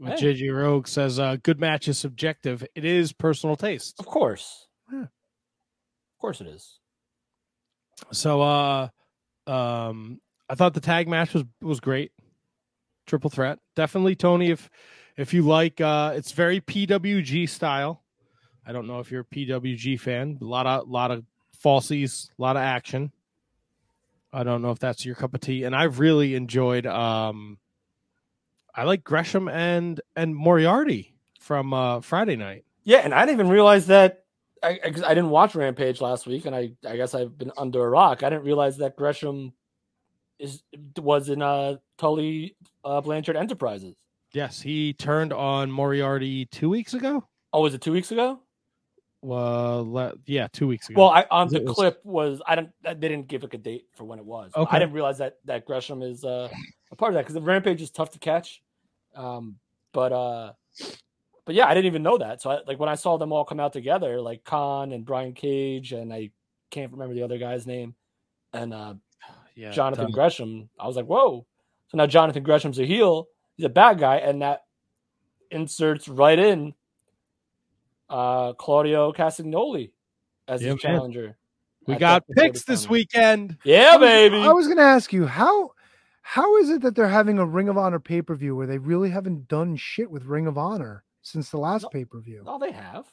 JJ Rogue says, uh, "Good match is subjective. It is personal taste." Of course. Yeah. Of course it is. So, uh, um, I thought the tag match was was great. Triple threat, definitely Tony. If if you like, uh, it's very PWG style. I don't know if you're a PWG fan. A lot of lot of falsies, a lot of action. I don't know if that's your cup of tea. And I've really enjoyed. Um, I like Gresham and and Moriarty from uh, Friday night. Yeah, and I didn't even realize that. I, I, I didn't watch Rampage last week, and I, I guess I've been under a rock. I didn't realize that Gresham is was in uh Tully uh, Blanchard Enterprises. Yes, he turned on Moriarty two weeks ago. Oh, was it two weeks ago? Well, le- yeah, two weeks ago. Well, I, on the was- clip was I don't they didn't give like a date for when it was. Okay. I didn't realize that that Gresham is uh, a part of that because the Rampage is tough to catch. Um, but uh, but yeah, I didn't even know that. So I, like when I saw them all come out together, like Kaun and Brian Cage, and I can't remember the other guy's name, and uh, Yeah, Jonathan Tom- Gresham. I was like, whoa. So now Jonathan Gresham's a heel. He's a bad guy, and that inserts right in uh, Claudio Castagnoli as Yeah, his challenger. We got picks this weekend. Yeah, I was- baby. I was going to ask you how how is it that they're having a Ring of Honor pay per view where they really haven't done shit with Ring of Honor since the last pay per view? Oh, they have.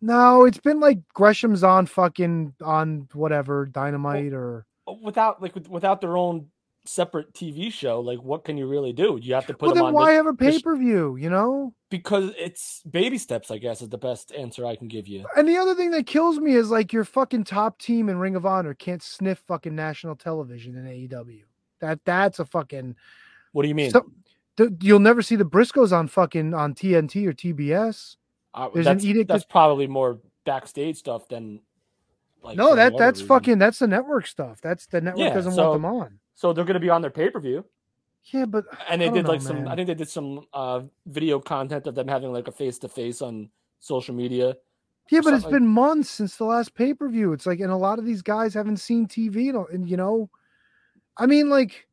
No, it's been like Gresham's on fucking on whatever Dynamite or Without like with, without their own separate TV show, like what can you really do? You have to put well, them then on. why this- have a pay per view? You know. Because it's baby steps, I guess, is the best answer I can give you. And the other thing that kills me is like your fucking top team in Ring of Honor can't sniff fucking national television in AEW. That that's a fucking. What do you mean? So, th- you'll never see the Briscoes on fucking on TNT or TBS. Uh, There's that's, an edict. that's that- probably more backstage stuff than. Like no, that that's reason. fucking that's the network stuff. That's the network Yeah, doesn't so- want them on. So they're going to be on their pay per view. Yeah, but and I they don't did like know, some. I think they did some uh video content of them having like a face to face on social media. Yeah, but it's something. been months since the last pay per view. It's like, and a lot of these guys haven't seen TV, and, and you know, I mean, like,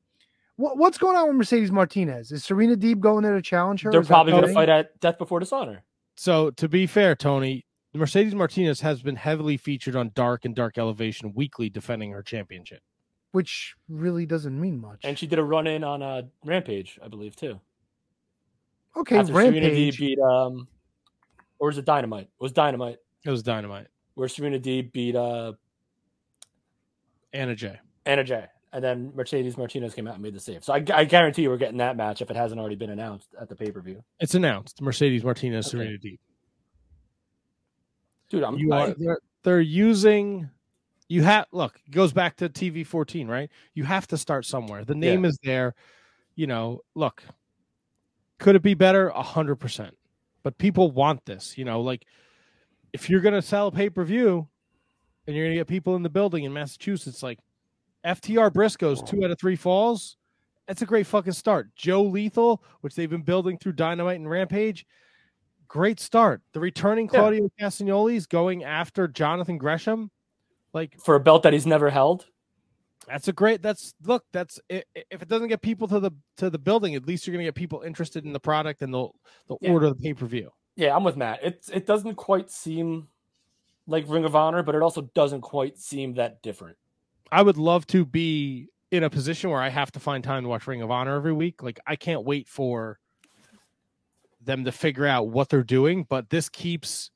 what what's going on with Mercedes Martinez? Is Serena Deeb going there to challenge her? They're probably going to fight at Death Before Dishonor. So to be fair, Tony, Mercedes Martinez has been heavily featured on Dark and Dark Elevation weekly, defending her championship. Which really doesn't mean much. And she did a run in on uh, Rampage, I believe, too. Okay, After Serena Deeb Rampage. beat um, or was it Dynamite? It was Dynamite It was Dynamite. where Serena Deeb beat uh Anna Jay Anna Jay and then Mercedes Martinez came out and made the save. So I, I guarantee you we're getting that match if it hasn't already been announced at the pay per view. It's announced. Mercedes Martinez, Okay. Serena Deeb. Dude, I'm You I- are, they're, they're using. You have look. It goes back to TV fourteen, right? You have to start somewhere. The name Yeah. is there. You know, look. Could it be better? A hundred percent. But people want this. You know, like if you're gonna sell a pay per view, and you're gonna get people in the building in Massachusetts, like FTR Briscoes, two out of three falls. That's a great fucking start. Joe Lethal, which they've been building through Dynamite and Rampage, great start. The returning Yeah. Claudio Castagnoli's going after Jonathan Gresham. Like for a belt that he's never held. that's a great. That's look. That's if it doesn't get people to the to the building, at least you're gonna get people interested in the product and they'll they'll Yeah. order the pay per view. Yeah, I'm with Matt. It it doesn't quite seem like Ring of Honor, but it also doesn't quite seem that different. I would love to be in a position where I have to find time to watch Ring of Honor every week. Like I can't wait for them to figure out what they're doing, but this keeps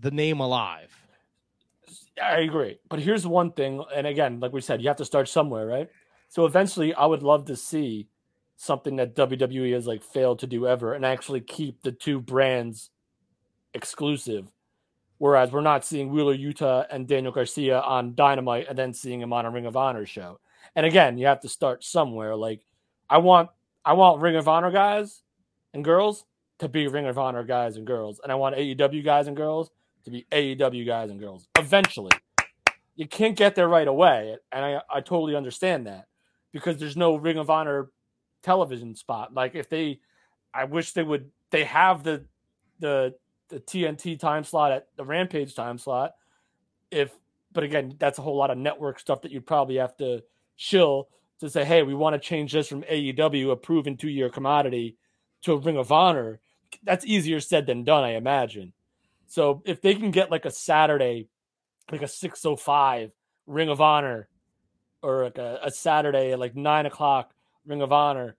the name alive. I agree. But here's one thing, and again, like we said, you have to start somewhere, right? So eventually I would love to see something that WWE has like failed to do ever and actually keep the two brands exclusive. Whereas we're not seeing Wheeler Yuta and Daniel Garcia on Dynamite and then seeing him on a Ring of Honor show. And again, you have to start somewhere. Like I want I want Ring of Honor guys and girls to be Ring of Honor guys and girls. And I want AEW guys and girls to be AEW guys and girls. Eventually. You can't get there right away. And I, I totally understand that because there's no Ring of Honor television spot. Like if they I wish they would they have the the the TNT time slot at the Rampage time slot. If but again, that's a whole lot of network stuff that you'd probably have to shill to say, hey, we want to change this from AEW, a proven two year commodity, to a Ring of Honor. That's easier said than done, I imagine. So if they can get like a Saturday, like a 605 Ring of Honor, or like a, a Saturday at like nine o'clock Ring of Honor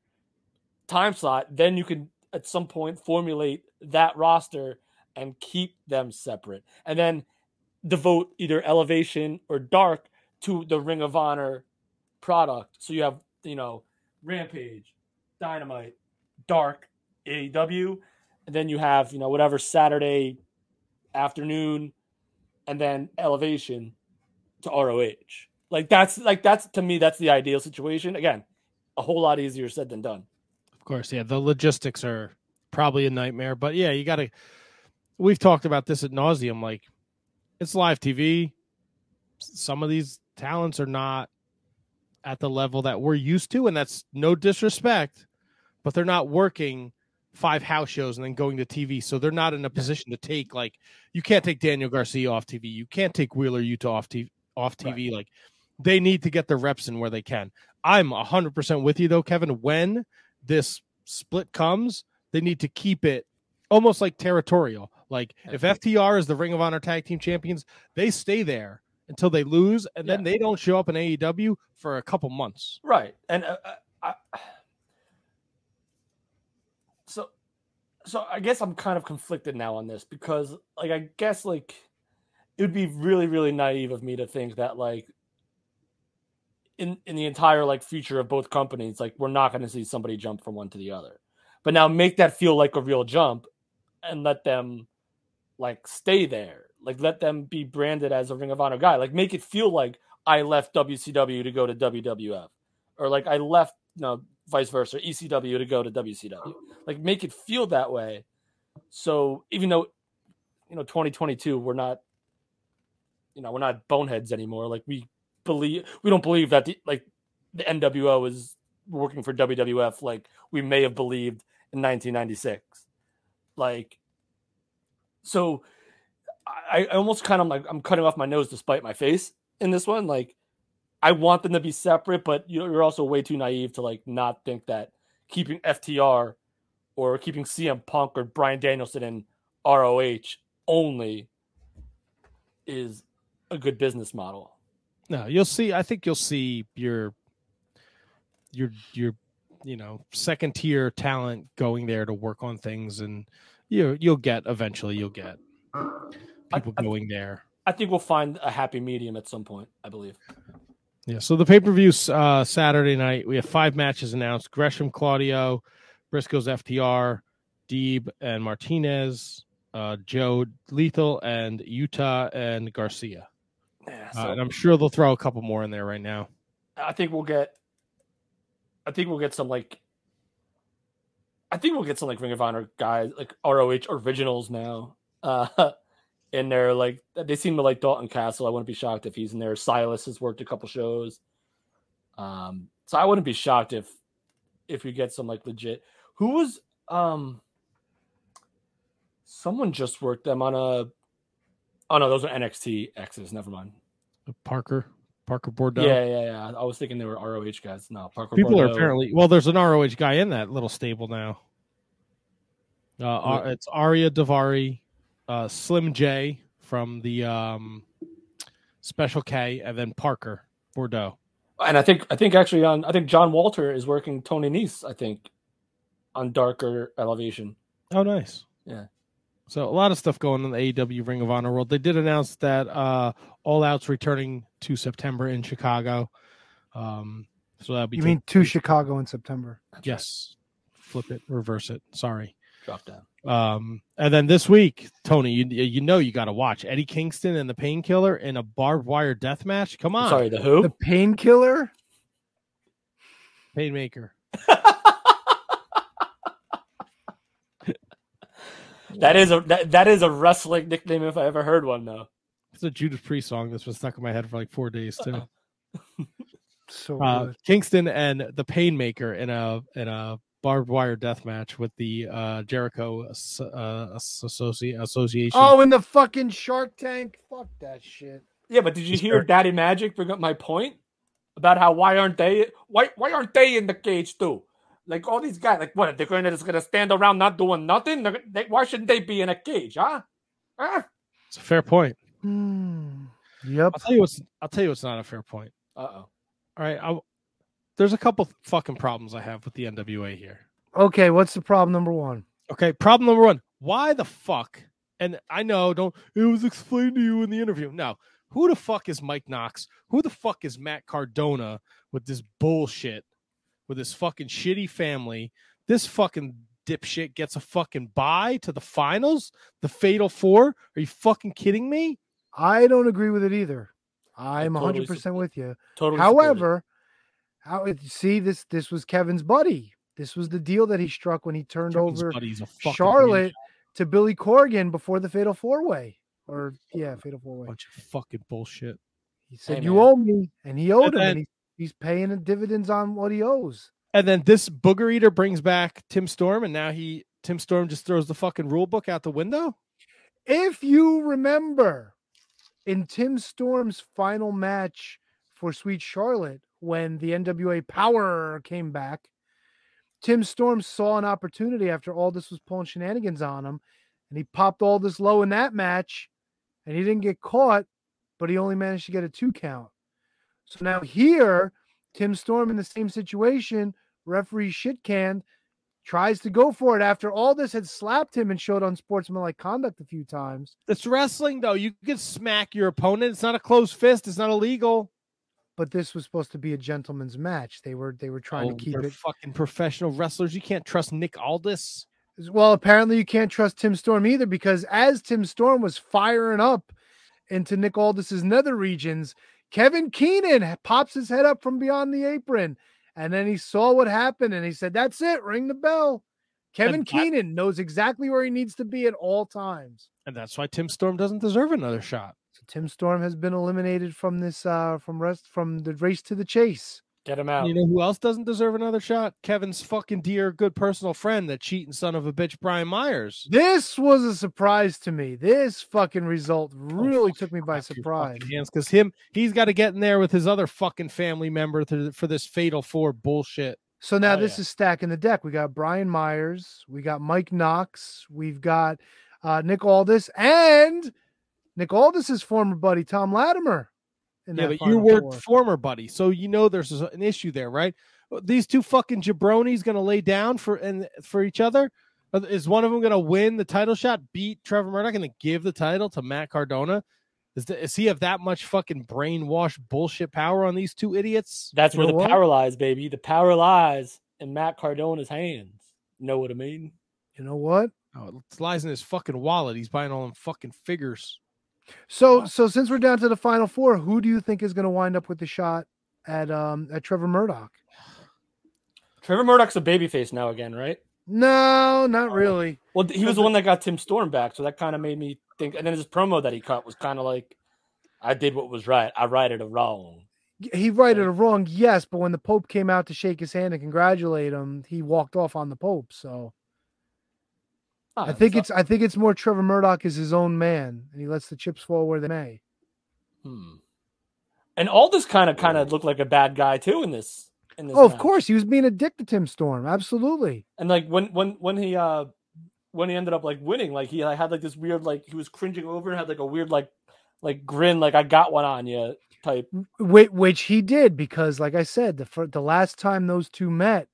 time slot, then you can at some point formulate that roster and keep them separate. And then devote either elevation or dark to the Ring of Honor product. So you have, you know, Rampage, Dynamite, Dark, AEW, and then you have, you know, whatever Saturday afternoon and then elevation to ROH. Like that's like that's to me that's the ideal situation. Again, a whole lot easier said than done. Of course, yeah, the logistics are probably a nightmare, but yeah, you got to. We've talked about this at nauseum. Like, it's live TV. Some of these talents are not at the level that we're used to, and that's no disrespect, but they're not working five house shows and then going to TV, so they're not in a position to take like you can't take Daniel Garcia off TV, you can't take Wheeler Yuta off TV. Off TV, like they need to get the reps in where they can. I'm hundred percent with you though, Kevin. When this split comes, they need to keep it almost like territorial. Like if FTR is the Ring of Honor Tag Team Champions, they stay there until they lose, and then they don't show up in AEW for a couple months. Right. And uh, uh, I, so so I guess I'm kind of conflicted now on this because like I guess like it would be really really naive of me to think that like in in the entire like future of both companies like we're not going to see somebody jump from one to the other. But now make that feel like a real jump and let them like stay there. Like let them be branded as a Ring of Honor guy. Like make it feel like I left WCW to go to WWF or like I left, you know, vice versa, ECW to go to WCW. Like make it feel that way. So even though you know 2022 we're not you know, we're not boneheads anymore. Like we believe we don't believe that the like the NWO is working for WWF like we may have believed in 1996. Like so I, I almost kind of like I'm cutting off my nose to spite my face in this one. Like I want them to be separate, but you're you're also way too naive to like not think that keeping FTR or keeping CM Punk or Bryan Danielson in ROH only is a good business model. No, you'll see. I think you'll see your your your you know second tier talent going there to work on things, and you you'll get eventually you'll get people going there. I think we'll find a happy medium at some point. I believe. Yeah, so the pay per view uh, Saturday night, we have five matches announced: Gresham, Claudio, Briscoe's FTR, Deeb and Martinez, uh, Joe Lethal, and Yuta and Garcia. Yeah, Uh, and I'm sure they'll throw a couple more in there right now. I think we'll get. I think we'll get some like. I think we'll get some like Ring of Honor guys, like ROH originals now. Uh, in there, like they seem to like Dalton Castle. I wouldn't be shocked if he's in there. Silas has worked a couple shows. Um, so I wouldn't be shocked if if we get some like legit. Who was um. Someone just worked them on a. Oh no, those are NXT X's. Never mind. Parker, Parker Boudreaux. Yeah, yeah, yeah. I was thinking they were ROH guys. No, Parker. People are apparently well. There's an ROH guy in that little stable now. Uh, it's Ari Daivari, uh, Slim J from the um, Special K, and then Parker Boudreaux. and I think I think actually on I think John Walter is working Tony Nese. I think on Darker Elevation. Oh, nice. Yeah. So a lot of stuff going on in the AEW Ring of Honor world. They did announce that uh, All Out's returning to September in Chicago. Um, so that'll be You mean to Chicago in September? yes, flip it, reverse it. Sorry. Drop down. Um, and then this week, Tony, you you know you got to watch Eddie Kingston and the Painkiller in a barbed wire death match. Come on, Sorry, the who? The painkiller? Painmaker. That is a that, that is a wrestling nickname if I ever heard one though. It's a Judas Priest song that's been stuck in my head for like four days too. So uh. Kingston and the Painmaker in a in a barbed wire death match with the uh, Jericho uh, Associ- Association. Oh, in the fucking Shark Tank. Fuck that shit. Yeah, but did you hear Daddy Magic bring up my point about how why aren't they why why aren't they in the cage too? Like all these guys, like what they're going to just gonna stand around not doing nothing? They're, why shouldn't they be in a cage, huh? Huh? It's a fair point. Yep. I'll tell you what's I'll tell you what's not a fair point. Uh oh. All right, I'll, there's a couple fucking problems I have with the NWA here. Okay, what's the problem number one? Okay, problem number one: Why the fuck? And I know, don't it was explained to you in the interview. No, who the fuck is Mike Knox? Who the fuck is Matt Cardona with this bullshit? With this fucking shitty family, this fucking dipshit gets a fucking bye to the finals, the Fatal Four. Are you fucking kidding me? I don't agree with it either. I'm totally 100% with you. totally However, how uh, see this this was Kevin's buddy. This was the deal that he struck when he turned Kevin's over Charlotte to Billy Corgan before the Fatal Four Way. Or yeah, Fatal Four Way. Bunch of fucking bullshit. He said, Hey, "You owe me," and he owed And him, then- and he, he's paying the dividends on what he owes. And then this booger eater brings back Tim Storm, and now he Tim Storm just throws the fucking rule book out the window. If you remember, in Tim Storm's final match for Sweet Charlotte, when the NWA Power came back, Tim Storm saw an opportunity after Aldis was pulling shenanigans on him, and he popped Aldis low in that match, and he didn't get caught, but he only managed to get a two count. So now here, Tim Storm in the same situation, referee shit canned, tries to go for it after Aldis had slapped him and showed unsportsmanlike conduct a few times. It's wrestling, though. You can smack your opponent. It's not a closed fist. It's not illegal. But this was supposed to be a gentleman's match. They were they were trying Oh, to keep they're it. fucking professional wrestlers. You can't trust Nick Aldis. Well, apparently you can't trust Tim Storm either because as Tim Storm was firing up into Nick Aldis's nether regions, Kevin Keenan pops his head up from beyond the apron, and then he saw what happened and he said, "That's it, ring the bell." Kevin And Keenan knows exactly where he needs to be at all times. And that's why Tim Storm doesn't deserve another shot. So Tim Storm has been eliminated from this uh from rest from the race to the chase. Get him out. You know who else doesn't deserve another shot? Kevin's fucking dear, good personal friend, the cheating son of a bitch, Brian Myers. This was a surprise to me. This fucking result really took me by surprise. Hands, because him, he's got to get in there with his other fucking family member to, for this fatal four bullshit. So now Oh, this yeah. is stacking the deck. We got Brian Myers, we got Mike Knox, we've got uh, Nick Aldis, and Nick Aldis's former buddy Thom Latimer. in Yeah, that but you were Four. former buddy, so you know there's an issue there, right? These two fucking jabronis going to lay down for and for each other. Is one of them going to win the title shot, beat Trevor Murdoch, and then give the title to Matt Cardona? Is, the, is he have that much fucking brainwash bullshit power on these two idiots? That's where the what? power lies, baby. The power lies in Matt Cardona's hands. Know what I mean? You know what? Oh, it lies in his fucking wallet. He's buying all them fucking figures. So so since we're down to the final four, who do you think is going to wind up with the shot at um at Trevor Murdoch? Trevor Murdoch's a babyface now again, right? No, not really. Well, he was the one that got Tim Storm back, so that kind of made me think. And then his promo that he cut was kind of like, "I did what was right. I righted a wrong." He righted a wrong, yes, but when the Pope came out to shake his hand and congratulate him, he walked off on the Pope. So Ah, I think it's I think it's more Trevor Murdoch is his own man, and he lets the chips fall where they may. Hmm. And Aldis kind of kind of looked like a bad guy too in this. In this Oh, of course, he was being a dick to Tim Storm. Absolutely. And like when when when he uh when he ended up like winning, like he like, had like this weird like he was cringing over and had like a weird like like grin, like I got one on you type. Which, which he did because, like I said, the the last time those two met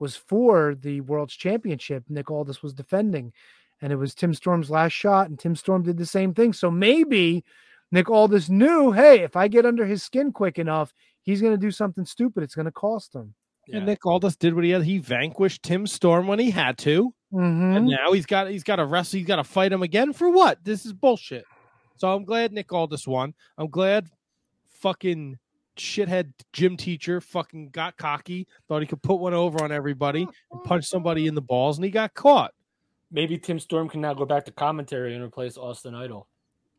was for the World's Championship. Nick Aldis was defending, and it was Tim Storm's last shot, and Tim Storm did the same thing. So maybe Nick Aldis knew, hey, if I get under his skin quick enough, he's going to do something stupid. It's going to cost him. And Nick Aldis did what he had. He vanquished Tim Storm when he had to, Mhm. and now he's got he's got to wrestle. He's got to fight him again for what? This is bullshit. So I'm glad Nick Aldis won. I'm glad fucking shithead gym teacher fucking got cocky, thought he could put one over on everybody and punch somebody in the balls, and he got caught. Maybe Tim Storm can now go back to commentary and replace Austin Idol.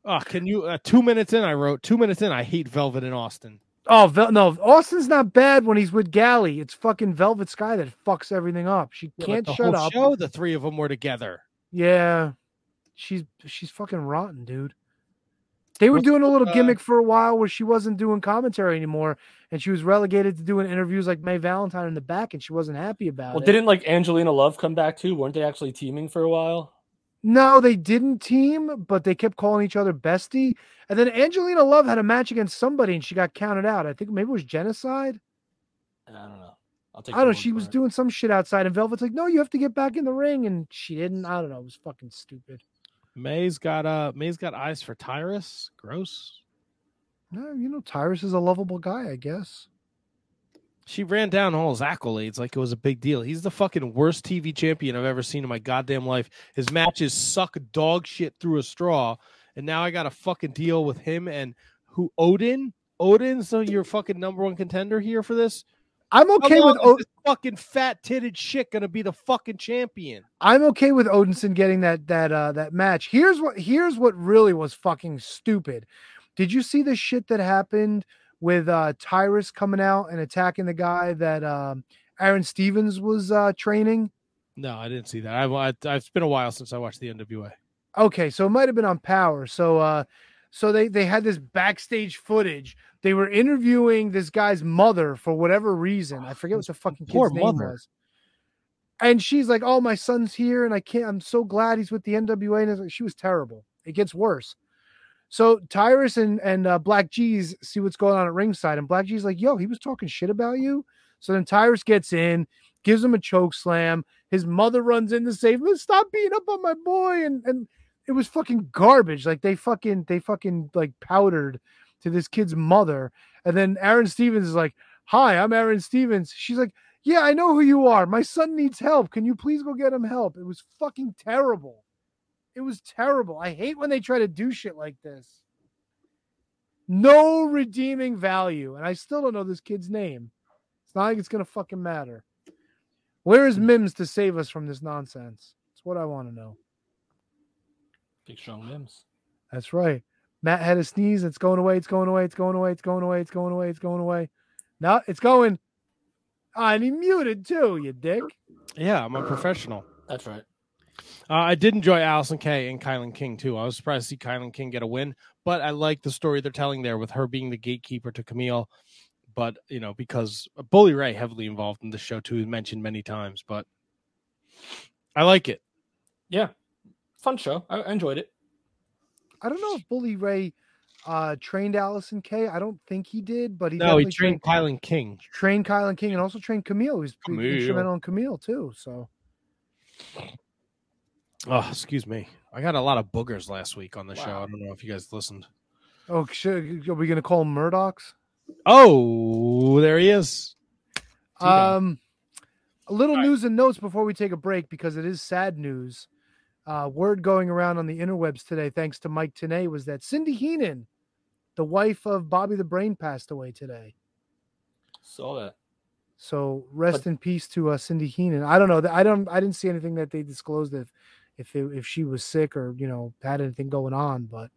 Oh, can you? Uh, two minutes in, I wrote two minutes in. I hate Velvet in Austin. Oh Vel- no, Austin's not bad when he's with Galli. It's fucking Velvet Sky that fucks everything up. She Yeah, can't the shut whole up. Show the three of them were together. Yeah, she's she's fucking rotten, dude. They were doing a little uh, gimmick for a while where she wasn't doing commentary anymore, and she was relegated to doing interviews like May Valentine in the back, and she wasn't happy about Well, it. Well, didn't like Angelina Love come back too? Weren't they actually teaming for a while? No, they didn't team, but they kept calling each other bestie. And then Angelina Love had a match against somebody, and she got counted out. I think maybe it was genocide. I don't know. I'll take I don't know. She was it. doing some shit outside, and Velvet's like, "No, you have to get back in the ring," and she didn't. I don't know. It was fucking stupid. May's got uh May's got eyes for Tyrus. Gross. No, you know, Tyrus is a lovable guy, I guess. She ran down all his accolades like it was a big deal. He's the fucking worst TV champion I've ever seen in my goddamn life. His matches suck dog shit through a straw, and now I got to fucking deal with him and who Odin. Odin, so you're fucking number one contender here for this. I'm okay with O- this fucking fat titted shit gonna be the fucking champion. I'm okay with Odinson getting that that uh that match. Here's what here's what really was fucking stupid. Did you see the shit that happened with uh Tyrus coming out and attacking the guy that um Aaron Stevens was uh training? No, I didn't see that. I've, I, it's been a while since I watched the NWA. Okay, so it might have been on Power. So uh so they they had this backstage footage. They were interviewing this guy's mother for whatever reason. I forget what the fucking poor kid's name mother. was. And she's like, "Oh, my son's here, and I can't. I'm so glad he's with the NWA." And like, she was terrible. It gets worse. So Tyrus and and uh, BLK Jeez see what's going on at ringside, and BLK Jeez like, "Yo, he was talking shit about you." So then Tyrus gets in, gives him a choke slam. His mother runs in to save him. Stop beating up on my boy, and and it was fucking garbage. Like they fucking they fucking like powdered to this kid's mother, and then Aaron Stevens is like, "Hi, I'm Aaron Stevens." She's like, "Yeah, I know who you are. My son needs help. Can you please go get him help?" It was fucking terrible. It was terrible. I hate when they try to do shit like this. No redeeming value, and I still don't know this kid's name. It's not like it's gonna fucking matter. Where is Mims to save us from this nonsense? That's what I want to know. Big strong limbs. That's right. Matt had a sneeze. It's going away. It's going away. It's going away. It's going away. It's going away. It's going away. No, it's going. Ah, and he muted too, you dick. Yeah, I'm a professional. That's right. Uh, I did enjoy Allysin Kay and Kylan King too. I was surprised to see Kylan King get a win, but I like the story they're telling there with her being the gatekeeper to Camille. But you know, because Bully Ray heavily involved in the show too, mentioned many times. But I like it. Yeah, fun show. I, I enjoyed it. I don't know if Bully Ray uh, trained Allysin Kay. I don't think he did, but he no, he definitely trained Kylan King. trained Kylan King and also trained Camille. He was pretty Camille. instrumental in Camille too. So Oh, excuse me. I got a lot of boogers last week on the show. I don't know if you guys listened. Oh, should, are we going to call him Murdochs? Oh, there he is. Um, a little news and notes before we take a break because it is sad news. Uh, word going around on the interwebs today, thanks to Mike Tenay, was that Cindy Heenan, the wife of Bobby the Brain, passed away today. Saw that. So rest in peace to uh, Cindy Heenan. I don't know. I don't. I didn't see anything that they disclosed if if it, if she was sick or you know had anything going on. But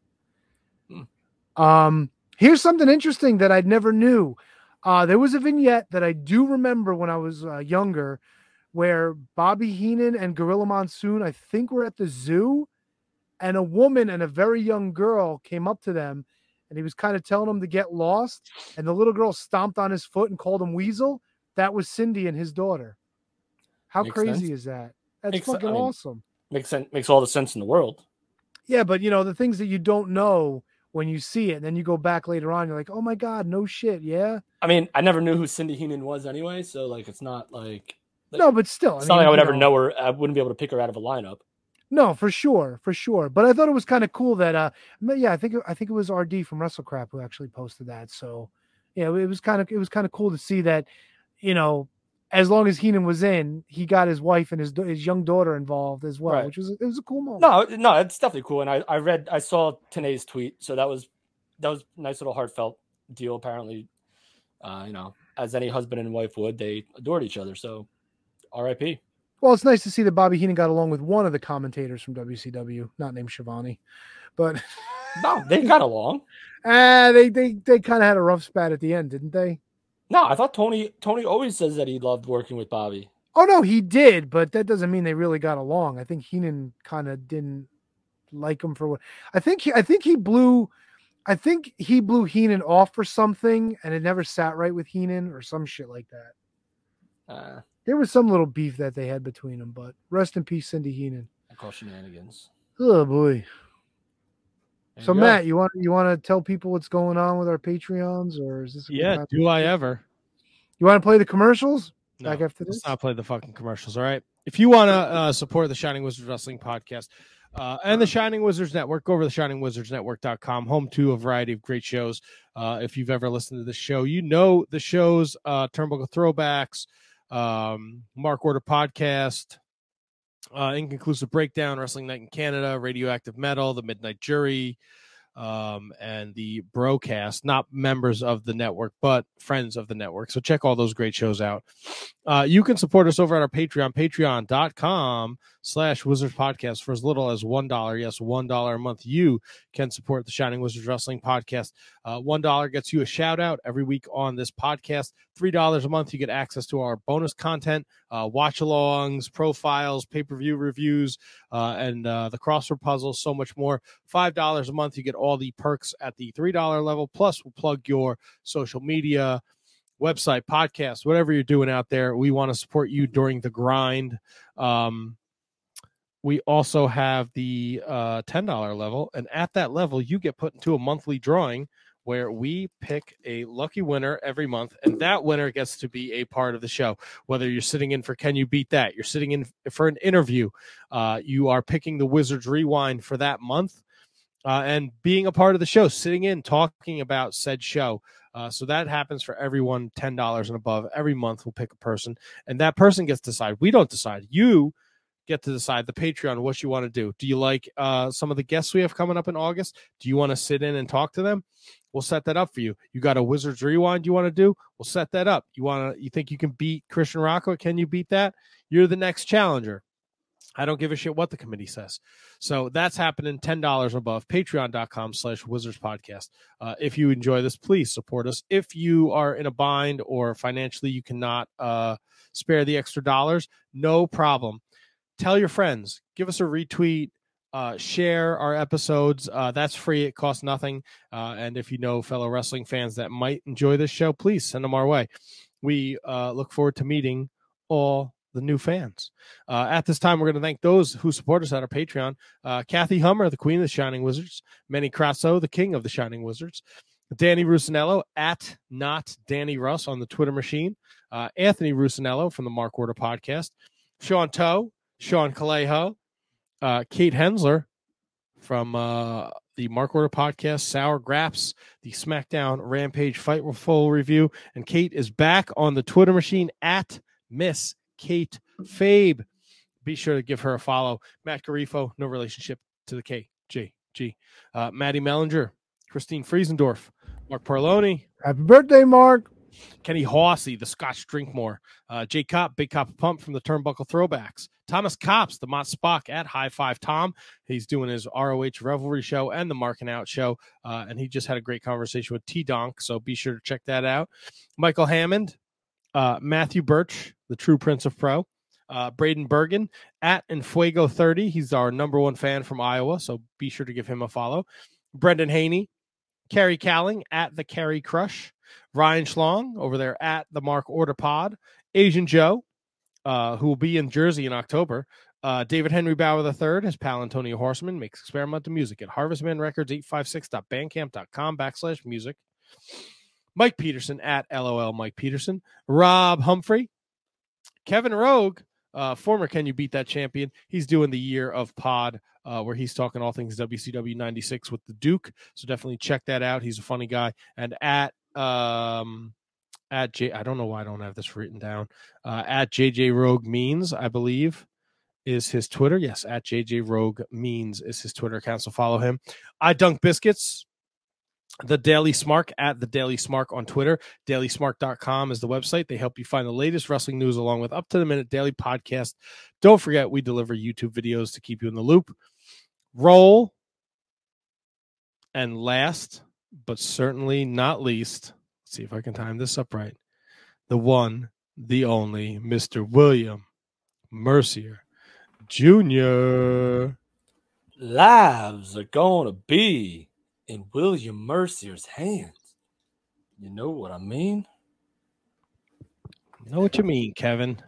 um, here's something interesting that I never knew. Uh, there was a vignette that I do remember when I was uh, younger, where Bobby Heenan and Gorilla Monsoon, I think, were at the zoo, and a woman and a very young girl came up to them, and he was kind of telling them to get lost, and the little girl stomped on his foot and called him Weasel. That was Cindy and his daughter. How Makes crazy sense. is that? That's Makes- fucking I mean, awesome. Makes sense. Makes all the sense in the world. Yeah, but you know the things that you don't know when you see it, and then you go back later on, you're like, oh my god, no shit, yeah. I mean, I never knew who Cindy Heenan was anyway, so like, it's not like No, but still, it's I not like I would ever know- know her. I wouldn't be able to pick her out of a lineup. No, for sure, for sure. But I thought it was kind of cool that uh yeah, I think it- I think it was RD from WrestleCrap who actually posted that. So yeah, it was kind of it was kind of cool to see that, you know, as long as Heenan was in, he got his wife and his his young daughter involved as well, Right. which was it was a cool moment. No, no, it's definitely cool. And I, I read, I saw Tenay's tweet, so that was that was a nice little heartfelt deal. Apparently, uh, you know, as any husband and wife would, they adored each other. So, R.I.P. Well, it's nice to see that Bobby Heenan got along with one of the commentators from WCW, not named Schiavone, but no, they got along. Ah, they they they kind of had a rough spat at the end, didn't they? No, I thought Tony Tony always says that he loved working with Bobby. Oh no, he did, but that doesn't mean they really got along. I think Heenan kind of didn't like him for what I think. He, I think he blew. I think he blew Heenan off for something, and it never sat right with Heenan or some shit like that. Uh, There was some little beef that they had between them, but rest in peace, Cindy Heenan. I call shenanigans. Oh boy. There So you go. Matt, you want you want to tell people what's going on with our Patreons, or is this? a Yeah, do I ever? You want to play the commercials? No, Back after this. Let's not play the fucking commercials. All right. If you want to uh, support the Shining Wizards Wrestling Podcast uh, and the Shining Wizards Network, go over to shiningwizardsnetwork.com, home to a variety of great shows. Uh, if you've ever listened to this show, you know the shows uh, Turnbuckle Throwbacks, um, Mark Order Podcast, uh, Inconclusive Breakdown, Wrestling Night in Canada, Radioactive Metal, The Midnight Jury, um, and the Brocast, not members of the network, but friends of the network. So check all those great shows out. Uh, you can support us over at our Patreon, patreon.com slash Wizards Podcast for as little as $1. Yes, $1 a month. You can support the Shining Wizards Wrestling Podcast. Uh, $1 gets you a shout out every week on this podcast. $3 a month, you get access to our bonus content, uh, watch alongs, profiles, pay per view reviews, uh, and uh, the crossword puzzles, so much more. $5 a month, you get all the perks at the $3 level. Plus, we'll plug your social media, website, podcast, whatever you're doing out there. We want to support you during the grind. Um, we also have the uh, $10 level, and at that level, you get put into a monthly drawing where we pick a lucky winner every month, and that winner gets to be a part of the show. Whether you're sitting in for Can You Beat That, you're sitting in for an interview, uh, you are picking the Wizards Rewind for that month, uh, and being a part of the show, sitting in, talking about said show. Uh, so that happens for everyone ten dollars and above. Every month we'll pick a person, and that person gets to decide. We don't decide. You get to decide the Patreon what you want to do. Do you like uh, some of the guests we have coming up in August? Do you want to sit in and talk to them? We'll set that up for you. You got a Wizards Rewind you want to do? We'll set that up. You want to? You think you can beat Christian Rocco? Can you beat that? You're the next challenger. I don't give a shit what the committee says. So that's happening $10 above patreon.com slash wizards podcast. Uh, if you enjoy this, please support us. If you are in a bind or financially you cannot uh, spare the extra dollars, no problem. Tell your friends, give us a retweet, uh, share our episodes. Uh, that's free. It costs nothing. Uh, and if you know fellow wrestling fans that might enjoy this show, please send them our way. We uh, look forward to meeting all the new fans. Uh, at this time, we're going to thank those who support us at our Patreon. Uh, Kathy Hummer, the queen of the Shining Wizards. Manny Crasso, the king of the Shining Wizards. Danny Rusinello at not Danny Russ on the Twitter machine. Uh, Anthony Rusinello from the Mark Order podcast. Sean Toe, Sean Calejo, uh, Kate Hensler from uh, the Mark Order podcast, Sour Graps, the SmackDown Rampage Fight Full review, and Kate is back on the Twitter machine at Miss Kate Fabe. Be sure to give her a follow. Matt Garifo, no relationship to the KJG. Uh, Maddie Mellinger, Christine Friesendorf, Mark Parloni, Happy birthday, Mark. Kenny Hawsey, the Scotch Drinkmore, uh, Jay Cop, Big Cop Pump from the Turnbuckle Throwbacks, Thomas Cops, the Mott Spock at High Five Tom. He's doing his ROH Revelry show and the Marking Out show, uh, and he just had a great conversation with T Donk, so be sure to check that out. Michael Hammond, uh, Matthew Birch, the True Prince of Pro, uh, Braden Bergen at Enfuego 30. He's our number one fan from Iowa, so be sure to give him a follow. Brendan Haney, Carrie Calling at the Carrie Crush, Ryan Schlong over there at the Mark Order Pod, Asian Joe, uh, who will be in Jersey in October. Uh, David Henry Bauer III, his pal Antonio Horseman, makes experimental music at Harvestman Records 856.bandcamp.com backslash music. Mike Peterson at LOL Mike Peterson. Rob Humphrey. Kevin Rogue, uh, former Can You Beat That champion. He's doing the year of pod uh, where he's talking all things WCW 96 with the Duke. So definitely check that out. He's a funny guy. And at um at J I don't know why I don't have this written down. Uh, at JJ Rogue Means, I believe, is his Twitter. Yes, at JJ Rogue Means is his Twitter account. So follow him. I Dunk Biscuits. The Daily Smark at the Daily Smark on Twitter. DailySmark.com is the website. They help you find the latest wrestling news along with up to the minute daily podcast. Don't forget, we deliver YouTube videos to keep you in the loop. Roll. And last, but certainly not least, let's see if I can time this up right. The one, the only, Mr. William Mercier Jr. Lives are gonna be in William Mercier's hands. You know what I mean? Know what you mean, Kevin?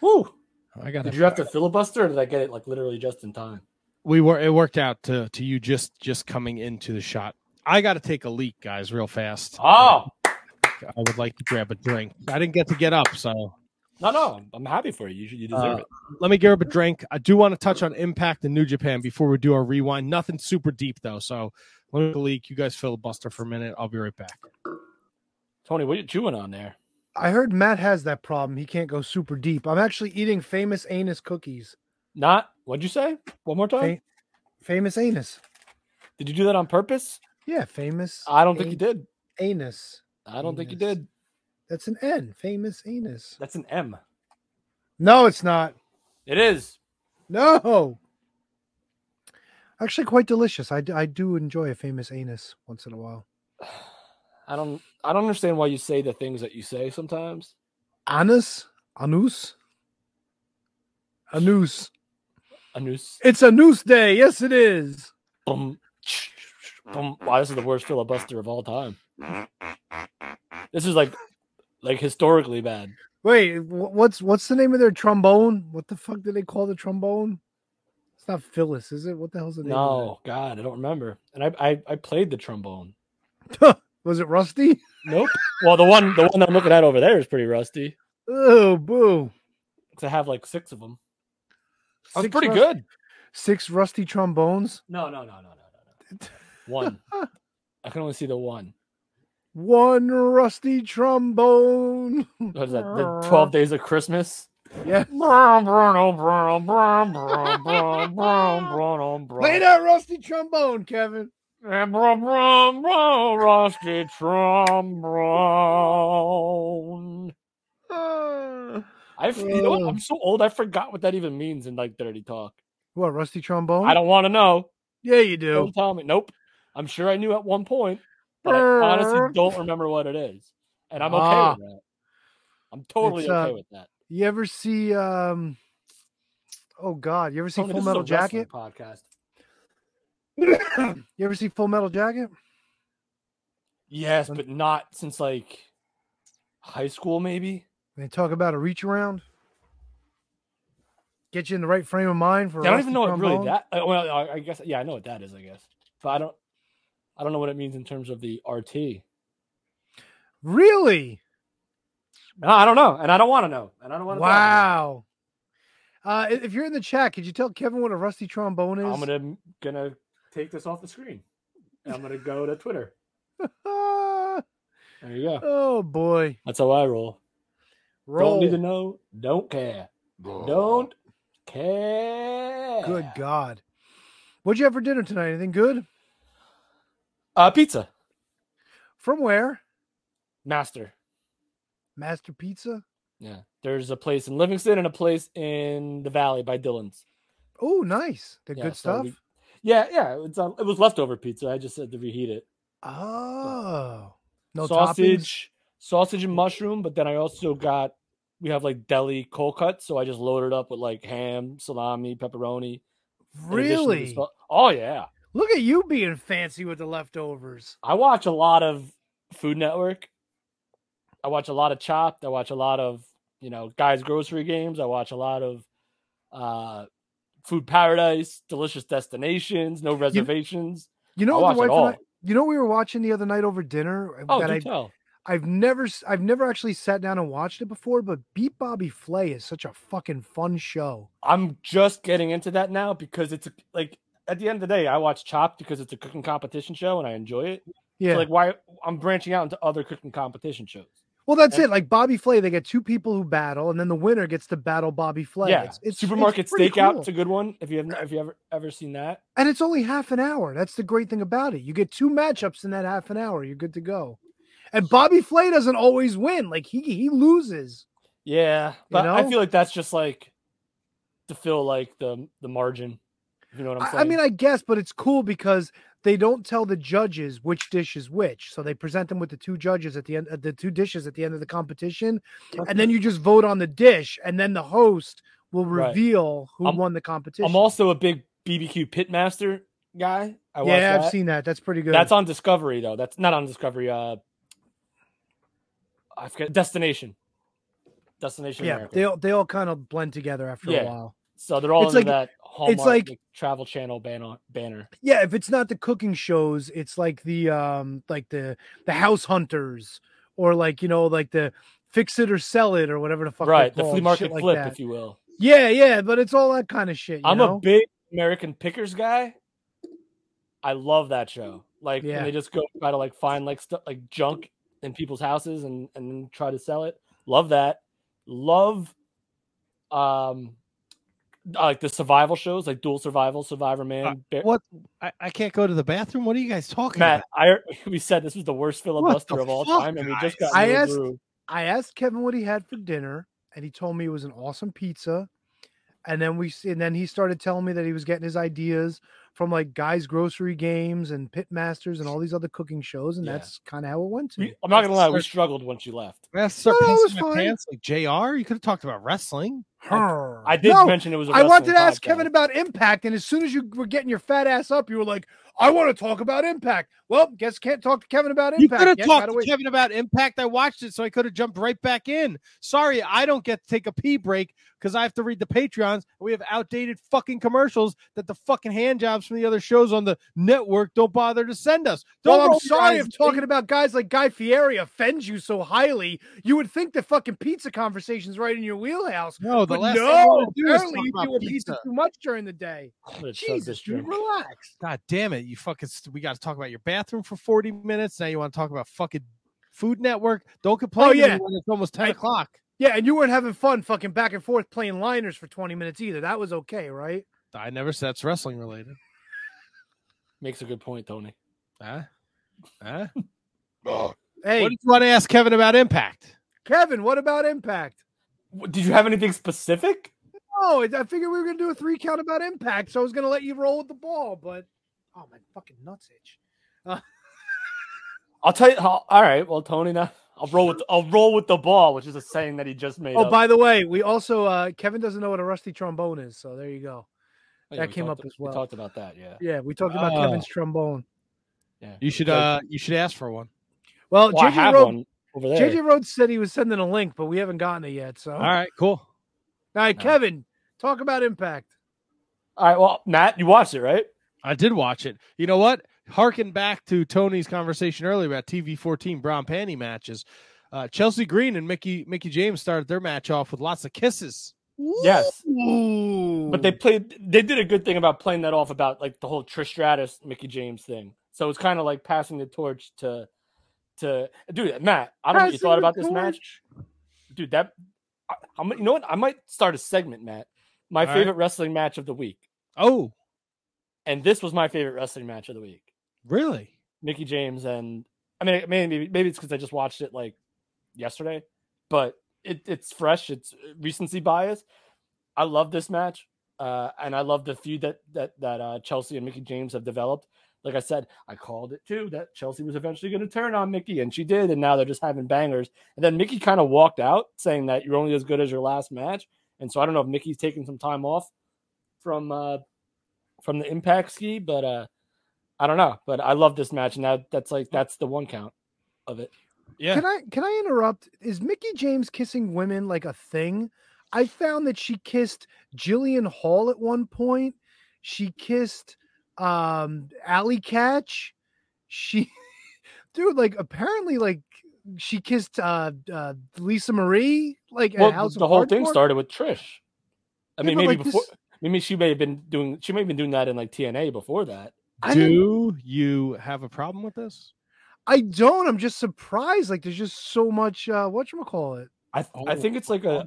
Woo! I got Did you have to filibuster, or did I get it like literally just in time? we were it worked out to to you just just coming into the shot. I got to take a leak, guys, real fast. Oh, I would like to grab a drink. I didn't get to get up, so no, no, I'm happy for you. You, you deserve uh, it. let me grab a drink. I do want to touch on Impact and New Japan before we do our rewind. Nothing super deep though, so let me leak. You guys filibuster for a minute. I'll be right back. Tony, what are you chewing on there? I heard Matt has that problem. He can't go super deep. I'm actually eating famous anus cookies. Not what'd you say? One more time. Fa- famous anus. Did you do that on purpose? Yeah, famous. I don't think you did. Anus. I don't think you did. That's an N. Famous anus. That's an M. No, it's not. It is. No. Actually, quite delicious. I, I do enjoy a famous anus once in a while. I don't. I don't understand why you say the things that you say sometimes. Anus? Anus? Anus. Anus. It's a noose day. Yes, it is. Boom. Boom. Wow, this is the worst filibuster of all time. This is like, like historically bad. Wait, what's what's the name of their trombone? What the fuck do they call the trombone? It's not Phyllis, is it? What the hell's the name? of No, God, I don't remember. And I, I, I played the trombone. Was it Rusty? Nope. Well, the one, the one I'm looking at over there is pretty rusty. Oh, boo! To have like six of them. Was pretty good. Six rusty trombones. No, no, no, no, no, no, no. One. I can only see the one. One rusty trombone. What is that? The Twelve Days of Christmas. Yeah. Play that rusty trombone, Kevin. Rusty trombone. I, you know what? I'm so old. I forgot what that even means in like dirty talk. What rusty trombone? I don't want to know. Yeah, you do. Don't tell me. Nope. I'm sure I knew at one point, but I honestly don't remember what it is, and I'm okay Ah. with that. I'm totally okay uh, with that. You ever see? um Oh God, you ever see Tony, Full this is a Metal Jacket? podcast. You ever see Full Metal Jacket? Yes, but not since like high school, maybe. They talk about a reach around. Get you in the right frame of mind for. I I don't even know what really that. uh, Well, I I guess yeah, I know what that is. I guess, but I don't. I don't know what it means in terms of the RT. Really? No, I don't know, and I don't want to know, and I don't want to. Wow. Uh, if you're in the chat, could you tell Kevin what a rusty trombone is? I'm gonna gonna take this off the screen. I'm gonna go to Twitter. There you go. Oh boy. That's how I roll. Roll. Don't need to know. Don't care. Don't care. Good God. What'd you have for dinner tonight? Anything good? Uh, pizza. From where? Master. Master Pizza? Yeah. There's a place in Livingston and a place in the Valley by Dylan's. Oh, nice. The Yeah, good so stuff. we- yeah, yeah. It's um, it was leftover pizza. I just had to reheat it. Oh. No sausage, sausage and mushroom. But then I also got we have like deli cold cuts, so I just loaded up with like ham, salami, pepperoni. in addition to the Really? Oh yeah. Look at you being fancy with the leftovers. I watch a lot of Food Network. I watch a lot of Chopped. I watch a lot of you know guys grocery games. I watch a lot of uh Food Paradise, Delicious Destinations, No Reservations. You know I the wife I, you know we were watching the other night over dinner Oh, that I tell. I've never I've never actually sat down and watched it before, but Beat Bobby Flay is such a fucking fun show. I'm just getting into that now because it's like at the end of the day, I watch Chopped because it's a cooking competition show and I enjoy it. Yeah. So like why I'm branching out into other cooking competition shows. Well, that's And- it. Like Bobby Flay, they get two people who battle, and then the winner gets to battle Bobby Flay. yeah, it's, it's supermarket it's pretty stakeout's cool. a good one. If you have if you ever ever seen that, and it's only half an hour. That's the great thing about it. You get two matchups in that half an hour. You're good to go. And Bobby Flay doesn't always win. Like he he loses. yeah, but I know? feel like that's just like to fill like the the margin. You know what I'm saying? I mean, I guess, but it's cool because they don't tell the judges which dish is which. So they present them with the two judges at the end, uh, the two dishes at the end of the competition, and then you just vote on the dish, and then the host will Right. reveal who I'm- won the competition. I'm also a big BBQ Pitmaster guy. I yeah, I've that. seen that. That's pretty good. That's on Discovery though. That's not on Discovery. Uh, I forget Destination. Destination yeah. America. They all, they all kind of blend together after Yeah. a while. So they're all It's like- that Hallmark it's like- Travel Channel banner. Banner. Yeah, if it's not the cooking shows, it's like the um like the the house hunters or like you know like the fix it or sell it or whatever the fuck. Right, the flea market flip, that. if you will. Yeah, yeah, but it's all that kind of shit. You I'm know? a big American Pickers guy. I love that show. Like Yeah. when they just go try to like find like stuff like junk in people's houses and and then try to sell it. Love that. Love um like the survival shows like Dual Survival, Survivor uh, Man. Bear- What? I, I can't go to the bathroom. What are you guys talking Matt, about? I we said this was the worst filibuster the of all fuck, time, and we just got I asked through. I asked Kevin what he had for dinner, and he told me it was an awesome pizza. And then we and then he started telling me that he was getting his ideas from like guys grocery games and pitmasters and all these other cooking shows, and Yeah. that's kind of how it went to. We- I'm not gonna lie, we struggled once you left. I start No, no, it was fine. pants like Jr. You could have talked about wrestling. I did No, mention it was. a I wanted to ask podcast. Kevin about Impact, and as soon as you were getting your fat ass up, you were like, "I want to talk about Impact." Well, guess can't talk to Kevin about You Impact. could have yet. talked Gotta to wait. Kevin about Impact. I watched it, so I could have jumped right back in. Sorry, I don't get to take a pee break because I have to read the Patreons. We have outdated fucking commercials that the fucking hand jobs from the other shows on the network don't bother to send us. Don't Well, I'm sorry if talking about guys like Guy Fieri offends you so highly. You would think the fucking pizza conversation's right in your wheelhouse. No, the but last thing I no, wanna do is apparently talk you about deal with pizza pizza. too much during the day. I'm gonna chug Jesus, dude, relax. God damn it! You fucking. st- We got to talk about your bathroom for forty minutes. Now you want to talk about fucking Food Network? Don't complain. Oh, yeah. when it's almost ten I- o'clock. Yeah, and you weren't having fun fucking back and forth playing liners for 20 minutes either. That was okay, right? I never said it's wrestling related. Makes a good point, Tony. Huh? Huh? Hey, What did you want to ask Kevin about Impact? Kevin, what about Impact? Did you have anything specific? Oh, I figured we were gonna do a three count about Impact, so I was gonna let you roll with the ball, but oh my fucking nuts itch. Uh, I'll tell you. How, all right. Well, Tony, now I'll roll with I'll roll with the ball, which is a saying that he just made. oh, up. by the way, we also uh Kevin doesn't know what a rusty trombone is, so there you go. Oh, yeah, that came talked- up as well. We talked about that. Yeah. Yeah, we talked about Oh. Kevin's trombone. Yeah. You should uh you should ask for one. Well, Well, I JJ have Rhodes, one over there. JJ Rhodes said he was sending a link, but we haven't gotten it yet. So All right, cool. all right, Kevin, talk about Impact. All right. Well, Matt, you watched it, right? I did watch it. You know what? Harken back to Tony's conversation earlier about TV fourteen brown panty matches. Uh, Chelsea Green and Mickie Mickie James started their match off with lots of kisses. Yes. But they played they did a good thing about playing that off about like the whole Trish Stratus Mickie James thing. So it's kind of like passing the torch to to dude Matt. I don't know what you thought the about this match, dude. That I, I'm, you know what? I might start a segment, Matt. My All right. favorite wrestling match of the week, Oh, and this was my favorite wrestling match of the week. really? Mickie James and I mean maybe maybe it's because I just watched it like yesterday, but it, it's fresh. It's recency bias. I love this match, uh, and I love the feud that that that uh, Chelsea and Mickie James have developed. Like I said, I called it too that Chelsea was eventually going to turn on Mickie, and she did. And now they're just having bangers. And then Mickie kind of walked out saying that you're only as good as your last match. And so I don't know if Mickie's taking some time off from uh, from the Impact ski, but uh, I don't know. But I love this match, and that that's like that's the one count of it. Yeah. Can I can I interrupt? Is Mickie James kissing women like a thing? I found that she kissed Jillian Hall at one point. She kissed um Alley Catch. She dude, like apparently like she kissed uh, uh Lisa Marie like at Well, House the of whole thing started with Trish. I Yeah, mean, maybe like, before. this- Maybe she may have been doing. She may have been doing that in like TNA before that. Do you have a problem with this? I don't. I'm just surprised. Like there's just so much uh what you call it. I th- I think it's like a.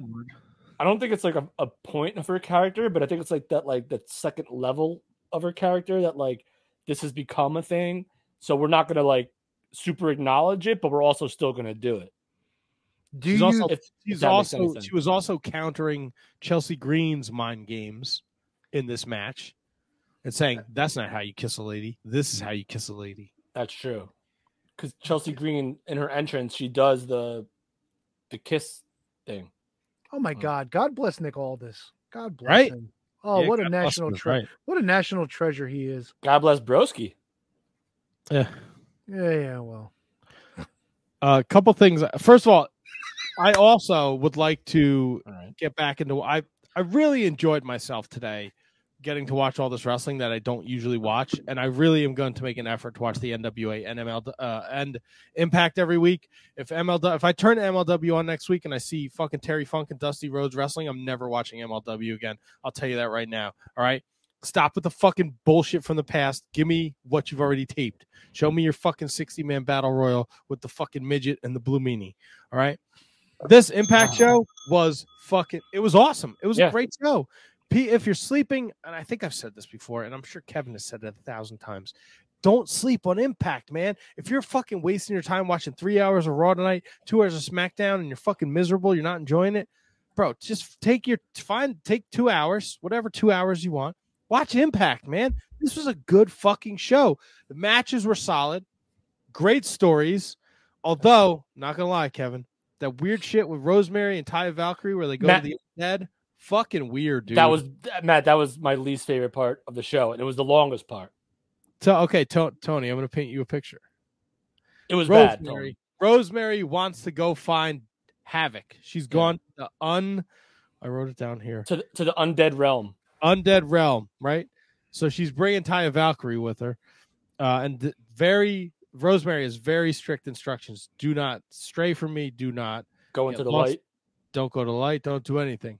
I don't think it's like a, a point of her character, but I think it's like that like that second level of her character that like this has become a thing. So we're not gonna like super acknowledge it, but we're also still gonna do it. Do she's you also if- if she's that makes any also she was also countering Chelsea Green's mind games in this match and saying that's not how you kiss a lady. This is how you kiss a lady. That's true. Because Chelsea Green in her entrance, she does the the kiss thing. Oh my mm. God! God bless Nick Aldis. God bless Right? him. Oh, Yeah, what a God bless national treasure! right. What a national treasure he is. God bless Broski. Yeah. Yeah, yeah. Well, A uh, couple things. First of all, I also would like to get back into. I I really enjoyed myself today, getting to watch all this wrestling that I don't usually watch, and I really am going to make an effort to watch the NWA and ML uh, and Impact every week. If ML if I turn MLW on next week and I see fucking Terry Funk and Dusty Rhodes wrestling, I'm never watching MLW again. I'll tell you that right now. All right. Stop with the fucking bullshit from the past. Give me what you've already taped. Show me your fucking 60 man battle royal with the fucking midget and the blue meanie. All right. This Impact show was fucking, it was awesome. It was Yeah. a great show. If you're sleeping, and I think I've said this before, and I'm sure Kevin has said it a thousand times, don't sleep on Impact, man. If you're fucking wasting your time watching three hours of Raw tonight, two hours of SmackDown, and you're fucking miserable, you're not enjoying it, bro, just take your find take two hours, whatever two hours you want. Watch Impact, man. This was a good fucking show. The matches were solid, great stories. Although, not gonna lie, Kevin, that weird shit with Rosemary and Ty Valkyrie where they go Matt- to the dead, fucking weird, dude. That was Matt. That was my least favorite part of the show, and it was the longest part. So okay, To- Tony, I'm gonna paint you a picture. It was bad. Rosemary. Rosemary wants to go find Havoc. She's gone to the un. I wrote it down here. To the, to the undead realm. Undead realm, right? So she's bringing Ty Taya Valkyrie with her, uh, and th- very Rosemary has very strict instructions. Do not stray from me. Do not Go into the lost. light. Don't go to the light. Don't do anything.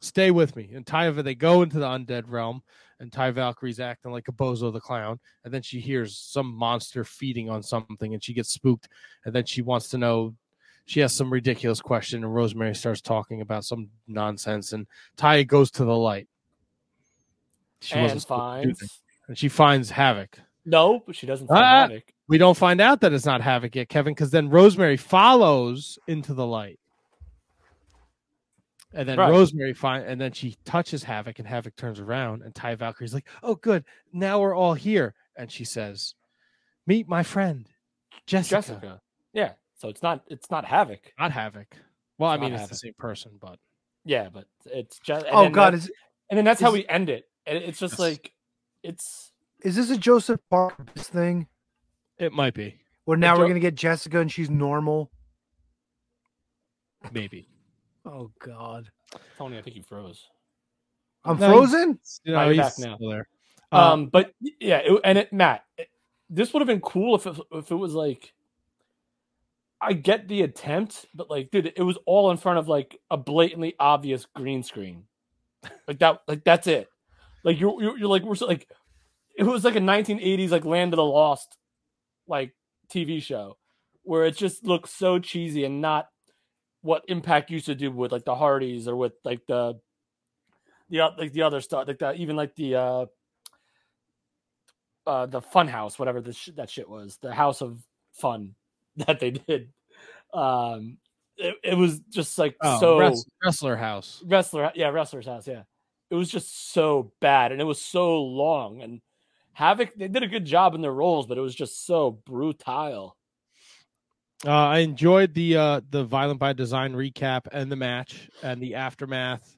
Stay with me. And Taya, they go into the undead realm, and Ty Valkyrie's acting like a bozo the clown, and then she hears some monster feeding on something, and she gets spooked, and then she wants to know. She has some ridiculous question, and Rosemary starts talking about some nonsense, and Ty goes to the light. She And wasn't supposed to do finds- and she finds Havoc. No, but she doesn't find Ah, Havoc. we don't find out that it's not Havoc yet, Kevin, because then Rosemary follows into the light. And then Right. Rosemary find and then she touches Havoc and Havoc turns around and Ty Valkyrie's like, Oh good, now we're all here. And she says, Meet my friend, Jessica. Jessica. Yeah. So it's not it's not Havoc. Not Havoc. Well, I mean not it's the same person, but Yeah, but it's just. Oh, God, is- and then that's how we end it. And it's just like it's is this a Joseph Parker thing? it might be. Well, now Jo- we're gonna get Jessica and she's normal. Maybe. Oh God, Tony. I think you froze. I'm No, frozen. You No, know, he's back now. still there. Uh, Um, but yeah, it, and it, Matt, it- this would have been cool if it, if it was like I get the attempt, but like, dude, it was all in front of like a blatantly obvious green screen. Like that, like that's it. Like you're you're, you're like we're so, like it was like a 1980s like Land of the Lost like TV show where it just looks so cheesy and not what Impact used to do with like the Hardys or with like the the like the other stuff like that even like the uh uh the Fun House whatever the sh- that shit was the House of Fun that they did. Um it, it was just like Oh, so Wrest- Wrestler House. wrestler yeah wrestler's house yeah. It was just so bad and it was so long and havoc they did a good job in their roles but it was just so brutal Uh, I enjoyed the uh, the Violent by Design recap and the match and the aftermath.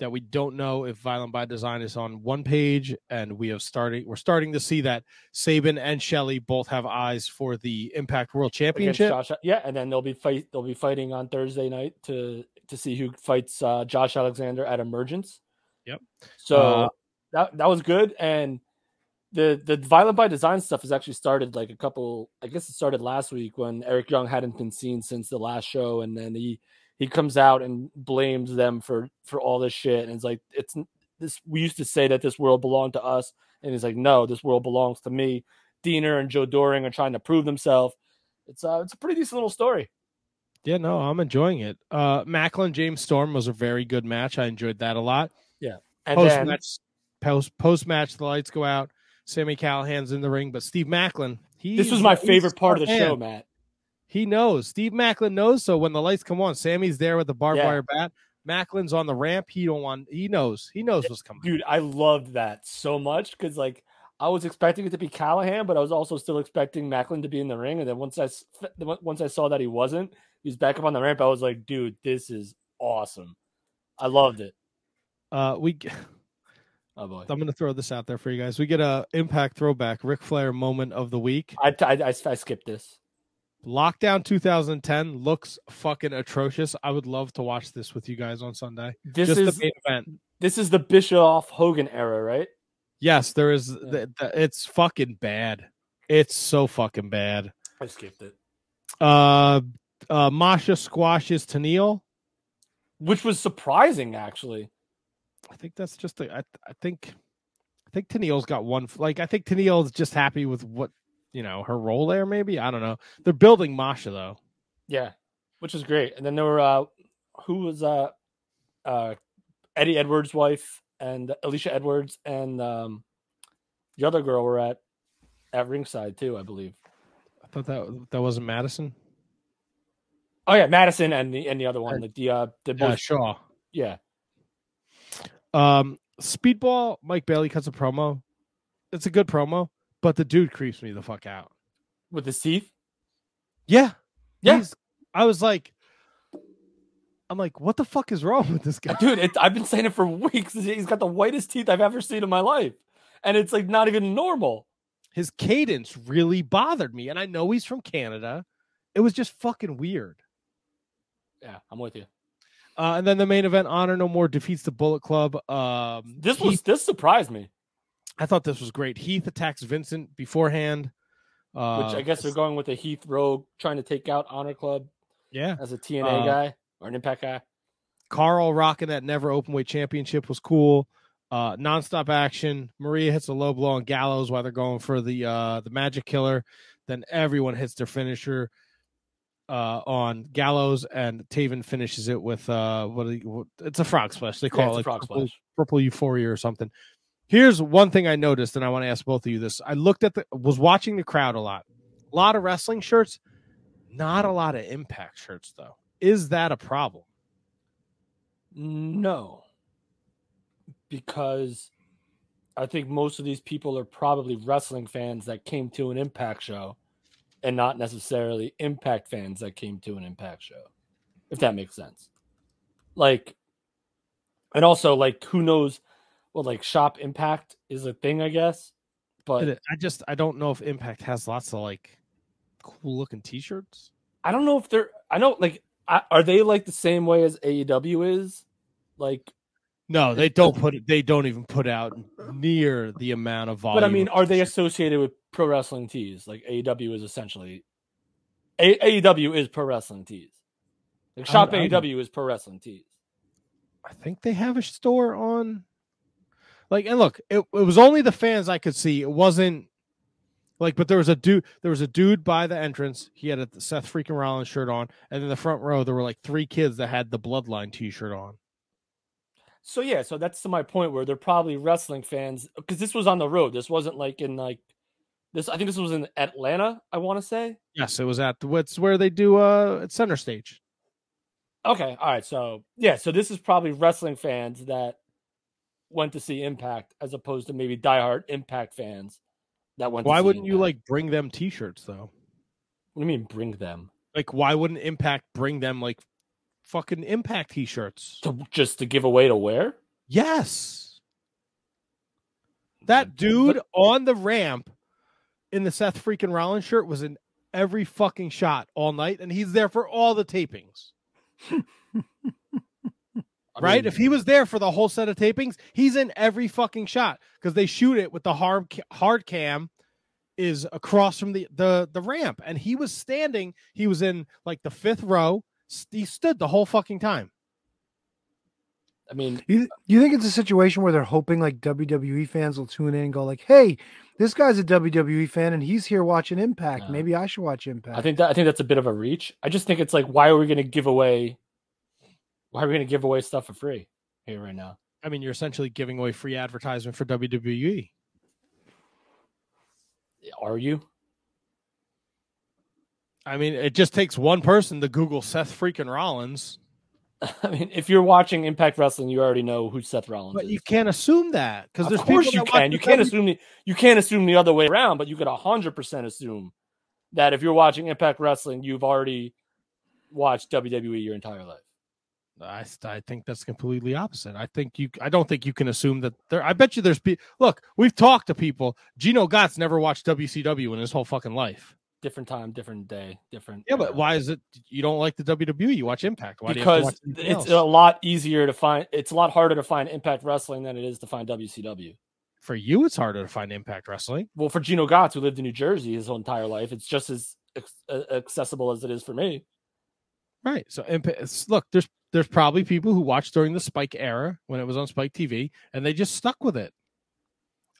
That we don't know if Violent by Design is on one page, and we have started. We're starting to see that Sabin and Shelley both have eyes for the Impact World Championship. Josh, yeah and then they'll be fight they'll be fighting on thursday night to to see who fights uh josh alexander at emergence Yep. so Uh, that that was good and the the violent by design stuff has actually started like a couple i guess it started last week when eric young hadn't been seen since the last show and then he he comes out and blames them for for all this shit and it's like it's this we used to say that this world belonged to us and he's like no this world belongs to me Deaner and joe Doering are trying to prove themselves it's uh it's a pretty decent little story Yeah, no, I'm enjoying it. Uh, Maclin James Storm was a very good match. I enjoyed that a lot. yeah and Post then post post match, the lights go out. Sami Callihan's in the ring, but Steve Maclin. He this was my favorite part of the show matt He knows. Steve Maclin knows. So when the lights come on, Sami's there with the barbed Yeah. wire bat. Maclin's on the ramp. He don't want. He knows. He knows what's coming. dude i loved that so much because like i was expecting it to be callihan but i was also still expecting maclin to be in the ring and then once i once i saw that he wasn't he was back up on the ramp i was like dude this is awesome i loved it Uh, we. oh boy I'm going to throw this out there for you guys. We get a Impact throwback Ric Flair moment of the week. I, I, I, I skipped this. Lockdown 2010 looks fucking atrocious. I would love to watch this with you guys on Sunday. This Just is the main event. This is the Bischoff Hogan era, right? Yes, there is. th- th- it's fucking bad. It's so fucking bad. I skipped it. Uh, uh, Masha squashes Tenille. Which was surprising, actually. I think that's just. A, I, I think. I think Tenille's got one. Like I think Tenille's just happy with what you know her role there. Maybe I don't know. They're building Masha though. Yeah, which is great. And then there were uh, who was uh, uh, Eddie Edwards' wife and Alicia Edwards and um, the other girl were at at ringside too, I believe. I thought that that wasn't Madison. Oh yeah, Madison and the and the other one, like the uh, the Yeah, Shaw. yeah. Um, Speedball. Mike Bailey cuts a promo. It's a good promo, but the dude creeps me the fuck out. with his teeth. Yeah, Yeah. He's- I was like, I'm like, what the fuck is wrong with this guy? Dude, it, I've been saying it for weeks. He's got the whitest teeth I've ever seen in my life, and it's like not even normal. His cadence really bothered me, and I know he's from Canada. It was just fucking weird. Yeah, I'm with you. Uh, and then the main event, Honor No More defeats the Bullet Club. Um, This was Heath- this surprised me, I thought this was great. Heath attacks Vincent beforehand. Uh, which I guess they're going with a Heath Rogue trying to take out Honor Club yeah. as a TNA Uh, guy or an Impact guy. Carl rocking that never open weight championship was cool. Uh, nonstop action. Maria hits a low blow on Gallows while they're going for the uh, the Magic Killer. Then everyone hits their finisher uh, on Gallows, and Taven finishes it with uh, what, you- what it's a frog splash. They Yeah, call a it like frog purple, splash. purple euphoria or something. Here's one thing I noticed, and I want to ask both of you this. I looked at the was watching the crowd a lot. A lot of wrestling shirts, not a lot of impact shirts though. Is that a problem? No, because I think most of these people are probably wrestling fans that came to an Impact show, and not necessarily Impact fans that came to an Impact show. If that makes sense, like, and also like, who knows? Well, like, shop Impact is a thing, I guess, but I just I don't know if Impact has lots of like cool looking T-shirts. I don't know if they're. I know, like, I, are they like the same way as AEW is? Like, No, they don't put it. They don't even put out near the amount of volume. but I mean, are they associated with pro wrestling tees? Like AEW is essentially A- AEW is pro wrestling tees. Like shop I'm- AEW is pro wrestling tees. I think they have a store on. Like, and look, it, it was only the fans I could see. It wasn't like, but there was a dude. There was a dude by the entrance. He had a Seth freaking Rollins shirt on, and in the front row there were like three kids that had the Bloodline T-shirt on. So yeah, so that's to my point where they're probably wrestling fans because this was on the road. This wasn't like in like this. I think this was in Atlanta. I want to say. Yes, it was at the what's where they do uh at center stage. Okay, all right. So yeah, so this is probably wrestling fans that went to see Impact as opposed to maybe diehard Impact fans that went. Why wouldn't you like bring them T-shirts though? What do you mean bring them? Like, why wouldn't Impact bring them like fucking Impact T-shirts? To, just to give away to wear? Yes. That dude on the ramp in the Seth freaking Rollins shirt was in every fucking shot all night, and he's there for all the tapings. right? mean- if he was there for the whole set of tapings, he's in every fucking shot because they shoot it with the hard hard cam is across from the the the ramp, and he was standing. He was in like the fifth row. S- He stood the whole fucking time. I mean, You, you think it's a situation where they're hoping like WWE fans will tune in and go like, "Hey, this guy's a WWE fan and he's here watching Impact. Maybe I should watch Impact." I think that I think that's a bit of a reach. I just think it's like, why are we going to give away? Why are we going to give away stuff for free here right now? I mean, you're essentially giving away free advertisement for. WWE. Are you? I mean, it just takes one person to Google Seth freaking Rollins. I mean, if you're watching Impact Wrestling, you already know who Seth Rollins But is. you can't assume that because Of there's course people you can. You can't assume the you can't assume the other way around, but you could hundred percent assume that if you're watching Impact Wrestling, you've already watched WWE your entire life. I, I think that's completely opposite. I think you. I don't think you can assume that there. I bet you there's. Pe- Look, we've talked to people. Gino Gotts never watched WCW in his whole fucking life. Different time, different day, different. Yeah, but why is it you don't like the WWE? You watch Impact. Why do you because watch it's a lot easier to find. It's a lot harder to find Impact Wrestling than it is to find WCW. for you? It's harder to find Impact Wrestling. Well, for Gino Gotts, who lived in New Jersey his whole entire life, it's just as uh, accessible as it is for me. Right. So look, there's there's probably people who watched during the Spike era when it was on Spike TV, and they just stuck with it.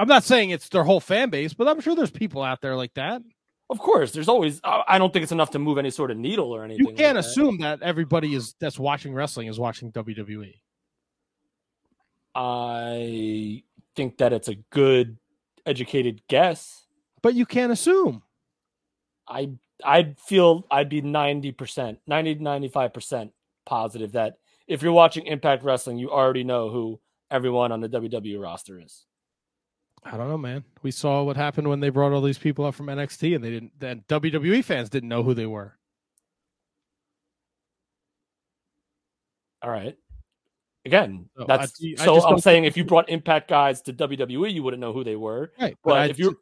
I'm not saying it's their whole fan base, but I'm sure there's people out there like that. Of course, there's always. I don't think it's enough to move any sort of needle or anything. You can't like assume that everybody is that's watching wrestling is watching. WWE. I think that it's a good, educated guess. But you can't assume. I I'd feel I'd be 90%, 90 95% positive that if you're watching Impact Wrestling, you already know who everyone on the WWE roster is. I don't know, man. We saw what happened when they brought all these people up from NXT, and they didn't. Then WWE fans didn't know who they were. All right. Again, So, that's I- I so I'm saying if you brought Impact guys to WWE, you wouldn't know who they were. Right, But, but if you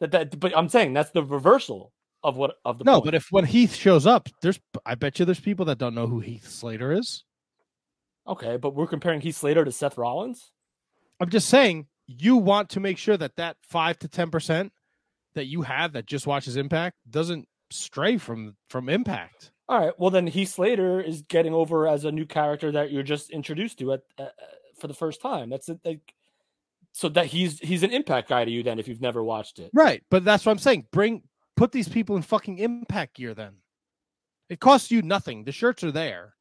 that, that but I'm saying that's the reversal of what of the no, point. but if when Heath shows up, there's I bet you there's people that don't know who Heath Slater is. okay, but we're comparing Heath Slater to Seth Rollins. I'm just saying you want to make sure that that five to ten percent that you have that just watches Impact doesn't stray from from Impact. All right. Well, then Heath Slater is getting over as a new character that you're just introduced to at uh, for the first time. That's it. Like, so that he's he's an impact guy to you then if you've never watched it. Right, but that's what I'm saying. Bring put these people in fucking Impact gear. Then it costs you nothing. The shirts are there.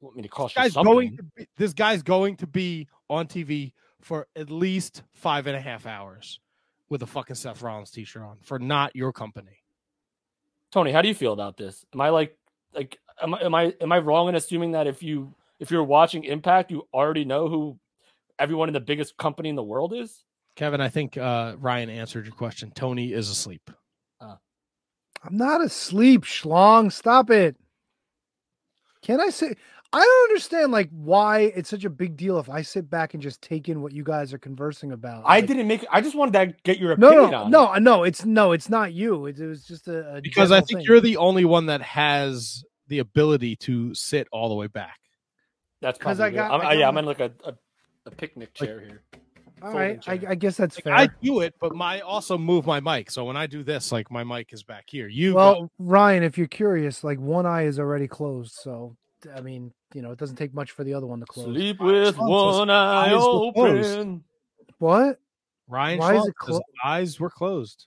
Want me to cost This you something? going to be, this guy's going to be on TV for at least five and a half hours with a fucking Seth Rollins t-shirt on for not your company. Tony, how do you feel about this? Am I like like am I am I am I wrong in assuming that if you if you're watching Impact, you already know who everyone in the biggest company in the world is? Kevin, I think uh, Ryan answered your question. Tony is asleep. I'm not asleep, schlong. Stop it. Can I say? I don't understand like why it's such a big deal if I sit back and just take in what you guys are conversing about. I Like, didn't make I just wanted to get your no, opinion no, on no, it. no. It's no, it's not you. It, it was just a, a Because I think thing. you're the only one that has the ability to sit all the way back. That's 'Cause probably I got- I'm, I I- yeah, I'm my- in like a, a, a picnic chair here. All folding right, I. I guess that's Like, fair. I do it, but my also move my mic. So when I do this, like my mic is back here. You well, go. Ryan, if you're curious, like one eye is already closed, so I mean, you know, it doesn't take much for the other one to close. Sleep with one eye eyes closed. open. What? Ryan Why is it says clo- eyes were closed.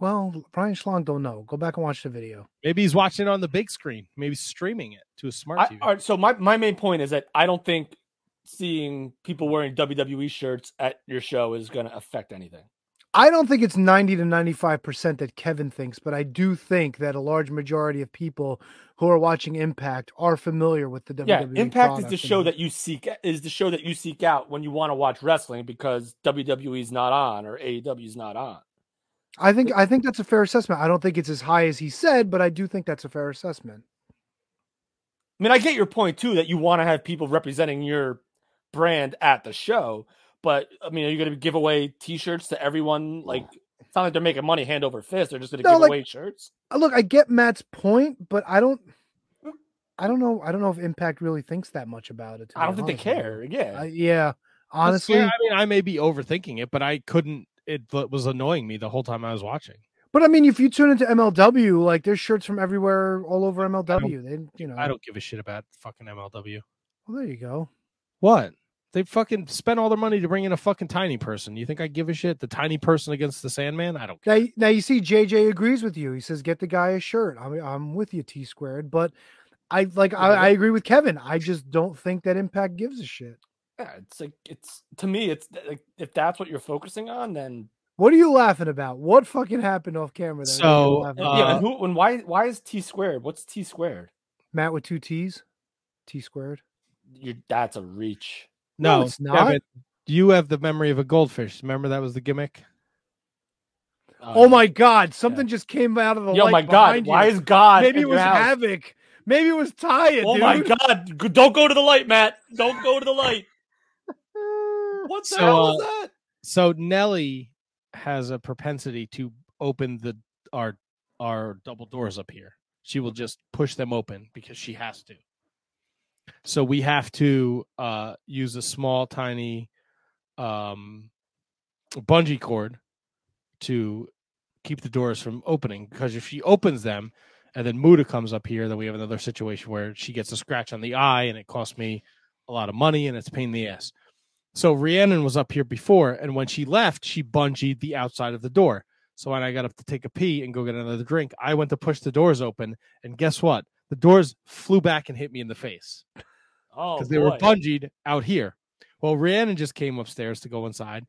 Well, Ryan Schlong don't know. Go back and watch the video. Maybe he's watching it on the big screen. Maybe streaming it to a smart I, TV. all right, so my, my main point is that I don't think seeing people wearing WWE shirts at your show is going to affect anything. I don't think it's 90 to 95% that Kevin thinks, but I do think that a large majority of people who are watching Impact are familiar with the WWE. Yeah, Impact is the show that you seek is the show that you seek out when you want to watch wrestling because WWE's not on or AEW's not on. I think I think that's a fair assessment. I don't think it's as high as he said, but I do think that's a fair assessment. I mean, I get your point too that you want to have people representing your brand at the show, but I mean, are you going to give away T-shirts to everyone? Like, it's not like they're making money hand over fist. They're just going to No, give like- away shirts. Uh, Look, I get Matt's point, but I don't I don't know I don't know if Impact really thinks that much about it. I don't think they honest with you. care. Yeah, I- yeah, honestly, fair. I mean, I may be overthinking it, but I couldn't. It w- was annoying me the whole time I was watching. but I mean, if you tune into MLW, like there's shirts from everywhere, all over MLW. They, you know, I don't give a shit about fucking MLW. Well, there you go. What? They fucking spent all their money to bring in a fucking tiny person. You think I give a shit? The tiny person against the Sandman? I don't care. Now, now you see, JJ agrees with you. He says, "Get the guy a shirt." I'm, I'm with you, T squared. But I like, I, I agree with Kevin. I just don't think that Impact gives a shit. yeah. It's like it's to me. It's like if that's what you're focusing on, then What are you laughing about? What fucking happened off camera? Then? What So, laughing yeah. And uh, who? And why? Why is T squared? What's T squared? Matt with two T's, T squared. You that's a reach. No, No, it's not. Kevin, you have the memory of a goldfish. Remember that was the gimmick? Oh my God! Something just came out of the. Yo, light my God, behind why you. is God Maybe it was house? Havoc. Maybe it was Taya. Oh dude. my God! Don't go to the light, Matt. Don't go to the light. What the So, hell uh, is that? So Nelly has a propensity to open the our our double doors up here. She will just push them open because she has to. So we have to uh use a small tiny um bungee cord to keep the doors from opening because if she opens them and then Muda comes up here, then we have another situation where she gets a scratch on the eye and it costs me a lot of money and it's pain in the ass. So Rhiannon was up here before, and when she left, she bungeed the outside of the door. So when I got up to take a pee and go get another drink, I went to push the doors open, and guess what? The doors flew back and hit me in the face Oh, because they were boy. bungeed out here. Well, Rhiannon just came upstairs to go inside.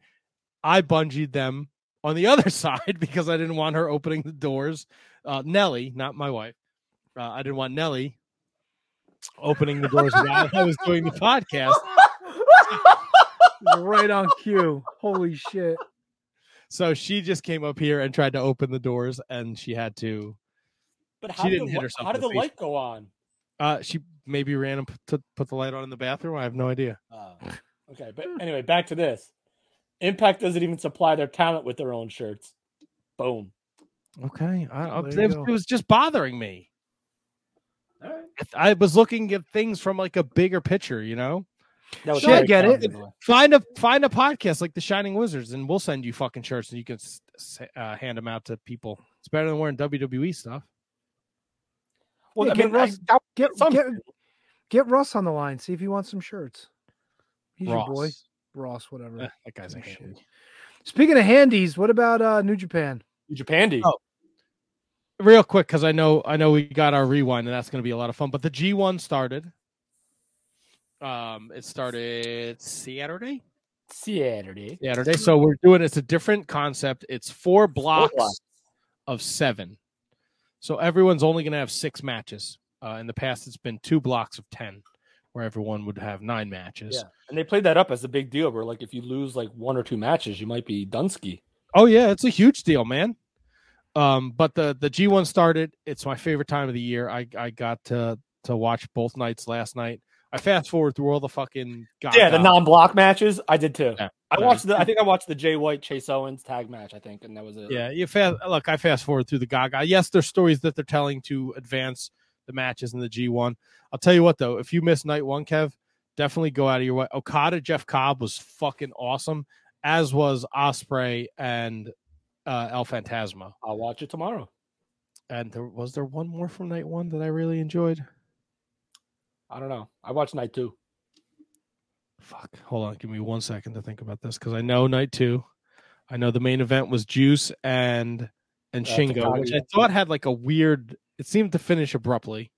I bungeed them on the other side because I didn't want her opening the doors. Uh, Nellie, not my wife, uh, I didn't want Nellie opening the doors while I was doing the podcast. right on cue. Holy shit! So she just came up here and tried to open the doors, and she had to. But she how did didn't the, hit herself How did the the face. light go on? Uh, she maybe ran and put, put the light on in the bathroom. I have no idea. Oh, okay, but anyway, back to this. Impact doesn't even supply their talent with their own shirts. Boom. Okay, I, I- it, was, it was just bothering me. I was looking at things from like a bigger picture, you know. That was Sure, I get it. Find a find a podcast like the Shining Wizards, and we'll send you fucking shirts, and you can s- s- uh, hand them out to people. It's better than wearing WWE stuff. Well, Yeah, I get mean, I- Russ, get, some- get, get Russ on the line. See if he wants some shirts. He's your boy, Ross. Ross, whatever. Eh, that guy's a handy. Speaking of handies, what about uh, New Japan? New Japandy. Oh, real quick because I know I know we got our rewind, and that's going to be a lot of fun. But the G one started. Um, it started Saturday. Saturday. Saturday. So we're doing it's a different concept. It's four blocks, blocks. of seven. So everyone's only going to have six matches. Uh, in the past, it's been two blocks of ten, where everyone would have nine matches. Yeah, and they played that up as a big deal. Where like if you lose like one or two matches, you might be Dunsky. Oh yeah, it's a huge deal, man. Um, but the the G one started. It's my favorite time of the year. I I got to to watch both nights last night. I fast forward through all the fucking guys. yeah, the non-block matches. I did too. Yeah. I watched the. I think I watched the Jay White Chase Owens tag match. I think, and that was it. Yeah, you fast look. I fast forward through the Gaga. Yes, there's stories that they're telling to advance the matches in the G1. I'll tell you what though, if you missed night one, Kev, definitely go out of your way. Okada Jeff Cobb was fucking awesome, as was Ospreay and uh, El Phantasmo. I'll watch it tomorrow. And there was there one more from night one that I really enjoyed. I don't know. I watched night two. Fuck. Hold on. Give me one second to think about this because I know night two. I know the main event was Juice and and Uh, Shingo, which I thought had like a weird. It seemed to finish abruptly.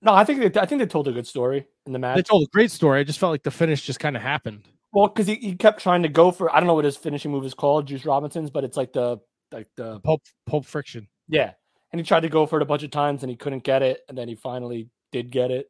No, I think they, I think they told a good story in the match. They told a great story. I just felt like the finish just kind of happened. Well, because he, he kept trying to go for I don't know what his finishing move is called, Juice Robinson's, but it's like the like the Pulp Pulp Friction. yeah. And he tried to go for it a bunch of times and he couldn't get it, and then he finally did get it.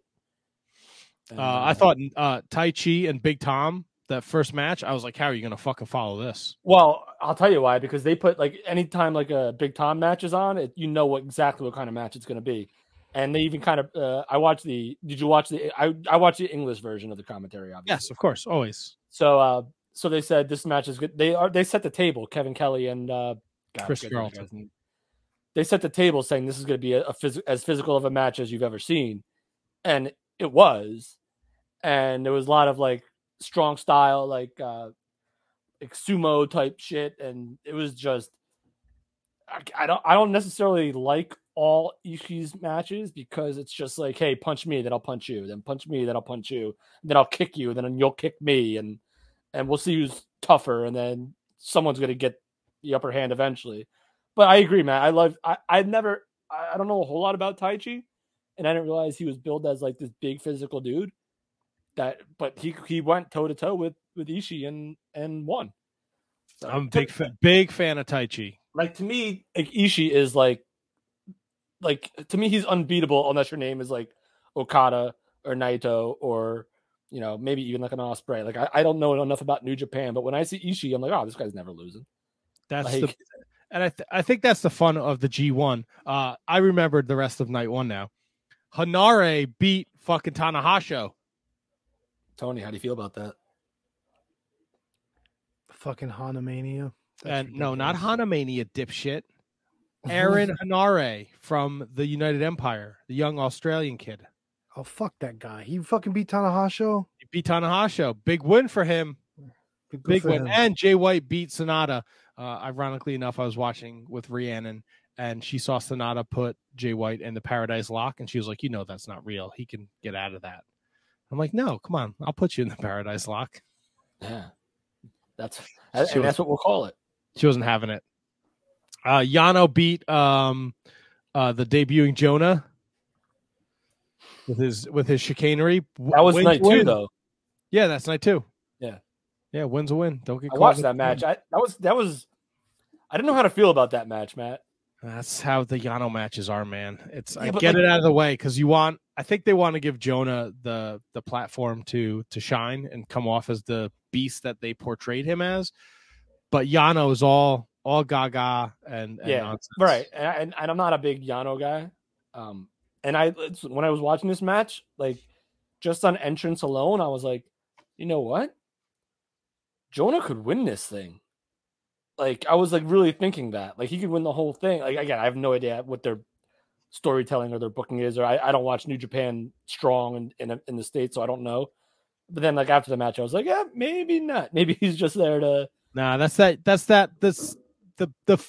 And, Uh, I thought uh, Taichi and Big Tom that first match. I was like, how are you gonna fucking follow this? Well, I'll tell you why. Because they put like anytime like a Big Tom match is on, it, you know what exactly what kind of match it's going to be. And they even kind of uh, I watched the. Did you watch the? I I watched the English version of the commentary. Obviously. Yes, of course, always. So uh, so they said this match is good. They are they set the table. Kevin Kelly and uh, God, Chris I forget the other Charlton. guy's name. They set the table saying this is going to be a, a phys- as physical of a match as you've ever seen, and it was. And there was a lot of like strong style, like uh, like sumo type shit, and it was just. I, I don't. I don't necessarily like all Ishii's matches because it's just like, hey, punch me, then I'll punch you, then punch me, then I'll punch you, then I'll kick you, then you'll kick me, and and we'll see who's tougher, and then someone's gonna get the upper hand eventually. But I agree, man. I love. I I've never. I, I don't know a whole lot about Taichi, and I didn't realize he was billed as like this big physical dude. That, but he he went toe to toe with with Ishii and and won. So, I'm a big fan, big fan of Taichi. like to me, like Ishii is like, like to me, he's unbeatable unless your name is like Okada or Naito or you know maybe even like an Ospreay. Like I, I don't know enough about New Japan, but when I see Ishii, I'm like, oh, this guy's never losing. That's Like- the, and I th- I think that's the fun of the G1. Uh, I remembered the rest of night one now. Henare beat fucking Tanahashi. Tony, how do you feel about that? Fucking Hanamania. And no, not Hanamania, dipshit. Aaron Henare from the United Empire, the young Australian kid. Oh fuck that guy. He fucking beat Tanahashi. He beat Tanahashi. Big win for him. Good Big for win. him. And Jay White beat Sanada. Uh, ironically enough, I was watching with Rhiannon and she saw Sanada put Jay White in the Paradise Lock, and she was like, "You know that's not real. He can get out of that." I'm like, "No, come on, I'll put you in the Paradise Lock." Yeah, that's and She was- that's what we'll call it. She wasn't having it. Uh, Yano beat um, uh, the debuting Jonah with his with his chicanery. That was Win's night win. two, though. Yeah, that's night two. Yeah, Yeah, wins a win. Don't get I caught watched that match. I that was that was. I didn't know how to feel about that match, Matt. That's how the Yano matches are, man. It's I Yeah, but get like- it out of the way because you want. I think they want to give Jonah the the platform to to shine and come off as the beast that they portrayed him as. But Yano is all all gaga and, and yeah, nonsense. right. And, I- and, and I'm not a big Yano guy. Um, and I it's- when I was watching this match, like just on entrance alone, I was like, you know what? Jonah could win this thing. Like I was like really thinking that, like he could win the whole thing. Like again, I have no idea what their storytelling or their booking is, or I, I don't watch New Japan strong in, in in the states, so I don't know. But then like after the match, I was like, yeah, maybe not. Maybe he's just there to Nah, that's that. That's that. This the the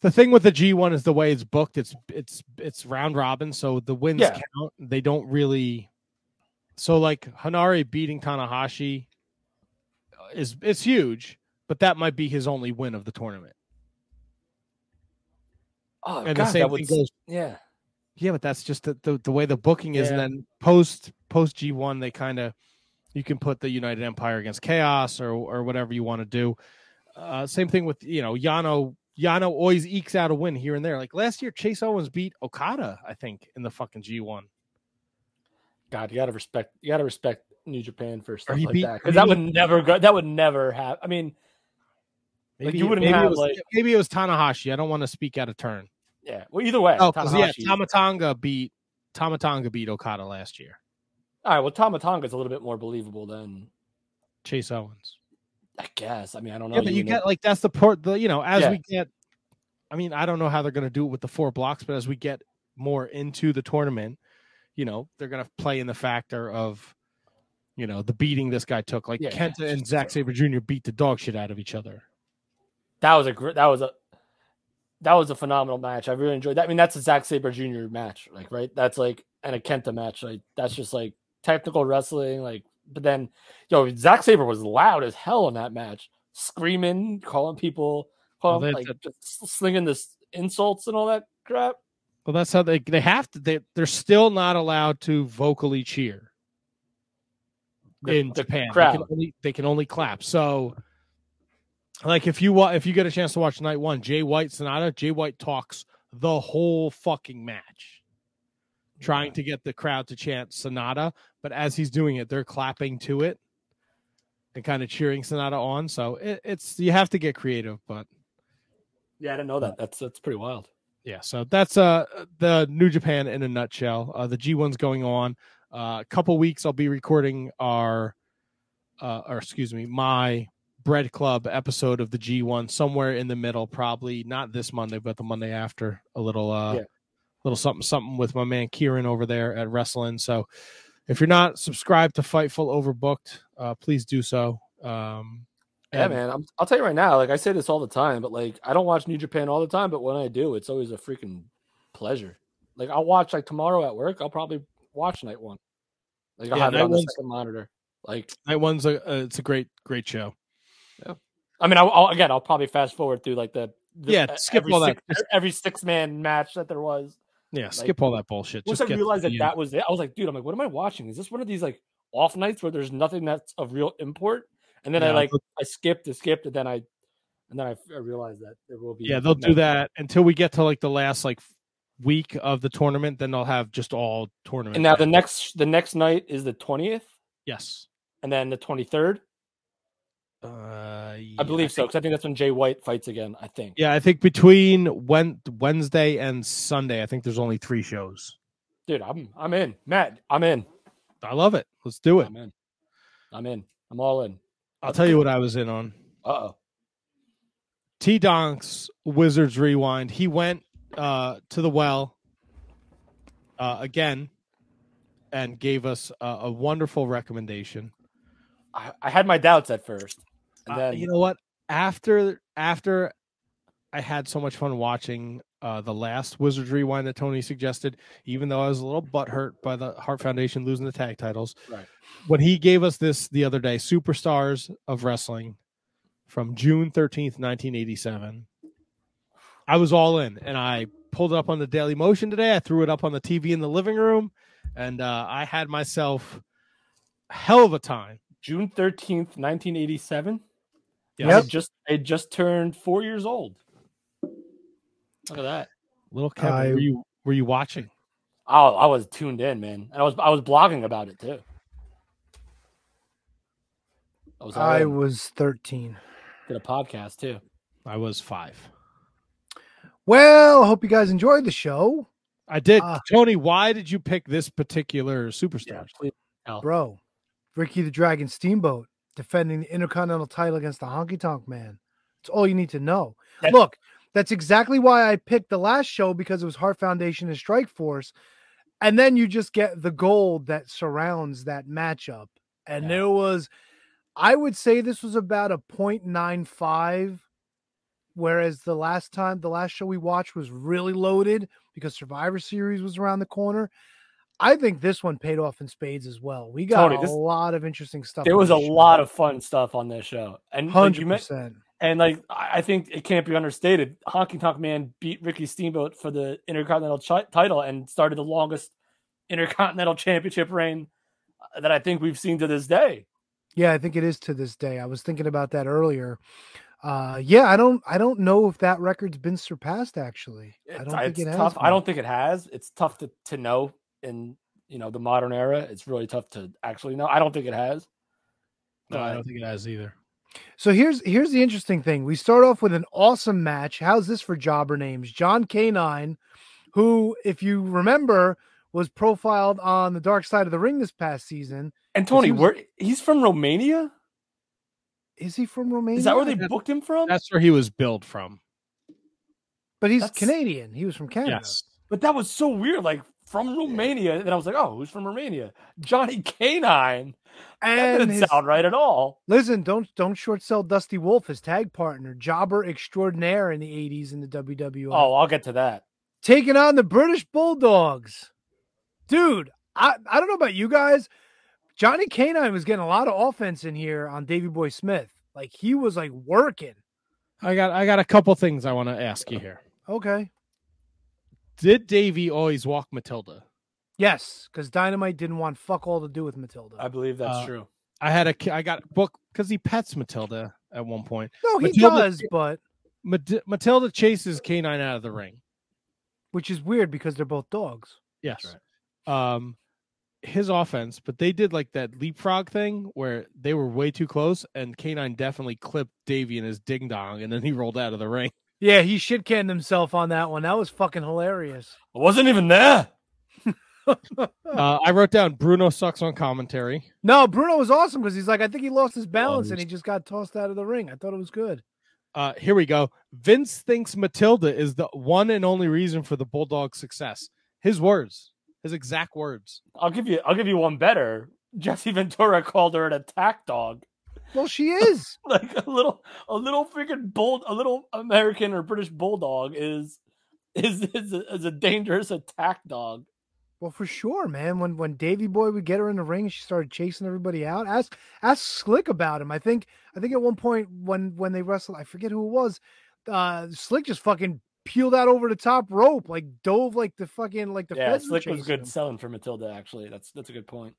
the thing with the G one is the way it's booked. It's it's it's round robin, so the wins Yeah. count. They don't really. So like Henare beating Tanahashi is it's huge, but that might be his only win of the tournament. Oh And the God, same that would thing goes- yeah. Yeah, but that's just the, the, the way the booking is, and then post post G one, they kind of you can put the United Empire against Chaos or or whatever you want to do. Uh, same thing with you know Yano. Yano always ekes out a win here and there. Like last year, Chase Owens beat Okada, I think, in the fucking G one. God, you gotta respect. You gotta respect New Japan for stuff like beat- that because that would never go. That would never have. I mean, like you wouldn't maybe have it was, like maybe it was Tanahashi. I don't want to speak out of turn. yeah. Well, either way, Oh, yeah, Tama Tonga beat Tama Tonga beat Okada last year. All right. Well, Tama Tonga is a little bit more believable than Chase Owens. I guess. I mean, I don't know. Yeah, but you even get if- like that's the part. The you know as Yeah. we get, I mean, I don't know how they're going to do it with the four blocks, but as we get more into the tournament, you know, they're going to play in the factor of you know the beating this guy took. Like Yeah, Kenta and Zack Sabre Jr. beat the dog shit out of each other. That was a gr- that was a that was a phenomenal match. I really enjoyed that. I mean, that's a Zack Sabre Jr. match, like right? That's like and a Kenta match. Like that's just like technical wrestling. Like, but then yo, Zack Sabre was loud as hell in that match, screaming, calling people, Well, calling, that's like just slinging this insults and all that crap. Well, that's how they they have to. They they're still not allowed to vocally cheer The- in the Japan. They can, only, they can only clap. So, like if you if you get a chance to watch night one, Jay White Sanada, Jay White talks the whole fucking match, trying to get the crowd to chant Sanada. But as he's doing it, they're clapping to it and kind of cheering Sanada on. So it, it's you have to get creative, but Yeah, I didn't know that. That's that's pretty wild. yeah, so that's uh the New Japan in a nutshell. Uh, the G1's going on. Uh, a couple weeks I'll be recording our uh or excuse me, my Bread Club episode of the G1 somewhere in the middle, probably not this Monday, but the Monday after. A little uh Yeah. little something something with my man Kieran over there at Wrestling. So if you're not subscribed to Fightful Overbooked, uh please do so. Um Yeah, and- man. I'm, I'll tell you right now. Like I say this all the time, but like I don't watch New Japan all the time. But when I do, it's always a freaking pleasure. Like I'll watch like tomorrow at work. I'll probably watch night one. Like I'll Yeah, have it on the second monitor. Like Night One's a uh, it's a great great show. I mean, I'll, I'll again, I'll probably fast forward through like the, the Yeah, skip all that. every six man match that there was. Yeah, Like, skip all that bullshit. Once Just I realized that that was it, I was like, dude, I'm like, what am I watching? Is this one of these like off nights where there's nothing that's of real import? And then I like but- I skipped, I skipped, and then I and then I, I realized that there will be Yeah, they'll do that until we get to like the last like week of the tournament. Then they'll have just all tournament. And now the next the next night is the twentieth, yes, and then the twenty third. Uh, I believe so because I think that's when Jay White fights again. I think. yeah, I think between Wen- Wednesday and Sunday, I think there's only three shows. Dude, I'm I'm in. Matt, I'm in. I love it. Let's do it. I'm in. I'm in. I'm all in. I'll tell you what I was in on. Uh oh. T Donk's Wizards Rewind. He went uh, to the well uh, again and gave us a, a wonderful recommendation. I, I had my doubts at first, and then, uh, you know what? After after I had so much fun watching uh, the last Wizard Rewind that Tony suggested, even though I was a little butthurt by the Heart Foundation losing the tag titles. Right. When he gave us this the other day, Superstars of Wrestling from June 13th, 1987, I was all in and I pulled it up on the Daily Motion today. I threw it up on the TV in the living room and uh, I had myself hell of a time. June 13th, 1987? Yeah, yep. it just it just turned four years old. Look at that, little Kevin. Were you were you watching? Oh, I was tuned in, man. I was I was blogging about it too. I was, I was thirteen. Did a podcast too. I was five. Well, hope you guys enjoyed the show. I did. Uh, Tony, why did you pick this particular superstar? Yeah, Bro, Ricky the Dragon Steamboat defending the Intercontinental title against the Honky Tonk Man. That's all you need to know. Look, that's exactly why I picked the last show because it was Heart Foundation and Strike Force. And then you just get the gold that surrounds that matchup. And there was, I would say this was about a 0.95, whereas the last time, the last show we watched was really loaded because Survivor Series was around the corner. I think this one paid off in spades as well. We got Tony, a this- lot of interesting stuff. There was a show. lot of fun stuff on this show, and like, hundred percent. And like I think it can't be understated. Honky Tonk Man beat Ricky Steamboat for the Intercontinental chi- title and started the longest Intercontinental Championship reign uh, that I think we've seen to this day. Yeah, I think it is to this day. I was thinking about that earlier. Uh, yeah, I don't, I don't know if that record's been surpassed. Actually, I don't think it's it has. I don't think it has. It's tough to, to know in you know the modern era. It's really tough to actually know. I don't think it has. No, I don't think it has either. So here's here's the interesting thing. We start off with an awesome match. How's this for jobber names? John K9, who, if you remember, was profiled on the Dark Side of the Ring this past season. And Tony, he was- where he's from Romania? is he from Romania? Is that where they I- booked him from? That's where he was billed from. But he's That's- Canadian. He was from Canada. Yes. But that was so weird. Like from Romania. And I was like, oh, who's from Romania? Johnny Canine. that And didn't his- sound right at all. Listen, don't don't short sell Dusty Wolfe, his tag partner, jobber extraordinaire in the '80s in the WWF. Oh, I'll get to that. taking on the British Bulldogs. Dude, I, I don't know about you guys. Johnny Canine was getting a lot of offense in here on Davey Boy Smith. Like he was like working. I got I got a couple things I want to ask you here. Okay. Did Davey always walk Matilda? Yes, because Dynamite didn't want fuck all to do with Matilda. I believe that's Uh, true. I had a I got a book because he pets Matilda at one point. No, he Matilda- does, but Mat- Matilda chases Canine out of the ring. which is weird because they're both dogs. Yes. Um, his offense, but they did like that leapfrog thing where they were way too close, and Canine definitely clipped Davey in his ding dong, and then he rolled out of the ring. Yeah, he shit canned himself on that one. That was fucking hilarious. I wasn't even there. Uh, I wrote down Bruno sucks on commentary. No, Bruno was awesome because he's like, I think he lost his balance he and he just got tossed out of the ring. I thought it was good. Uh, here we go. Vince thinks Matilda is the one and only reason for the Bulldog's success. His words, his exact words. I'll give you I'll give you one better. Jesse Ventura called her an attack dog. Well, she is. like a little a little freaking bull a little American or British bulldog is is is a, is a dangerous attack dog. Well, for sure, man. When when Davey Boy would get her in the ring, she started chasing everybody out. Ask ask Slick about him. I think I think at one point when when they wrestled, I forget who it was. Uh, Slick just fucking peeled out over the top rope, like dove like the fucking like the yeah, Slick was good him. selling for Matilda. Actually, that's that's a good point.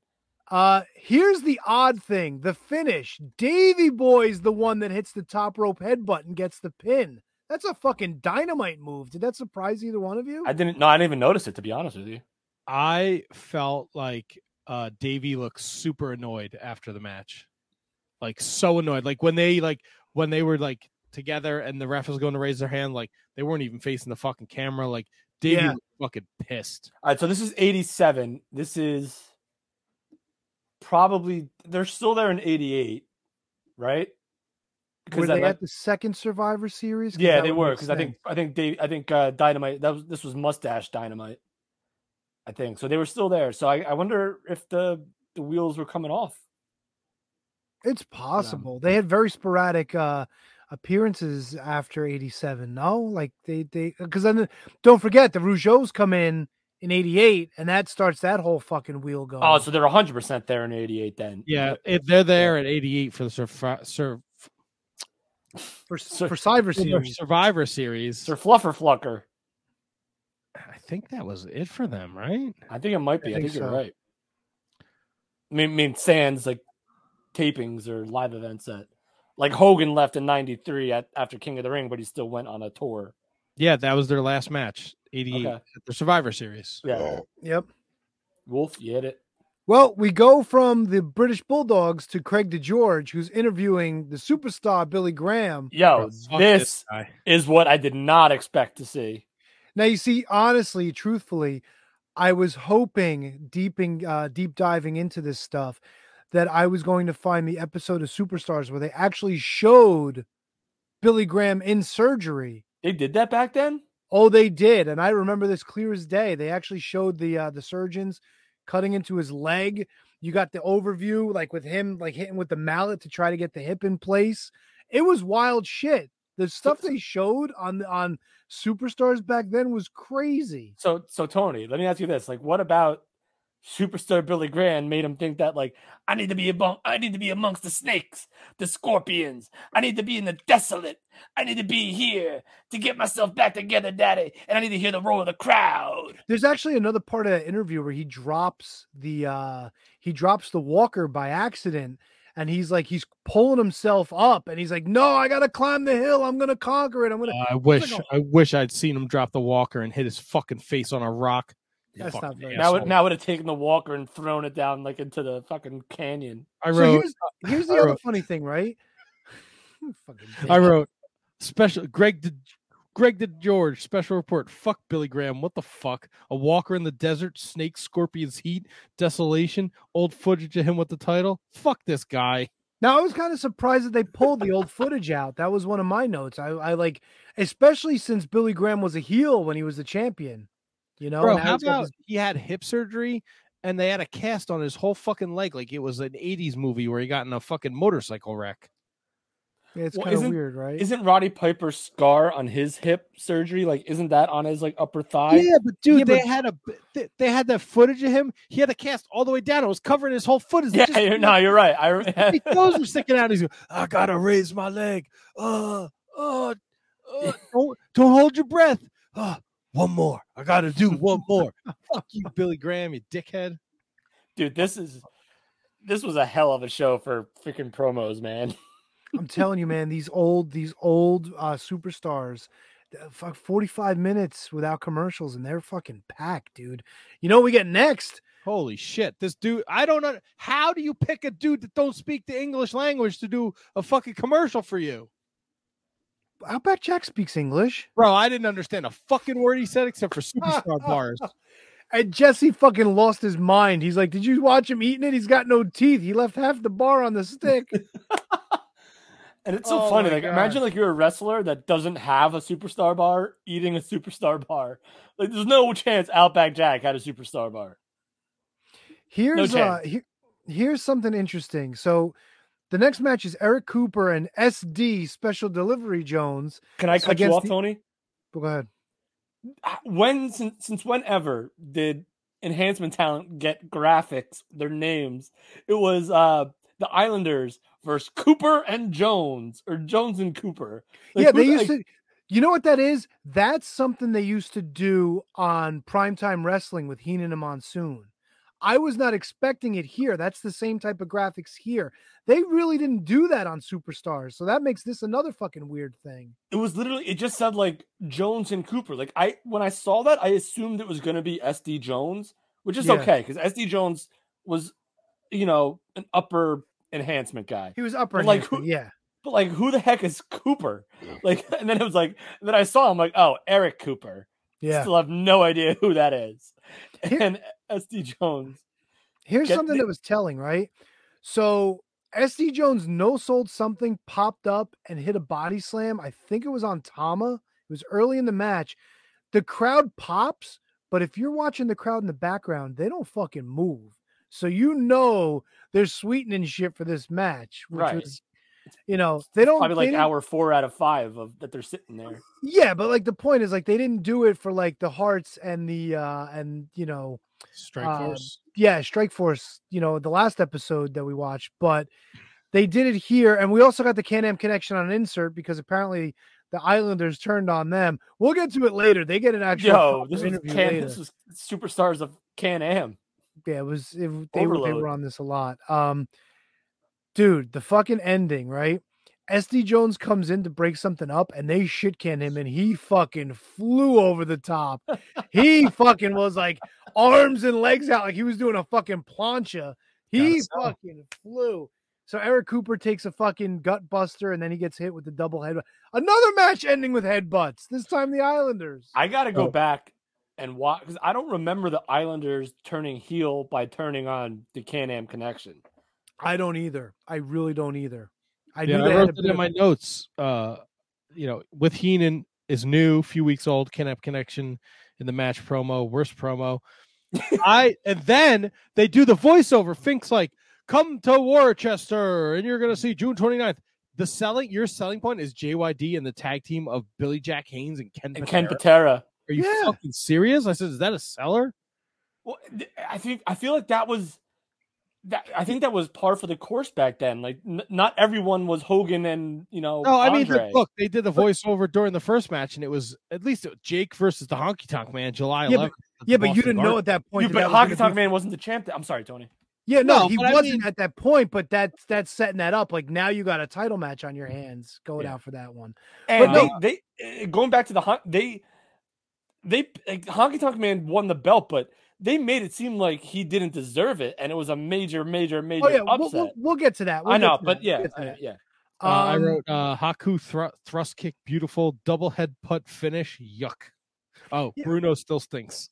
Uh, here's the odd thing: the finish. Davey Boy's the one that hits the top rope headbutt and gets the pin. That's a fucking dynamite move. Did that surprise either one of you? I didn't no, I didn't even notice it to be honest with you. I felt like uh Davey looked super annoyed after the match. Like so annoyed. Like when they like when they were like together and the ref was going to raise their hand, like they weren't even facing the fucking camera. Like Davey Yeah. was fucking pissed. All right, so this is 87. This is probably they're still there in 88, right? That they might- at the second Survivor series yeah, they were because I think. I think they I think uh, Dynamite that was this was Mustache Dynamite, I think. So they were still there. So I, I wonder if the the wheels were coming off. It's possible. They had very sporadic uh appearances after 87. No, like they they because then don't forget the Rougeaus come in in 88 and that starts that whole fucking wheel going. Oh, so they're 100 percent there in 88 then. Yeah, it, they're there at 88 for the surf, surf, for for Survivor Series. Survivor Series. Sir Fluffer Flucker. I think that was it for them, right? I think it might be. I, I think, think you're right. I mean, I mean, sans like tapings or live events that, like Hogan left in '93 at after King of the Ring, but he still went on a tour. Yeah, that was their last match, 88 Okay. at the Survivor Series. Yeah. Yep. Wolf, you hit it. Well, we go from the British Bulldogs to Craig DeGeorge, who's interviewing the superstar Billy Graham. Yo, this this is what I did not expect to see. Now you see, honestly, truthfully, I was hoping deeping uh deep diving into this stuff that I was going to find the episode of Superstars where they actually showed Billy Graham in surgery. They did that back then? Oh, they did, and I remember this clear as day. They actually showed the uh the surgeons cutting into his leg. You got the overview, like with him like hitting with the mallet to try to get the hip in place. It was wild shit. The stuff they showed on on Superstars back then was crazy. So, so Tony, let me ask you this: like, what about superstar Billy Graham made him think that, like, I need to be among, I need to be amongst the snakes, the scorpions. I need to be in the desolate. I need to be here to get myself back together, Daddy, and I need to hear the roar of the crowd. There's actually another part of that interview where he drops the uh he drops the walker by accident and he's like he's pulling himself up and he's like, No, I gotta climb the hill. I'm gonna conquer it. I'm gonna I wish like a- I wish I'd seen him drop the walker and hit his fucking face on a rock. That's not very Now, it, now would have taken the walker and thrown it down like into the fucking canyon. I so wrote here's here's the I other wrote- funny thing, right? I wrote special Greg did Greg did George special report. Fuck Billy Graham. What the fuck? A walker in the desert, snake, scorpions, heat, desolation. Old footage of him with the title. Fuck this guy. Now I was kind of surprised that they pulled the old footage out. That was one of my notes. I, I like, especially since Billy Graham was a heel when he was the champion. You know, Bro, how he's about this- he had hip surgery and they had a cast on his whole fucking leg like it was an 80s movie where he got in a fucking motorcycle wreck. Yeah, it's Well, kind of weird, right? Isn't Roddy Piper's scar on his hip surgery like? Isn't that on his like upper thigh? Yeah, but dude, Yeah, they but- had a they, they had that footage of him. He had a cast all the way down. It was covering his whole foot. His Yeah, you're- no, you're right. I his toes were sticking out. He's going, I gotta raise my leg. Uh, uh, uh don't, don't hold your breath. Uh, one more. I gotta do one more. Fuck you, Billy Graham, you dickhead. dude, this is this was a hell of a show for freaking promos, man. I'm telling you, man, these old these old uh superstars, fuck 45 minutes without commercials, and they're fucking packed, dude. You know what we get next? Holy shit. This dude, I don't know. How do you pick a dude that don't speak the English language to do a fucking commercial for you? Outback Jack speaks English. Bro, I didn't understand a fucking word he said except for superstar bars. And Jesse fucking lost his mind. He's like, Did you watch him eating it? He's got no teeth. He left half the bar on the stick. And it's so Oh funny. my Like, imagine like you're a wrestler that doesn't have a superstar bar eating a superstar bar. Like, there's no chance Outback Jack had a superstar bar. Here's uh here, here's something interesting. So the next match is Eric Cooper and SD Special Delivery Jones. Can I cut you off, the- Tony? Go ahead. When since since whenever did enhancement talent get graphics, their names? It was uh the Islanders versus Cooper and Jones or Jones and Cooper. Like, yeah, they used like, to. You know what that is? That's something they used to do on primetime wrestling with Heenan and Monsoon. I was not expecting it here. That's the same type of graphics here. They really didn't do that on Superstars, so that makes this another fucking weird thing. It was literally it just said like Jones and Cooper. Like I when I saw that, I assumed it was gonna be SD Jones, which is Yeah. okay because SD Jones was, you know, an upper enhancement guy. He was upper like who, yeah. But like who the heck is Cooper? Like and then it was like then I saw him like, oh, Eric Cooper. Yeah. Still have no idea who that is. And SD Jones. Here's Get something the- that was telling, right? So SD Jones no sold something, popped up and hit a body slam. I think it was on Tama. It was early in the match. The crowd pops, but if you're watching the crowd in the background, they don't fucking move. So you know they're sweetening shit for this match, which Right. was, you know, they don't Probably like didn't- hour four out of five of that they're sitting there. Yeah, but like the point is like they didn't do it for like the hearts and the uh and you know Strike uh, Force. Yeah, Strike Force, you know, the last episode that we watched, but they did it here and we also got the Can-Am connection on an insert because apparently the Islanders turned on them. We'll get to it later. They get an actual Yo, proper this was interview Can later. this was superstars of Can Am. Yeah, it was it, they, were, they were on this a lot. Um dude, the fucking ending, right? SD Jones comes in to break something up and they shit can him and he fucking flew over the top. he fucking was like arms and legs out like he was doing a fucking plancha. He fucking flew. So Eric Cooper takes a fucking gut buster and then he gets hit with the double head. Another match ending with headbutts. This time the Islanders. I got to go Oh. back and watch because I don't remember the Islanders turning heel by turning on the Can Am connection. I don't either. I really don't either. I yeah, knew I wrote a it in my notes. Uh, you know, with Heenan is new, few weeks old. Can connection in the match promo, worst promo. I and then they do the voiceover. Fink's like, "Come to Worcester, and you're gonna see June 29th." The selling your selling point is JYD and the tag team of Billy Jack Haynes and Ken. And Ken Patera? Patera. Are you Yeah. fucking serious? I said, "Is that a seller?" Well, I think I feel like that was that. I think that was par for the course back then. Like, n- not everyone was Hogan and you know. No, I mean, look, they did the voiceover during the first match, and it was at least it was Jake versus the Honky Tonk Man, July 11th. Yeah, but, yeah, but you didn't know at that point. You, that but Honky Tonk be- Man wasn't the champ. I'm sorry, Tony. Yeah, no, No, he wasn't mean- at that point, but that's that's setting that up. Like now you got a title match on your hands going out for that one. And But no, they, they uh, going back to the Hon- they they like, Honky Tonk Man won the belt, but they made it seem like he didn't deserve it, and it was a major, major, major oh yeah, we'll, upset. we'll, we'll get to that. We'll I know, but that. yeah, We'll get to I- that. yeah. Uh, I Um, wrote uh, Haku thru- thrust kick, beautiful double head putt finish. Yuck. Oh, Bruno still stinks.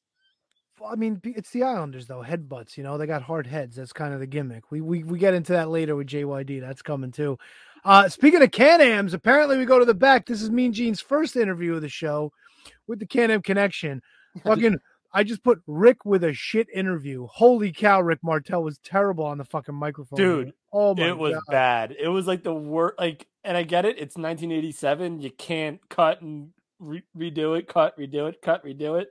I mean, it's the Islanders though. Headbutts, you know, they got hard heads. That's kind of the gimmick. We we we get into that later with JYD. That's coming too. Uh speaking of Can-Ams, apparently we go to the back. This is Mean Gene's first interview of the show with the Can-Am connection. Fucking I just put Rick with a shit interview. Holy cow, Rick Martel was terrible on the fucking microphone. Dude, Oh my God. it was God. bad. It was like the worst. Like, and I get it. It's 1987. You can't cut and re- redo it. Cut, redo it. Cut, redo it.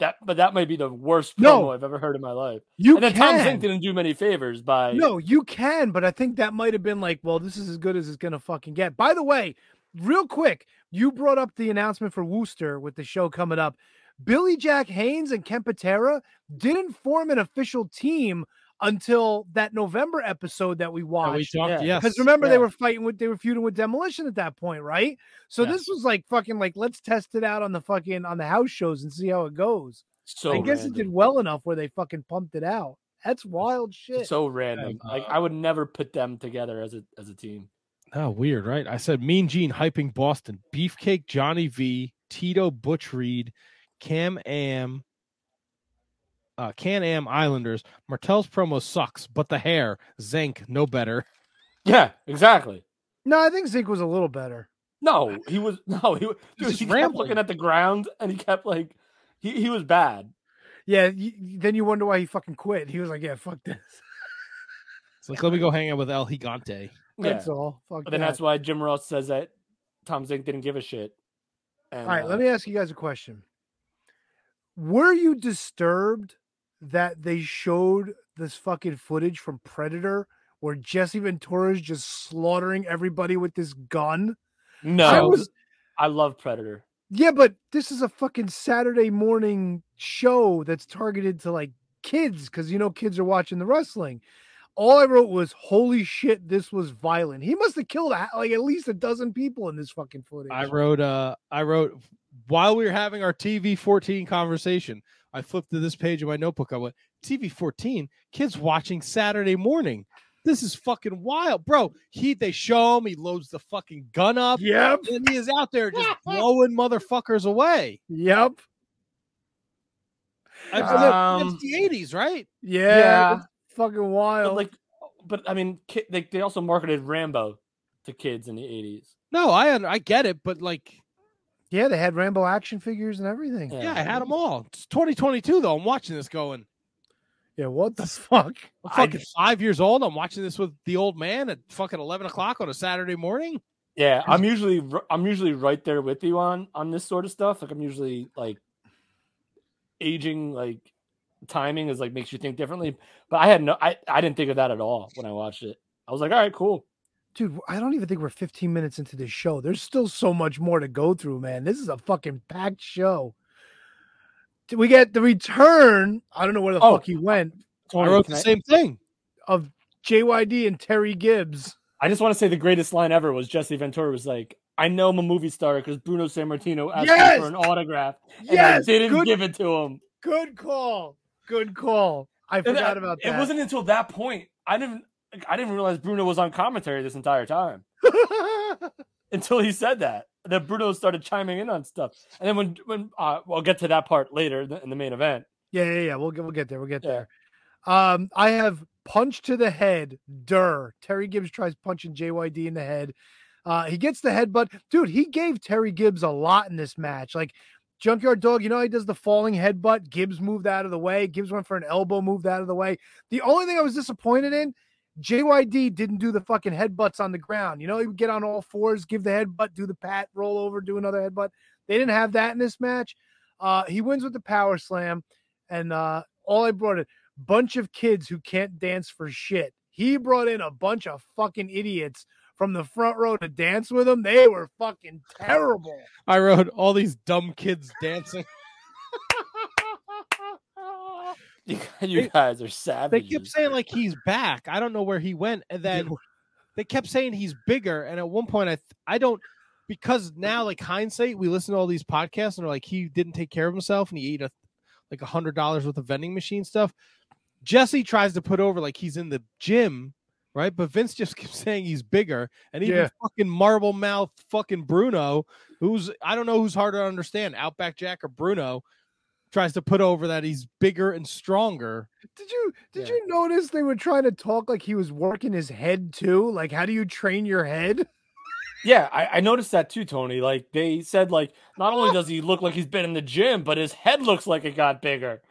That, but that might be the worst promo No. I've ever heard in my life. You and then Tom can. Zenk didn't do many favors by No, you can, but I think that might have been like, well, this is as good as it's gonna fucking get. By the way, real quick, you brought up the announcement for Worcester with the show coming up. Billy Jack Haynes and Ken Patera didn't form an official team until that November episode that we watched. talked- yes, Because remember they were fighting with they were feuding with demolition at that point, right? So this was like fucking like let's test it out on the fucking on the house shows and see how it goes. So I guess random. it did well enough where they fucking pumped it out. That's wild shit. so random. Like I would never put them together as a as a team. Oh, weird, right? I said Mean Gene hyping Boston, Beefcake Johnny V, Tito Butch Reed, Can Am, uh, Can Am Islanders. Martel's promo sucks, but the hair, Zenk, no better. Yeah, exactly. No, I think Zeke was a little better. No, he was no, he was dude, just he kept rambling. looking at the ground and he kept like he, he was bad. Yeah, y- then you wonder why he fucking quit. He was like, "Yeah, fuck this." It's like, let me go hang out with El Gigante. That's Yeah. all. Fuck But then that. that's why Jim Ross says that Tom Zenk didn't give a shit. And, All right, uh, let me ask you guys a question. Were you disturbed that they showed this fucking footage from Predator where Jesse Ventura is just slaughtering everybody with this gun? No, I was I love Predator. Yeah, but this is a fucking Saturday morning show that's targeted to like kids because you know kids are watching the wrestling. All I wrote was, "Holy shit, this was violent." He must have killed like at least a dozen people in this fucking footage. I wrote, uh, I wrote while we were having our TV 14 conversation. I flipped to this page of my notebook. I went, TV 14, kids watching Saturday morning. This is fucking wild, bro. He they show him, he loads the fucking gun up. Yep. And he is out there just blowing motherfuckers away. Yep. I, Um, it's the 80s, right? Yeah, Yeah. fucking wild. But like, but I mean, ki- they they also marketed Rambo to kids in the eighties. No, I I get it, but like, yeah, they had Rambo action figures and everything. yeah, I had them all. It's 2022 though. I'm watching this going. Yeah, what the fuck? I'm fucking five years old. I'm watching this with the old man at fucking 11 o'clock on a Saturday morning. Yeah, I'm usually I'm usually right there with you on on this sort of stuff. Like I'm usually like aging like timing is like makes you think differently. But I had no I I didn't think of that at all when I watched it. I was like, all right, cool. Dude, I don't even think we're 15 minutes into this show. There's still so much more to go through, man. This is a fucking packed show. Did we get the return? I don't know where the Oh, fuck he went. I wrote the same thing. Of JYD and Terry Gibbs. I just want to say the greatest line ever was Jesse Ventura was like, I know I'm a movie star because Bruno Sammartino asked Yes! me for an autograph. And Yes! I didn't Good- give it to him. Good call. Good call. I forgot about that. It wasn't until that point I didn't I didn't realize Bruno was on commentary this entire time until he said that. That Bruno started chiming in on stuff, and then when when uh, we'll get to that part later in the- main event. Yeah, yeah, yeah. We'll get we'll get there. We'll get there. Um, I have punch to the head. Dur. Terry Gibbs tries punching JYD in the head. Uh, he gets the headbutt. Dude, he gave Terry Gibbs a lot in this match. Like Junkyard Dog, you know, he does the falling headbutt. Gibbs moved out of the way. Gibbs went for an elbow, moved out of the way. The only thing I was disappointed in, JYD didn't do the fucking headbutts on the ground. You know, he would get on all fours, give the headbutt, do the pat, roll over, do another headbutt. They didn't have that in this match. Uh, he wins with the power slam, and uh, all I brought in bunch of kids who can't dance for shit. He brought in a bunch of fucking idiots from the front row to dance with him. They were fucking terrible. I wrote all these dumb kids dancing. You, you guys are savage. They savages. kept saying like he's back. I don't know where he went, and then they kept saying he's bigger. And at one point, I th- I don't because now like hindsight, we listen to all these podcasts and they're like he didn't take care of himself and he ate a like a hundred dollars worth of vending machine stuff. Jesse tries to put over like he's in the gym, right? But Vince just keeps saying he's bigger, and even Yeah. fucking marble mouth fucking Bruno, who's I don't know who's harder to understand, Outback Jack or Bruno, tries to put over that he's bigger and stronger. Did you did you notice they were trying to talk like he was working his head too? Like, how do you train your head? Yeah, I, I noticed that too, Tony. Like they said, like not only does he look like he's been in the gym, but his head looks like it got bigger.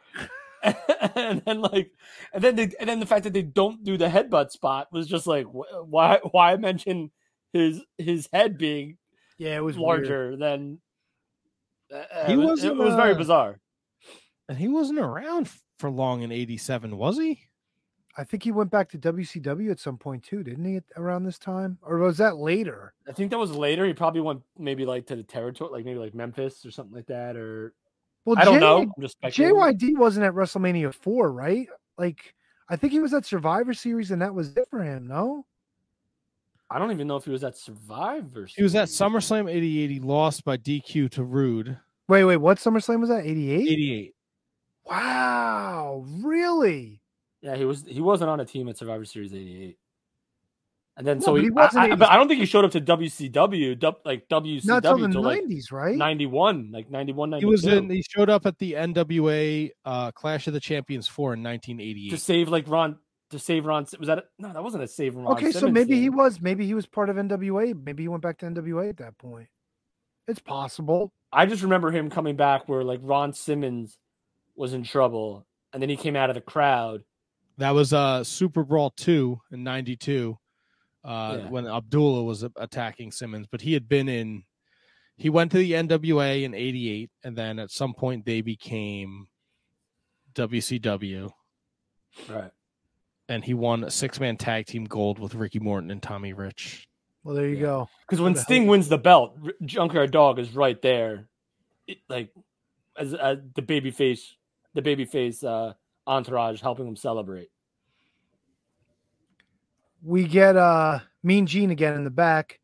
and then like, and then they, and then the fact that they don't do the headbutt spot was just like, wh- why why mention his his head being Yeah, it was larger than. uh, He was, wasn't, it was very uh, bizarre. And he wasn't around for long in '87, was he? I think he went back to WCW at some point too, didn't he? Around this time, or was that later? I think that was later. He probably went maybe like to the territory, like maybe like Memphis or something like that, or Well, I don't J- know. I'm just. JYD wasn't at WrestleMania four, right? Like, I think he was at Survivor Series, and that was it for him. No, I don't even know if he was at Survivor. Series. He was at SummerSlam '88. He lost by DQ to Rude. wait, wait, what SummerSlam was that? Eighty eight. '88. Wow, really? Yeah, he was. He wasn't on a team at Survivor Series '88. And then No, so he, he wasn't I, I, but I don't think he showed up to WCW, dub- like WCW, Not till the till, like, nineties, right? 91, like 91, '92. He was in. He showed up at the NWA uh, Clash of the Champions four in 1988. to save like Ron to save Ron. Was that a, no? That wasn't a save Ron. Okay, so maybe thing. he was. Maybe he was part of NWA. Maybe he went back to NWA at that point. It's possible. I just remember him coming back where like Ron Simmons was in trouble, and then he came out of the crowd. That was uh Super Brawl two in '92 uh, Yeah. when Abdullah was attacking Simmons, but he had been in. He went to the NWA in '88, and then at some point they became WCW, Right. and he won a six man tag team gold with Ricky Morton and Tommy Rich. Well, there you go. Because when Sting hell? wins the belt, Junkyard Dog is right there, it, like as, as the baby face, the baby face uh, entourage helping him celebrate. we get uh Mean Gene again in the back,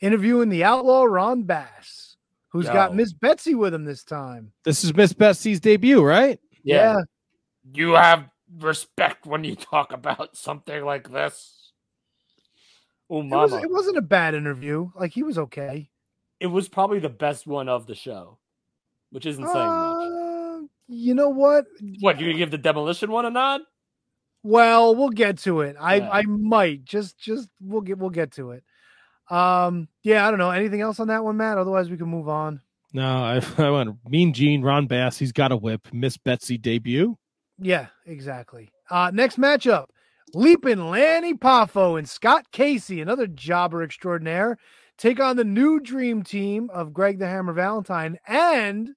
interviewing the outlaw Ron Bass, who's got Miss Betsy with him this time. This is Miss Betsy's debut, right? Yeah. You have respect when you talk about something like this. Oh, It, was, mama! it wasn't a bad interview. Like he was okay. it was probably the best one of the show, which isn't saying much. You know what? What you gonna give the demolition one a nod? Well, we'll get to it. I Yeah. I might just just we'll get we'll get to it. Um, yeah, I don't know. Anything else on that one, Matt? Otherwise, we can move on. No, I, I went Mean Gene, Ron Bass. He's got a whip. Miss Betsy debut. Yeah, exactly. Uh, next matchup: Leaping Lanny Poffo and Scott Casey, another jobber extraordinaire, take on the new dream team of Greg the Hammer Valentine and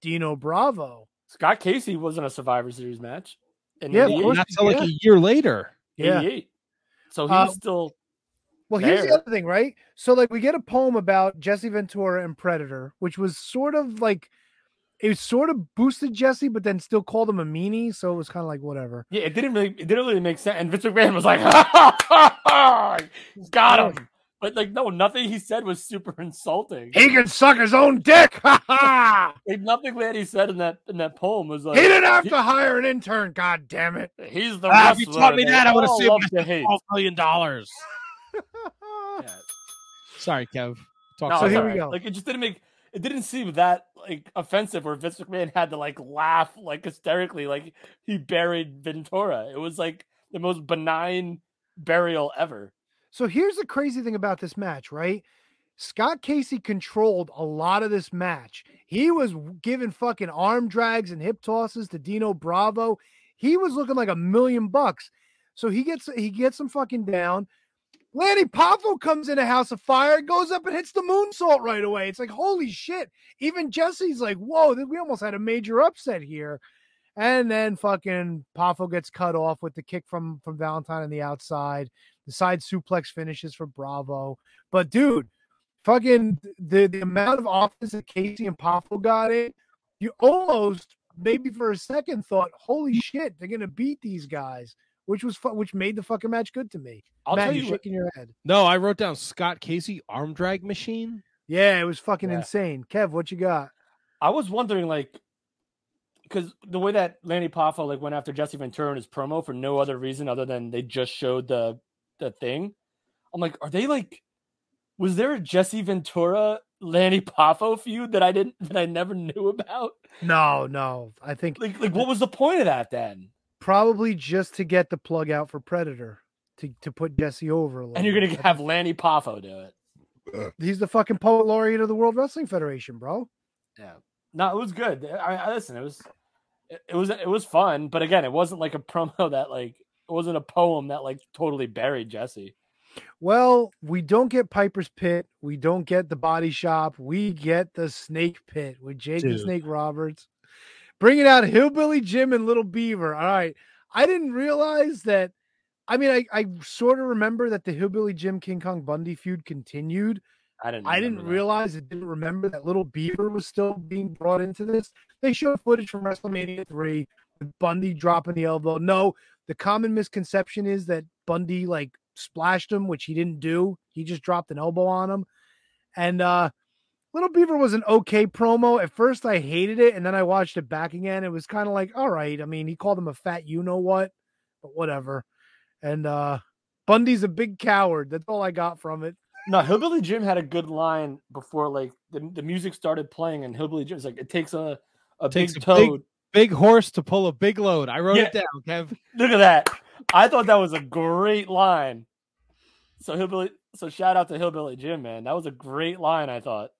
Dino Bravo. Scott Casey wasn't a Survivor Series match. In Yeah, of course Not till like a year later. Yeah. So he's Uh, still. Well, here's the other thing, right? So, like, we get a poem about Jesse Ventura and Predator, which was sort of like it was sort of boosted Jesse, but then still called him a meanie. So it was kind of like whatever. Yeah, it didn't really, it didn't really make sense. And Vince McMahon was like, ha, ha, ha, ha, got him. But like, no, nothing he said was super insulting. He can suck his own dick. Ha ha! Like, nothing that he said in that in that poem was like He didn't have to hire an intern. God damn it! He's the Ah, if you taught me they that, I would have all saved love to myself hate. twelve million dollars. Sorry, Kev. Talk No, So here all we go. Like it just didn't make it didn't seem that like offensive where Vince McMahon had to like laugh like hysterically like he buried Ventura. It was like the most benign burial ever. So here's the crazy thing about this match, right? Scott Casey controlled a lot of this match. He was giving fucking arm drags and hip tosses to Dino Bravo. He was looking like a million bucks. So he gets he gets him fucking down. Lanny Poffo comes in a house of fire, goes up and hits the moonsault right away. It's like holy shit. Even Jesse's like, whoa, we almost had a major upset here. And then fucking Poffo gets cut off with the kick from from Valentine on the outside. The side suplex finishes for Bravo. But dude, fucking the, the amount of offense that Casey and Poffo got in, you almost maybe for a second thought, holy shit, they're gonna beat these guys, which was fu- which made the fucking match good to me. I'll Matt, tell you're you what- shaking your head. No, I wrote down Scott Casey arm drag machine. Yeah, it was fucking Yeah. insane. Kev, what you got? I was wondering like because the way that Lanny Poffo like went after Jesse Ventura in his promo for no other reason other than they just showed the the thing. I'm like, are they like was there a Jesse Ventura Lanny Poffo feud that I didn't that I never knew about? No, no. I think Like like what was the point of that then? probably just to get the plug out for Predator to, to put Jesse over a little. And you're gonna have Lanny Poffo do it. He's the fucking poet laureate of the World Wrestling Federation, bro. Yeah. No, it was good. I, I listen. It was, it, it was, it was fun. But again, it wasn't like a promo that like it wasn't a poem that like totally buried Jesse. Well, we don't get Piper's Pit. We don't get the Body Shop. We get the Snake Pit with Jake the Snake Roberts. Bringing out Hillbilly Jim and Little Beaver. All right. I didn't realize that. I mean, I, I sort of remember that the Hillbilly Jim King Kong Bundy feud continued. I didn't. I didn't realize I didn't remember that Little Beaver was still being brought into this. They showed footage from WrestleMania 3 with Bundy dropping the elbow. No, the common misconception is that Bundy like splashed him, which he didn't do. He just dropped an elbow on him. And uh Little Beaver was an okay promo. At first I hated it, and then I watched it back again. It was kind of like, all right. I mean, he called him a fat you know what, but whatever. And uh Bundy's a big coward. That's all I got from it. No, Hillbilly Jim had a good line before like the, the music started playing, and Hillbilly Jim's like, it takes a a Takes big a toad. Big, big horse to pull a big load. I wrote Yeah. it down, Kev. Look at that. I thought that was a great line. So Hillbilly, so shout out to Hillbilly Jim, man. That was a great line. I thought.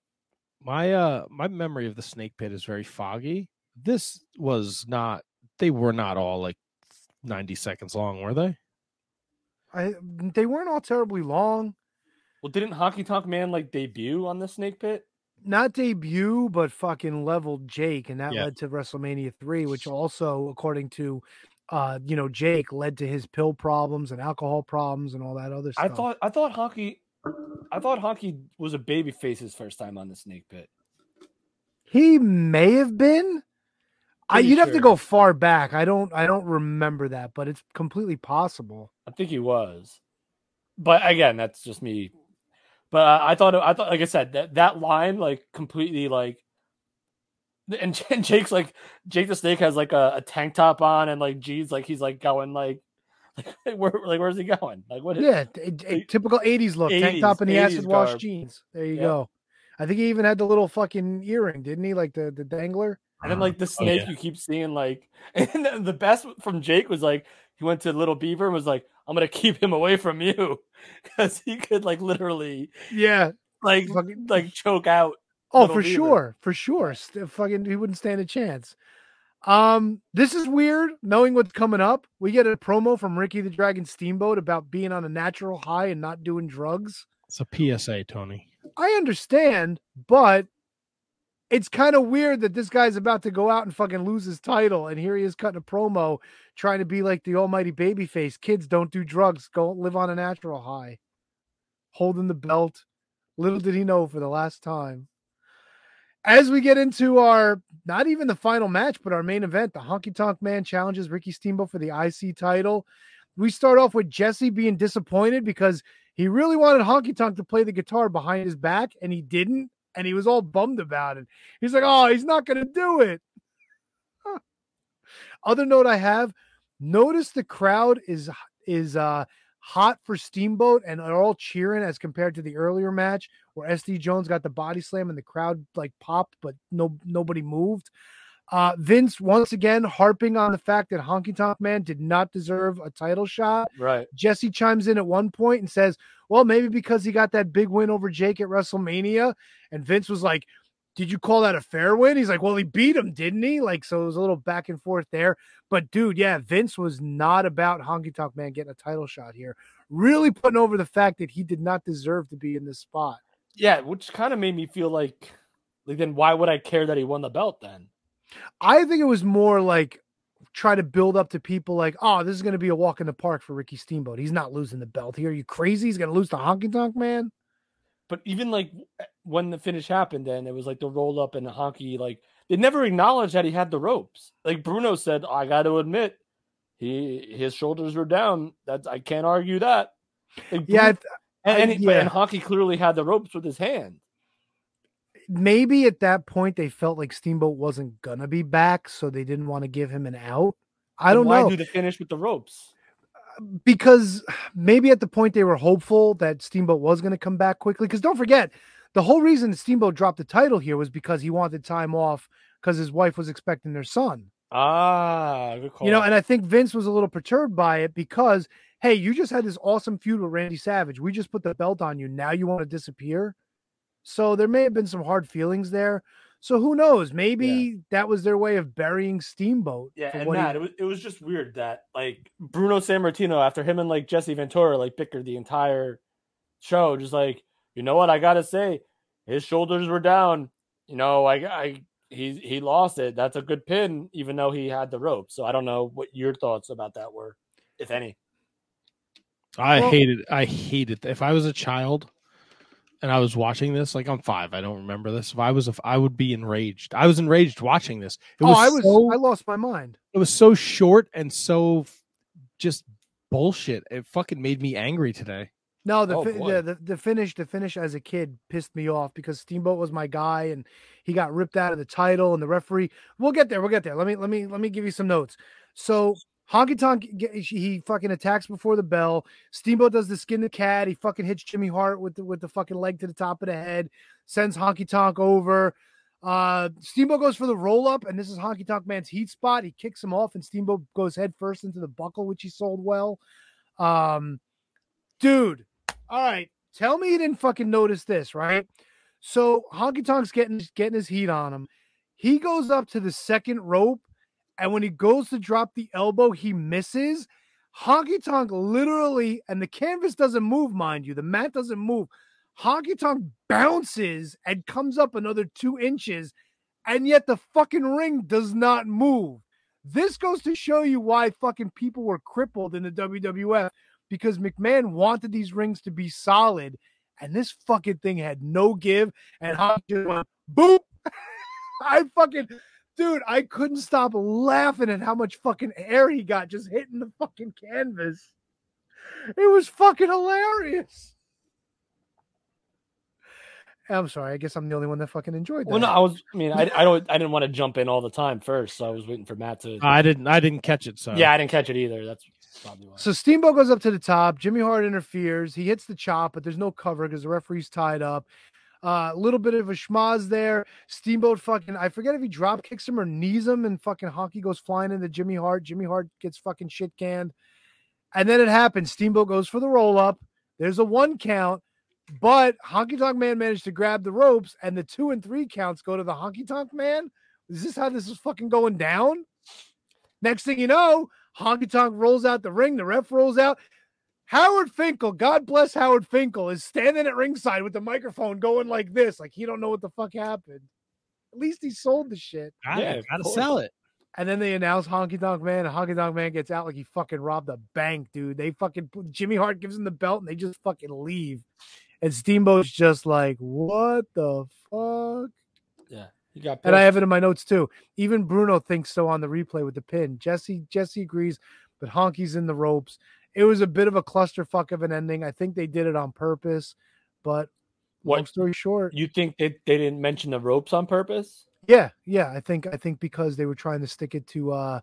My uh my memory of the snake pit is very foggy. This was not they were not all like 90 seconds long, were they? I they weren't all terribly long. Well, didn't Honky Tonk Man like debut on the Snake Pit? Not debut, but fucking leveled Jake, and that Yeah. led to WrestleMania three, which also, according to uh, you know, Jake led to his pill problems and alcohol problems and all that other stuff. I thought I thought Honky, I thought Honky was a babyface his first time on the Snake Pit. he may have been. I, you'd have to go far back. I don't. I don't remember that, but it's completely possible. I think he was, but again, that's just me. But I, I thought, I thought, like I said, that that line like completely like, and, and Jake's like Jake the Snake has like a, a tank top on, and like G's like he's like going like, like where like where's he going? Like what? Yeah, t- t- typical '80s look, tank top and the acid wash jeans. There you Yep. go. I think he even had the little fucking earring, didn't he? Like the the dangler. And then like the snake you keep seeing like and then the best from Jake was like he went to Little Beaver and was like, I'm gonna keep him away from you. Cause he could like literally Yeah, like fucking... like choke out. Oh, Little for Beaver. sure, for sure. St- fucking, he wouldn't stand a chance. Um, this is weird. Knowing what's coming up, we get a promo from Ricky the Dragon Steamboat about being on a natural high and not doing drugs. It's a PSA, Tony. I understand, but it's kind of weird that this guy's about to go out and fucking lose his title, and here he is cutting a promo trying to be like the almighty babyface. Kids don't do drugs. Go live on a natural high. Holding the belt. Little did he know for the last time. As we get into our not even the final match, but our main event, the Honky Tonk Man challenges Ricky Steamboat for the IC title. We start off with Jesse being disappointed because he really wanted Honky Tonk to play the guitar behind his back, and he didn't, and he was all bummed about it. He's like, "Oh, he's not going to do it." Huh. Other note I have: notice the crowd is is uh hot for Steamboat and are all cheering as compared to the earlier match where SD Jones got the body slam and the crowd like popped, but no nobody moved. Uh, Vince once again harping on the fact that Honky Tonk Man did not deserve a title shot. Right. Jesse chimes in at one point and says, Well, maybe because he got that big win over Jake at WrestleMania. And Vince was like, Did you call that a fair win? He's like, Well, he beat him, didn't he? Like, so it was a little back and forth there. But dude, yeah, Vince was not about Honky Tonk Man getting a title shot here. Really putting over the fact that he did not deserve to be in this spot. Yeah, which kind of made me feel like like then why would I care that he won the belt then? I think it was more like try to build up to people like, oh, this is going to be a walk in the park for Ricky Steamboat. He's not losing the belt here. Are you crazy? He's going to lose to Honky Tonk Man? But even like eh, when the finish happened, then it was like the roll up and the honky. Like they never acknowledged that he had the ropes. Like Bruno said, I got to admit, he his shoulders were down. That's I can't argue that. Like, Yeah, Bru- I- and, I- and, but- and yeah. Honky clearly had the ropes with his hand. Maybe at that point they felt like Steamboat wasn't to be back, so they didn't want to give him an out. I don't why know. do the finish with the ropes? because maybe at the point they were hopeful that Steamboat was going to come back quickly. Because don't forget, the whole reason Steamboat dropped the title here was because he wanted time off because his wife was expecting their son. Ah, good call. You know, and I think Vince was a little perturbed by it because, hey, you just had this awesome feud with Randy Savage. We just put the belt on you. Now you want to disappear? So there may have been some hard feelings there. So who knows? Maybe that was their way of burying Steamboat. Yeah, and what he- it was it was just weird that like Bruno Sammartino after him and like Jesse Ventura like bickered the entire show, just like you know what I gotta say, his shoulders were down. You know, I I he he lost it. That's a good pin, even though he had the rope. So I don't know what your thoughts about that were, if any. I Well- hated. I hated. If I was a child and I was watching this, like I'm five, I don't remember this. If I was, if I would be enraged. I was enraged watching this. It oh, was I was so, I lost my mind. it was so short and so just bullshit. It fucking made me angry today. No, the, Oh, fi- the the the finish the finish as a kid pissed me off because Steamboat was my guy and he got ripped out of the title and the referee. We'll get there. We'll get there. Let me let me let me give you some notes. So Honky Tonk he fucking attacks before the bell. Steamboat does the skin the cat. He fucking hits Jimmy Hart with the with the fucking leg to the top of the head. Sends Honky Tonk over. Uh, Steamboat goes for the roll up, and this is Honky Tonk Man's heat spot. He kicks him off, and Steamboat goes head first into the buckle, which he sold well. Um, dude, all right, tell me you didn't fucking notice this, right? So Honky Tonk's getting getting his heat on him. He goes up to the second rope, and when he goes to drop the elbow, he misses. Honky Tonk literally, and the canvas doesn't move, mind you, the mat doesn't move. Honky Tonk bounces and comes up another two inches, and yet the fucking ring does not move. This goes to show you why fucking people were crippled in the WWF because McMahon wanted these rings to be solid, and this fucking thing had no give. And Honky just went boop. I fucking dude, I couldn't stop laughing at how much fucking air he got just hitting the fucking canvas. It was fucking hilarious. I'm sorry. I guess I'm the only one that fucking enjoyed that. Well, no, I was. I mean, I, I don't. I didn't want to jump in all the time first, so I was waiting for Matt to. I didn't. I didn't catch it. So Yeah, I didn't catch it either. That's probably why. So Steamboat goes up to the top. Jimmy Hart interferes. He hits the chop, but there's no cover because the referee's tied up. A uh, little bit of a schmaz there. Steamboat fucking, I forget if he drop kicks him or knees him, and fucking Honky goes flying into Jimmy Hart. Jimmy Hart gets fucking shit canned. And then it happens. Steamboat goes for the roll up. There's a one count, but Honky Tonk Man managed to grab the ropes, and the two and three counts go to the Honky Tonk Man. Is this how this is fucking going down? Next thing you know, Honky Tonk rolls out the ring. The ref rolls out. Howard Finkel, God bless Howard Finkel, is standing at ringside with the microphone going like this, like he don't know what the fuck happened. At least he sold the shit. Gotta- Yeah, gotta sell it. And then they announce Honky Tonk Man, and Honky Tonk Man gets out like he fucking robbed a bank, dude. They fucking Jimmy Hart gives him the belt, and they just fucking leave. And Steamboat's just like, what the fuck? Yeah, you got. And I have it in my notes too. Even Bruno thinks so on the replay with the pin. Jesse Jesse agrees, but Honky's in the ropes. It was a bit of a clusterfuck of an ending. I think they did it on purpose, but long story short, You think they, they didn't mention the ropes on purpose? yeah, yeah. I think I think because they were trying to stick it to uh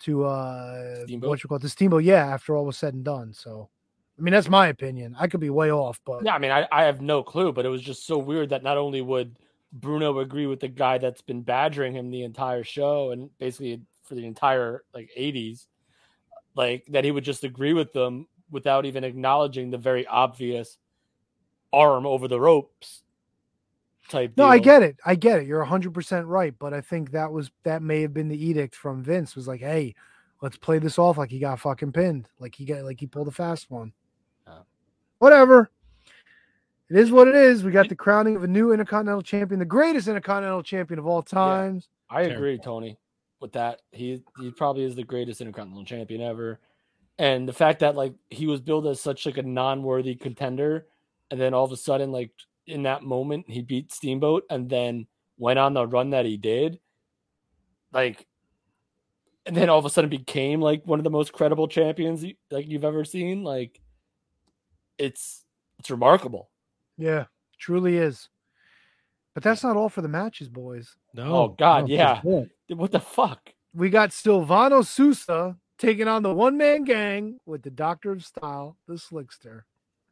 to uh Steamboat? what you call it, the steamboat. Yeah, after all was said and done. So, I mean, that's my opinion. I could be way off, but Yeah, I mean, I, I have no clue, but it was just so weird that not only would Bruno agree with the guy that's been badgering him the entire show and basically for the entire like 80s, like that he would just agree with them without even acknowledging the very obvious arm over the ropes type. No, I get it. I get it. You're 100% right, but I think that was that may have been the edict from Vince was like, "Hey, let's play this off like he got fucking pinned, like he got like he pulled a fast one." Whatever. It is what it is. We got the crowning of a new Intercontinental Champion, the greatest Intercontinental Champion of all times. I agree, Tony, with that. He he probably is the greatest intercontinental champion ever. And the fact that like he was billed as such like a non-worthy contender, and then all of a sudden, like in that moment, he beat Steamboat and then went on the run that he did. Like and then all of a sudden became like one of the most credible champions like you've ever seen. Like it's it's remarkable. Yeah, truly is. But that's not all for the matches, boys. Oh, no. Oh God, yeah. What the fuck? We got Silvano Sousa taking on the one man gang with the Doctor of Style, the Slickster.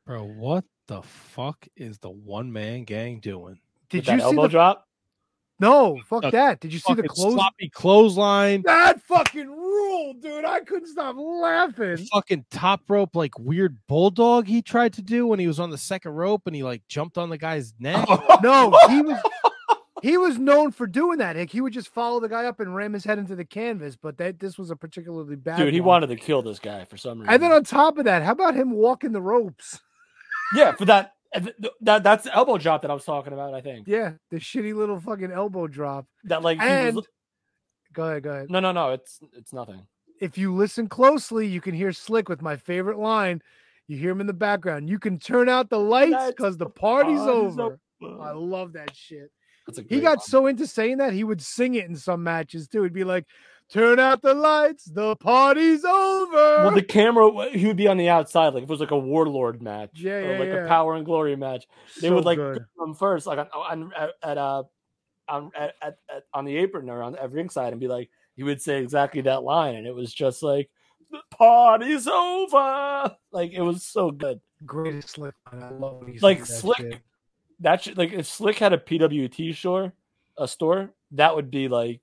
Bro, what the fuck is the one man gang doing? Did With that you see elbow the drop? No, fuck A that. Did you see the clothes? sloppy clothesline? That fucking ruled, dude. I couldn't stop laughing. Fucking top rope, like weird bulldog he tried to do when he was on the second rope and he like jumped on the guy's neck. no, he was he was known for doing that. Like, he would just follow the guy up and ram his head into the canvas. But that this was a particularly bad. Dude, he one. wanted to kill this guy for some reason. And then on top of that, how about him walking the ropes? yeah, for that that that's the elbow drop that I was talking about. I think Yeah, the shitty little fucking elbow drop. that like And was. go ahead, go ahead. No, no, no. It's it's nothing. If you listen closely, you can hear Slick with my favorite line. You hear him in the background. You can turn out the lights because the party's, party's over. I love that shit. He got line. so into saying that he would sing it in some matches too. He'd be like, "Turn out the lights, the party's over." Well, the camera he would be on the outside, like if it was like a warlord match, Yeah, or yeah, like yeah. a power and glory match. They So would like him first, like on, on at, at uh on at, at, at on the apron or on at ringside, and be like, he would say exactly that line, and it was just like, "The party's over." Like it was so good. Greatest Slick. I love Like that Slick, shit. that should like if Slick had a PWT store, a store, that would be like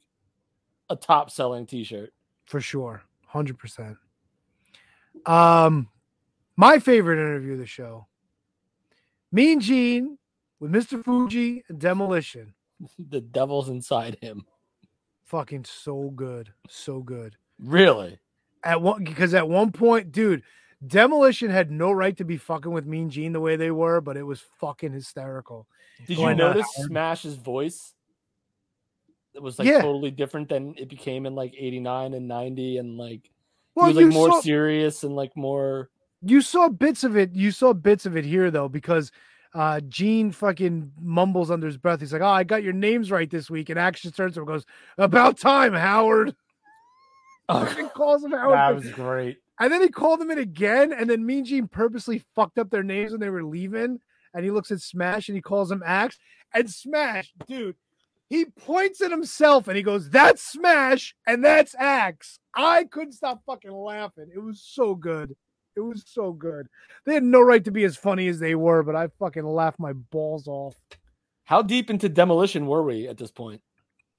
a top selling T-shirt. for sure, hundred percent. Um, my favorite interview of the show, Mean Gene with Mr. Fuji and Demolition. the devil's inside him. Fucking so good, so good. Really? At one because at one point, dude, Demolition had no right to be fucking with Mean Gene the way they were, but it was fucking hysterical. Did you Going down notice Smash's voice? It was like Yeah. totally different than it became in like 89 and 90 and like Well, was like more saw- serious and like more You saw bits of it. You saw bits of it here though, because uh Gene fucking mumbles under his breath. He's like, "Oh, I got your names right this week." And Action turns and goes, "About time, Howard." Fucking calls him Howard. that was great. And then he called them in again, and then Mean Gene purposely fucked up their names when they were leaving. And he looks at Smash and he calls him Axe. And Smash, dude, he points at himself and he goes, That's Smash and that's Axe. I couldn't stop fucking laughing. It was so good. It was so good. They had no right to be as funny as they were, but I fucking laughed my balls off. How deep into demolition were we at this point?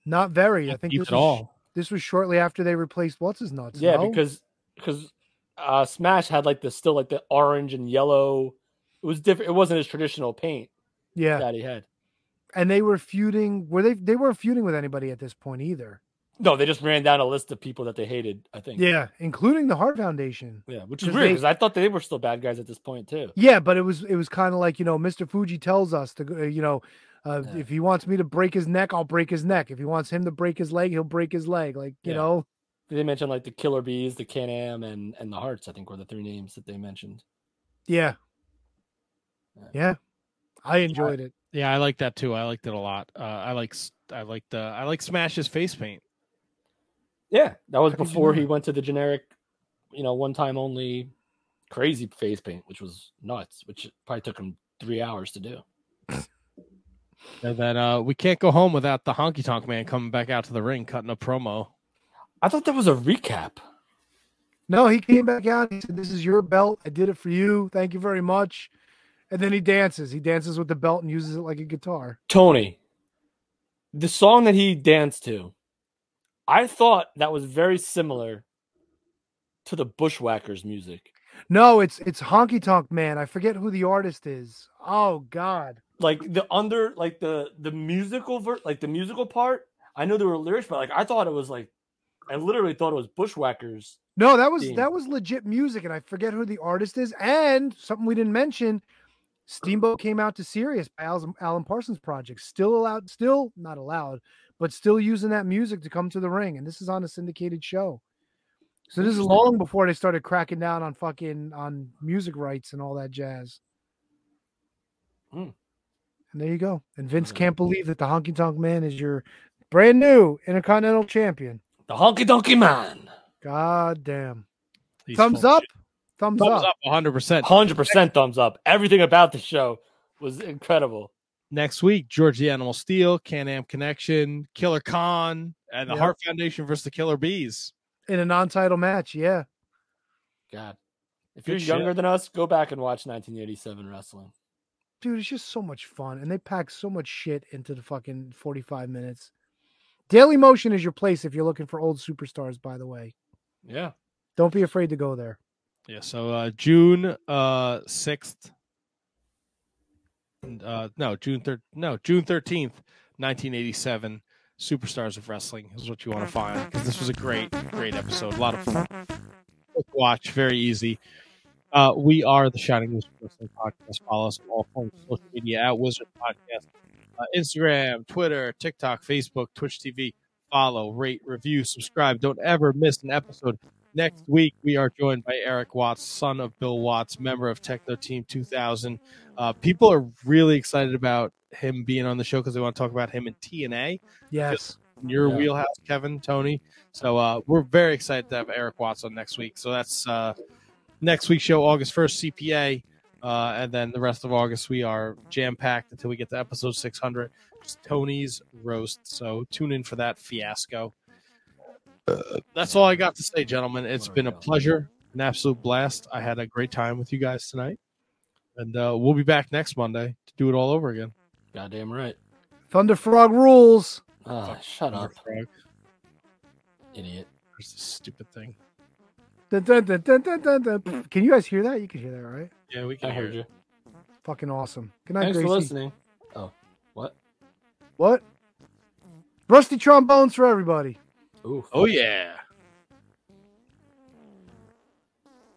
Not very. I think deep this at was, all. this was shortly after they replaced what's his nuts. Yeah, no? because because uh Smash had like the still like the orange and yellow. It was different. It wasn't his traditional paint yeah, that he had. And they were feuding. Were they? They weren't feuding with anybody at this point either. No, they just ran down a list of people that they hated. I think. Yeah, including the Heart Foundation. Yeah, which is weird because I thought they were still bad guys at this point too. Yeah, but it was it was kind of like you know, Mr. Fuji tells us to go- you know, uh, if he wants me to break his neck, I'll break his neck. If he wants him to break his leg, he'll break his leg. Like you Yeah. know, They mentioned like the Killer Bees, the Can Am, and and the Hearts. I think were the three names that they mentioned. yeah, yeah. I enjoyed it. Yeah, I like that too. I liked it a lot. Uh, I like I like the I like Smash's face paint. Yeah, that was How did you before know he went to the generic, you know, one time only, crazy face paint, which was nuts. Which probably took him three hours to do. And then uh, we can't go home without the honky tonk man coming back out to the ring cutting a promo. I thought that was a recap. No, he came back out. He said, "This is your belt. I did it for you. Thank you very much." And then he dances. He dances with the belt and uses it like a guitar. Tony, the song that he danced to, I thought that was very similar to the Bushwhackers music. No, it's it's Honky Tonk Man. I forget who the artist is. Oh God. Like the under, like the the musical ver- like the musical part. I know there were lyrics, but like I thought it was like, I literally thought it was Bushwhackers. No, that was theme. that was legit music, and I forget who the artist is. And something we didn't mention: Steamboat came out to Sirius by Alan, Parsons Project. Still allowed, still not allowed, but still using that music to come to the ring. And this is on a syndicated show. So this is long before they started cracking down on fucking on music rights and all that jazz. Hmm. And there you go. And Vince can't believe that the Honky Tonk Man is your brand new Intercontinental Champion. The Honky Donkey Man. God damn. He's Thumbs up. shit. Thumbs, Thumbs up. up, 100. percent Hundred percent thumbs up. Everything about the show was incredible. Next week, George the Animal Steel, Can Am Connection, Killer Khan, and the Yep. Heart Foundation versus the Killer Bees. In a non-title match, yeah. God, if Good you're shit. younger than us, go back and watch 1987 wrestling. dude, it's just so much fun, and they pack so much shit into the fucking forty-five minutes. Daily Motion is your place if you're looking for old superstars. By the way, Yeah. don't be afraid to go there. Yeah, so uh June uh sixth. Uh no, June third no, June thirteenth, nineteen eighty seven. Superstars of Wrestling is what you want to find because this was a great, great episode. A lot of fun. Watch, very easy. Uh, we are the Shining Wizard Wrestling Podcast. Follow us on all forms of social media at Wizard Podcast. Uh, Instagram, Twitter, TikTok, Facebook, Twitch TV. Follow, rate, review, subscribe. Don't ever miss an episode. Next week, we are joined by Eric Watts, son of Bill Watts, member of Techno Team 2000. Uh, people are really excited about him being on the show because they want to talk about him in TNA. Yes. In your Yeah. wheelhouse, Kevin, Tony. So uh, we're very excited to have Eric Watts on next week. So that's uh, next week's show, August 1st, CPA. Uh, and then the rest of August, we are jam packed until we get to episode 600, just Tony's roast. So tune in for that fiasco. That's all I got to say, gentlemen. It's been a pleasure, an absolute blast. I had a great time with you guys tonight. And uh, we'll be back next Monday to do it all over again. Goddamn right. Thunderfrog rules. Ah, shut up, Frog. idiot. There's this stupid thing. Dun, dun, dun, dun, dun, dun, dun. Can you guys hear that? You can hear that, right? Yeah, we can I hear heard it. you. Fucking awesome. Good night, Thanks Gracie. for listening. Oh, what? What? Rusty trombones for everybody. Ooh. Oh, yeah.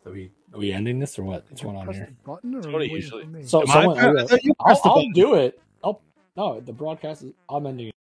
Are we are we ending this or what? What's going on Press here? the button or Tony you usually- for? So Am I- someone, I thought you I'll, pressed the I'll do it. I'll no. The broadcast is. I'm ending. it.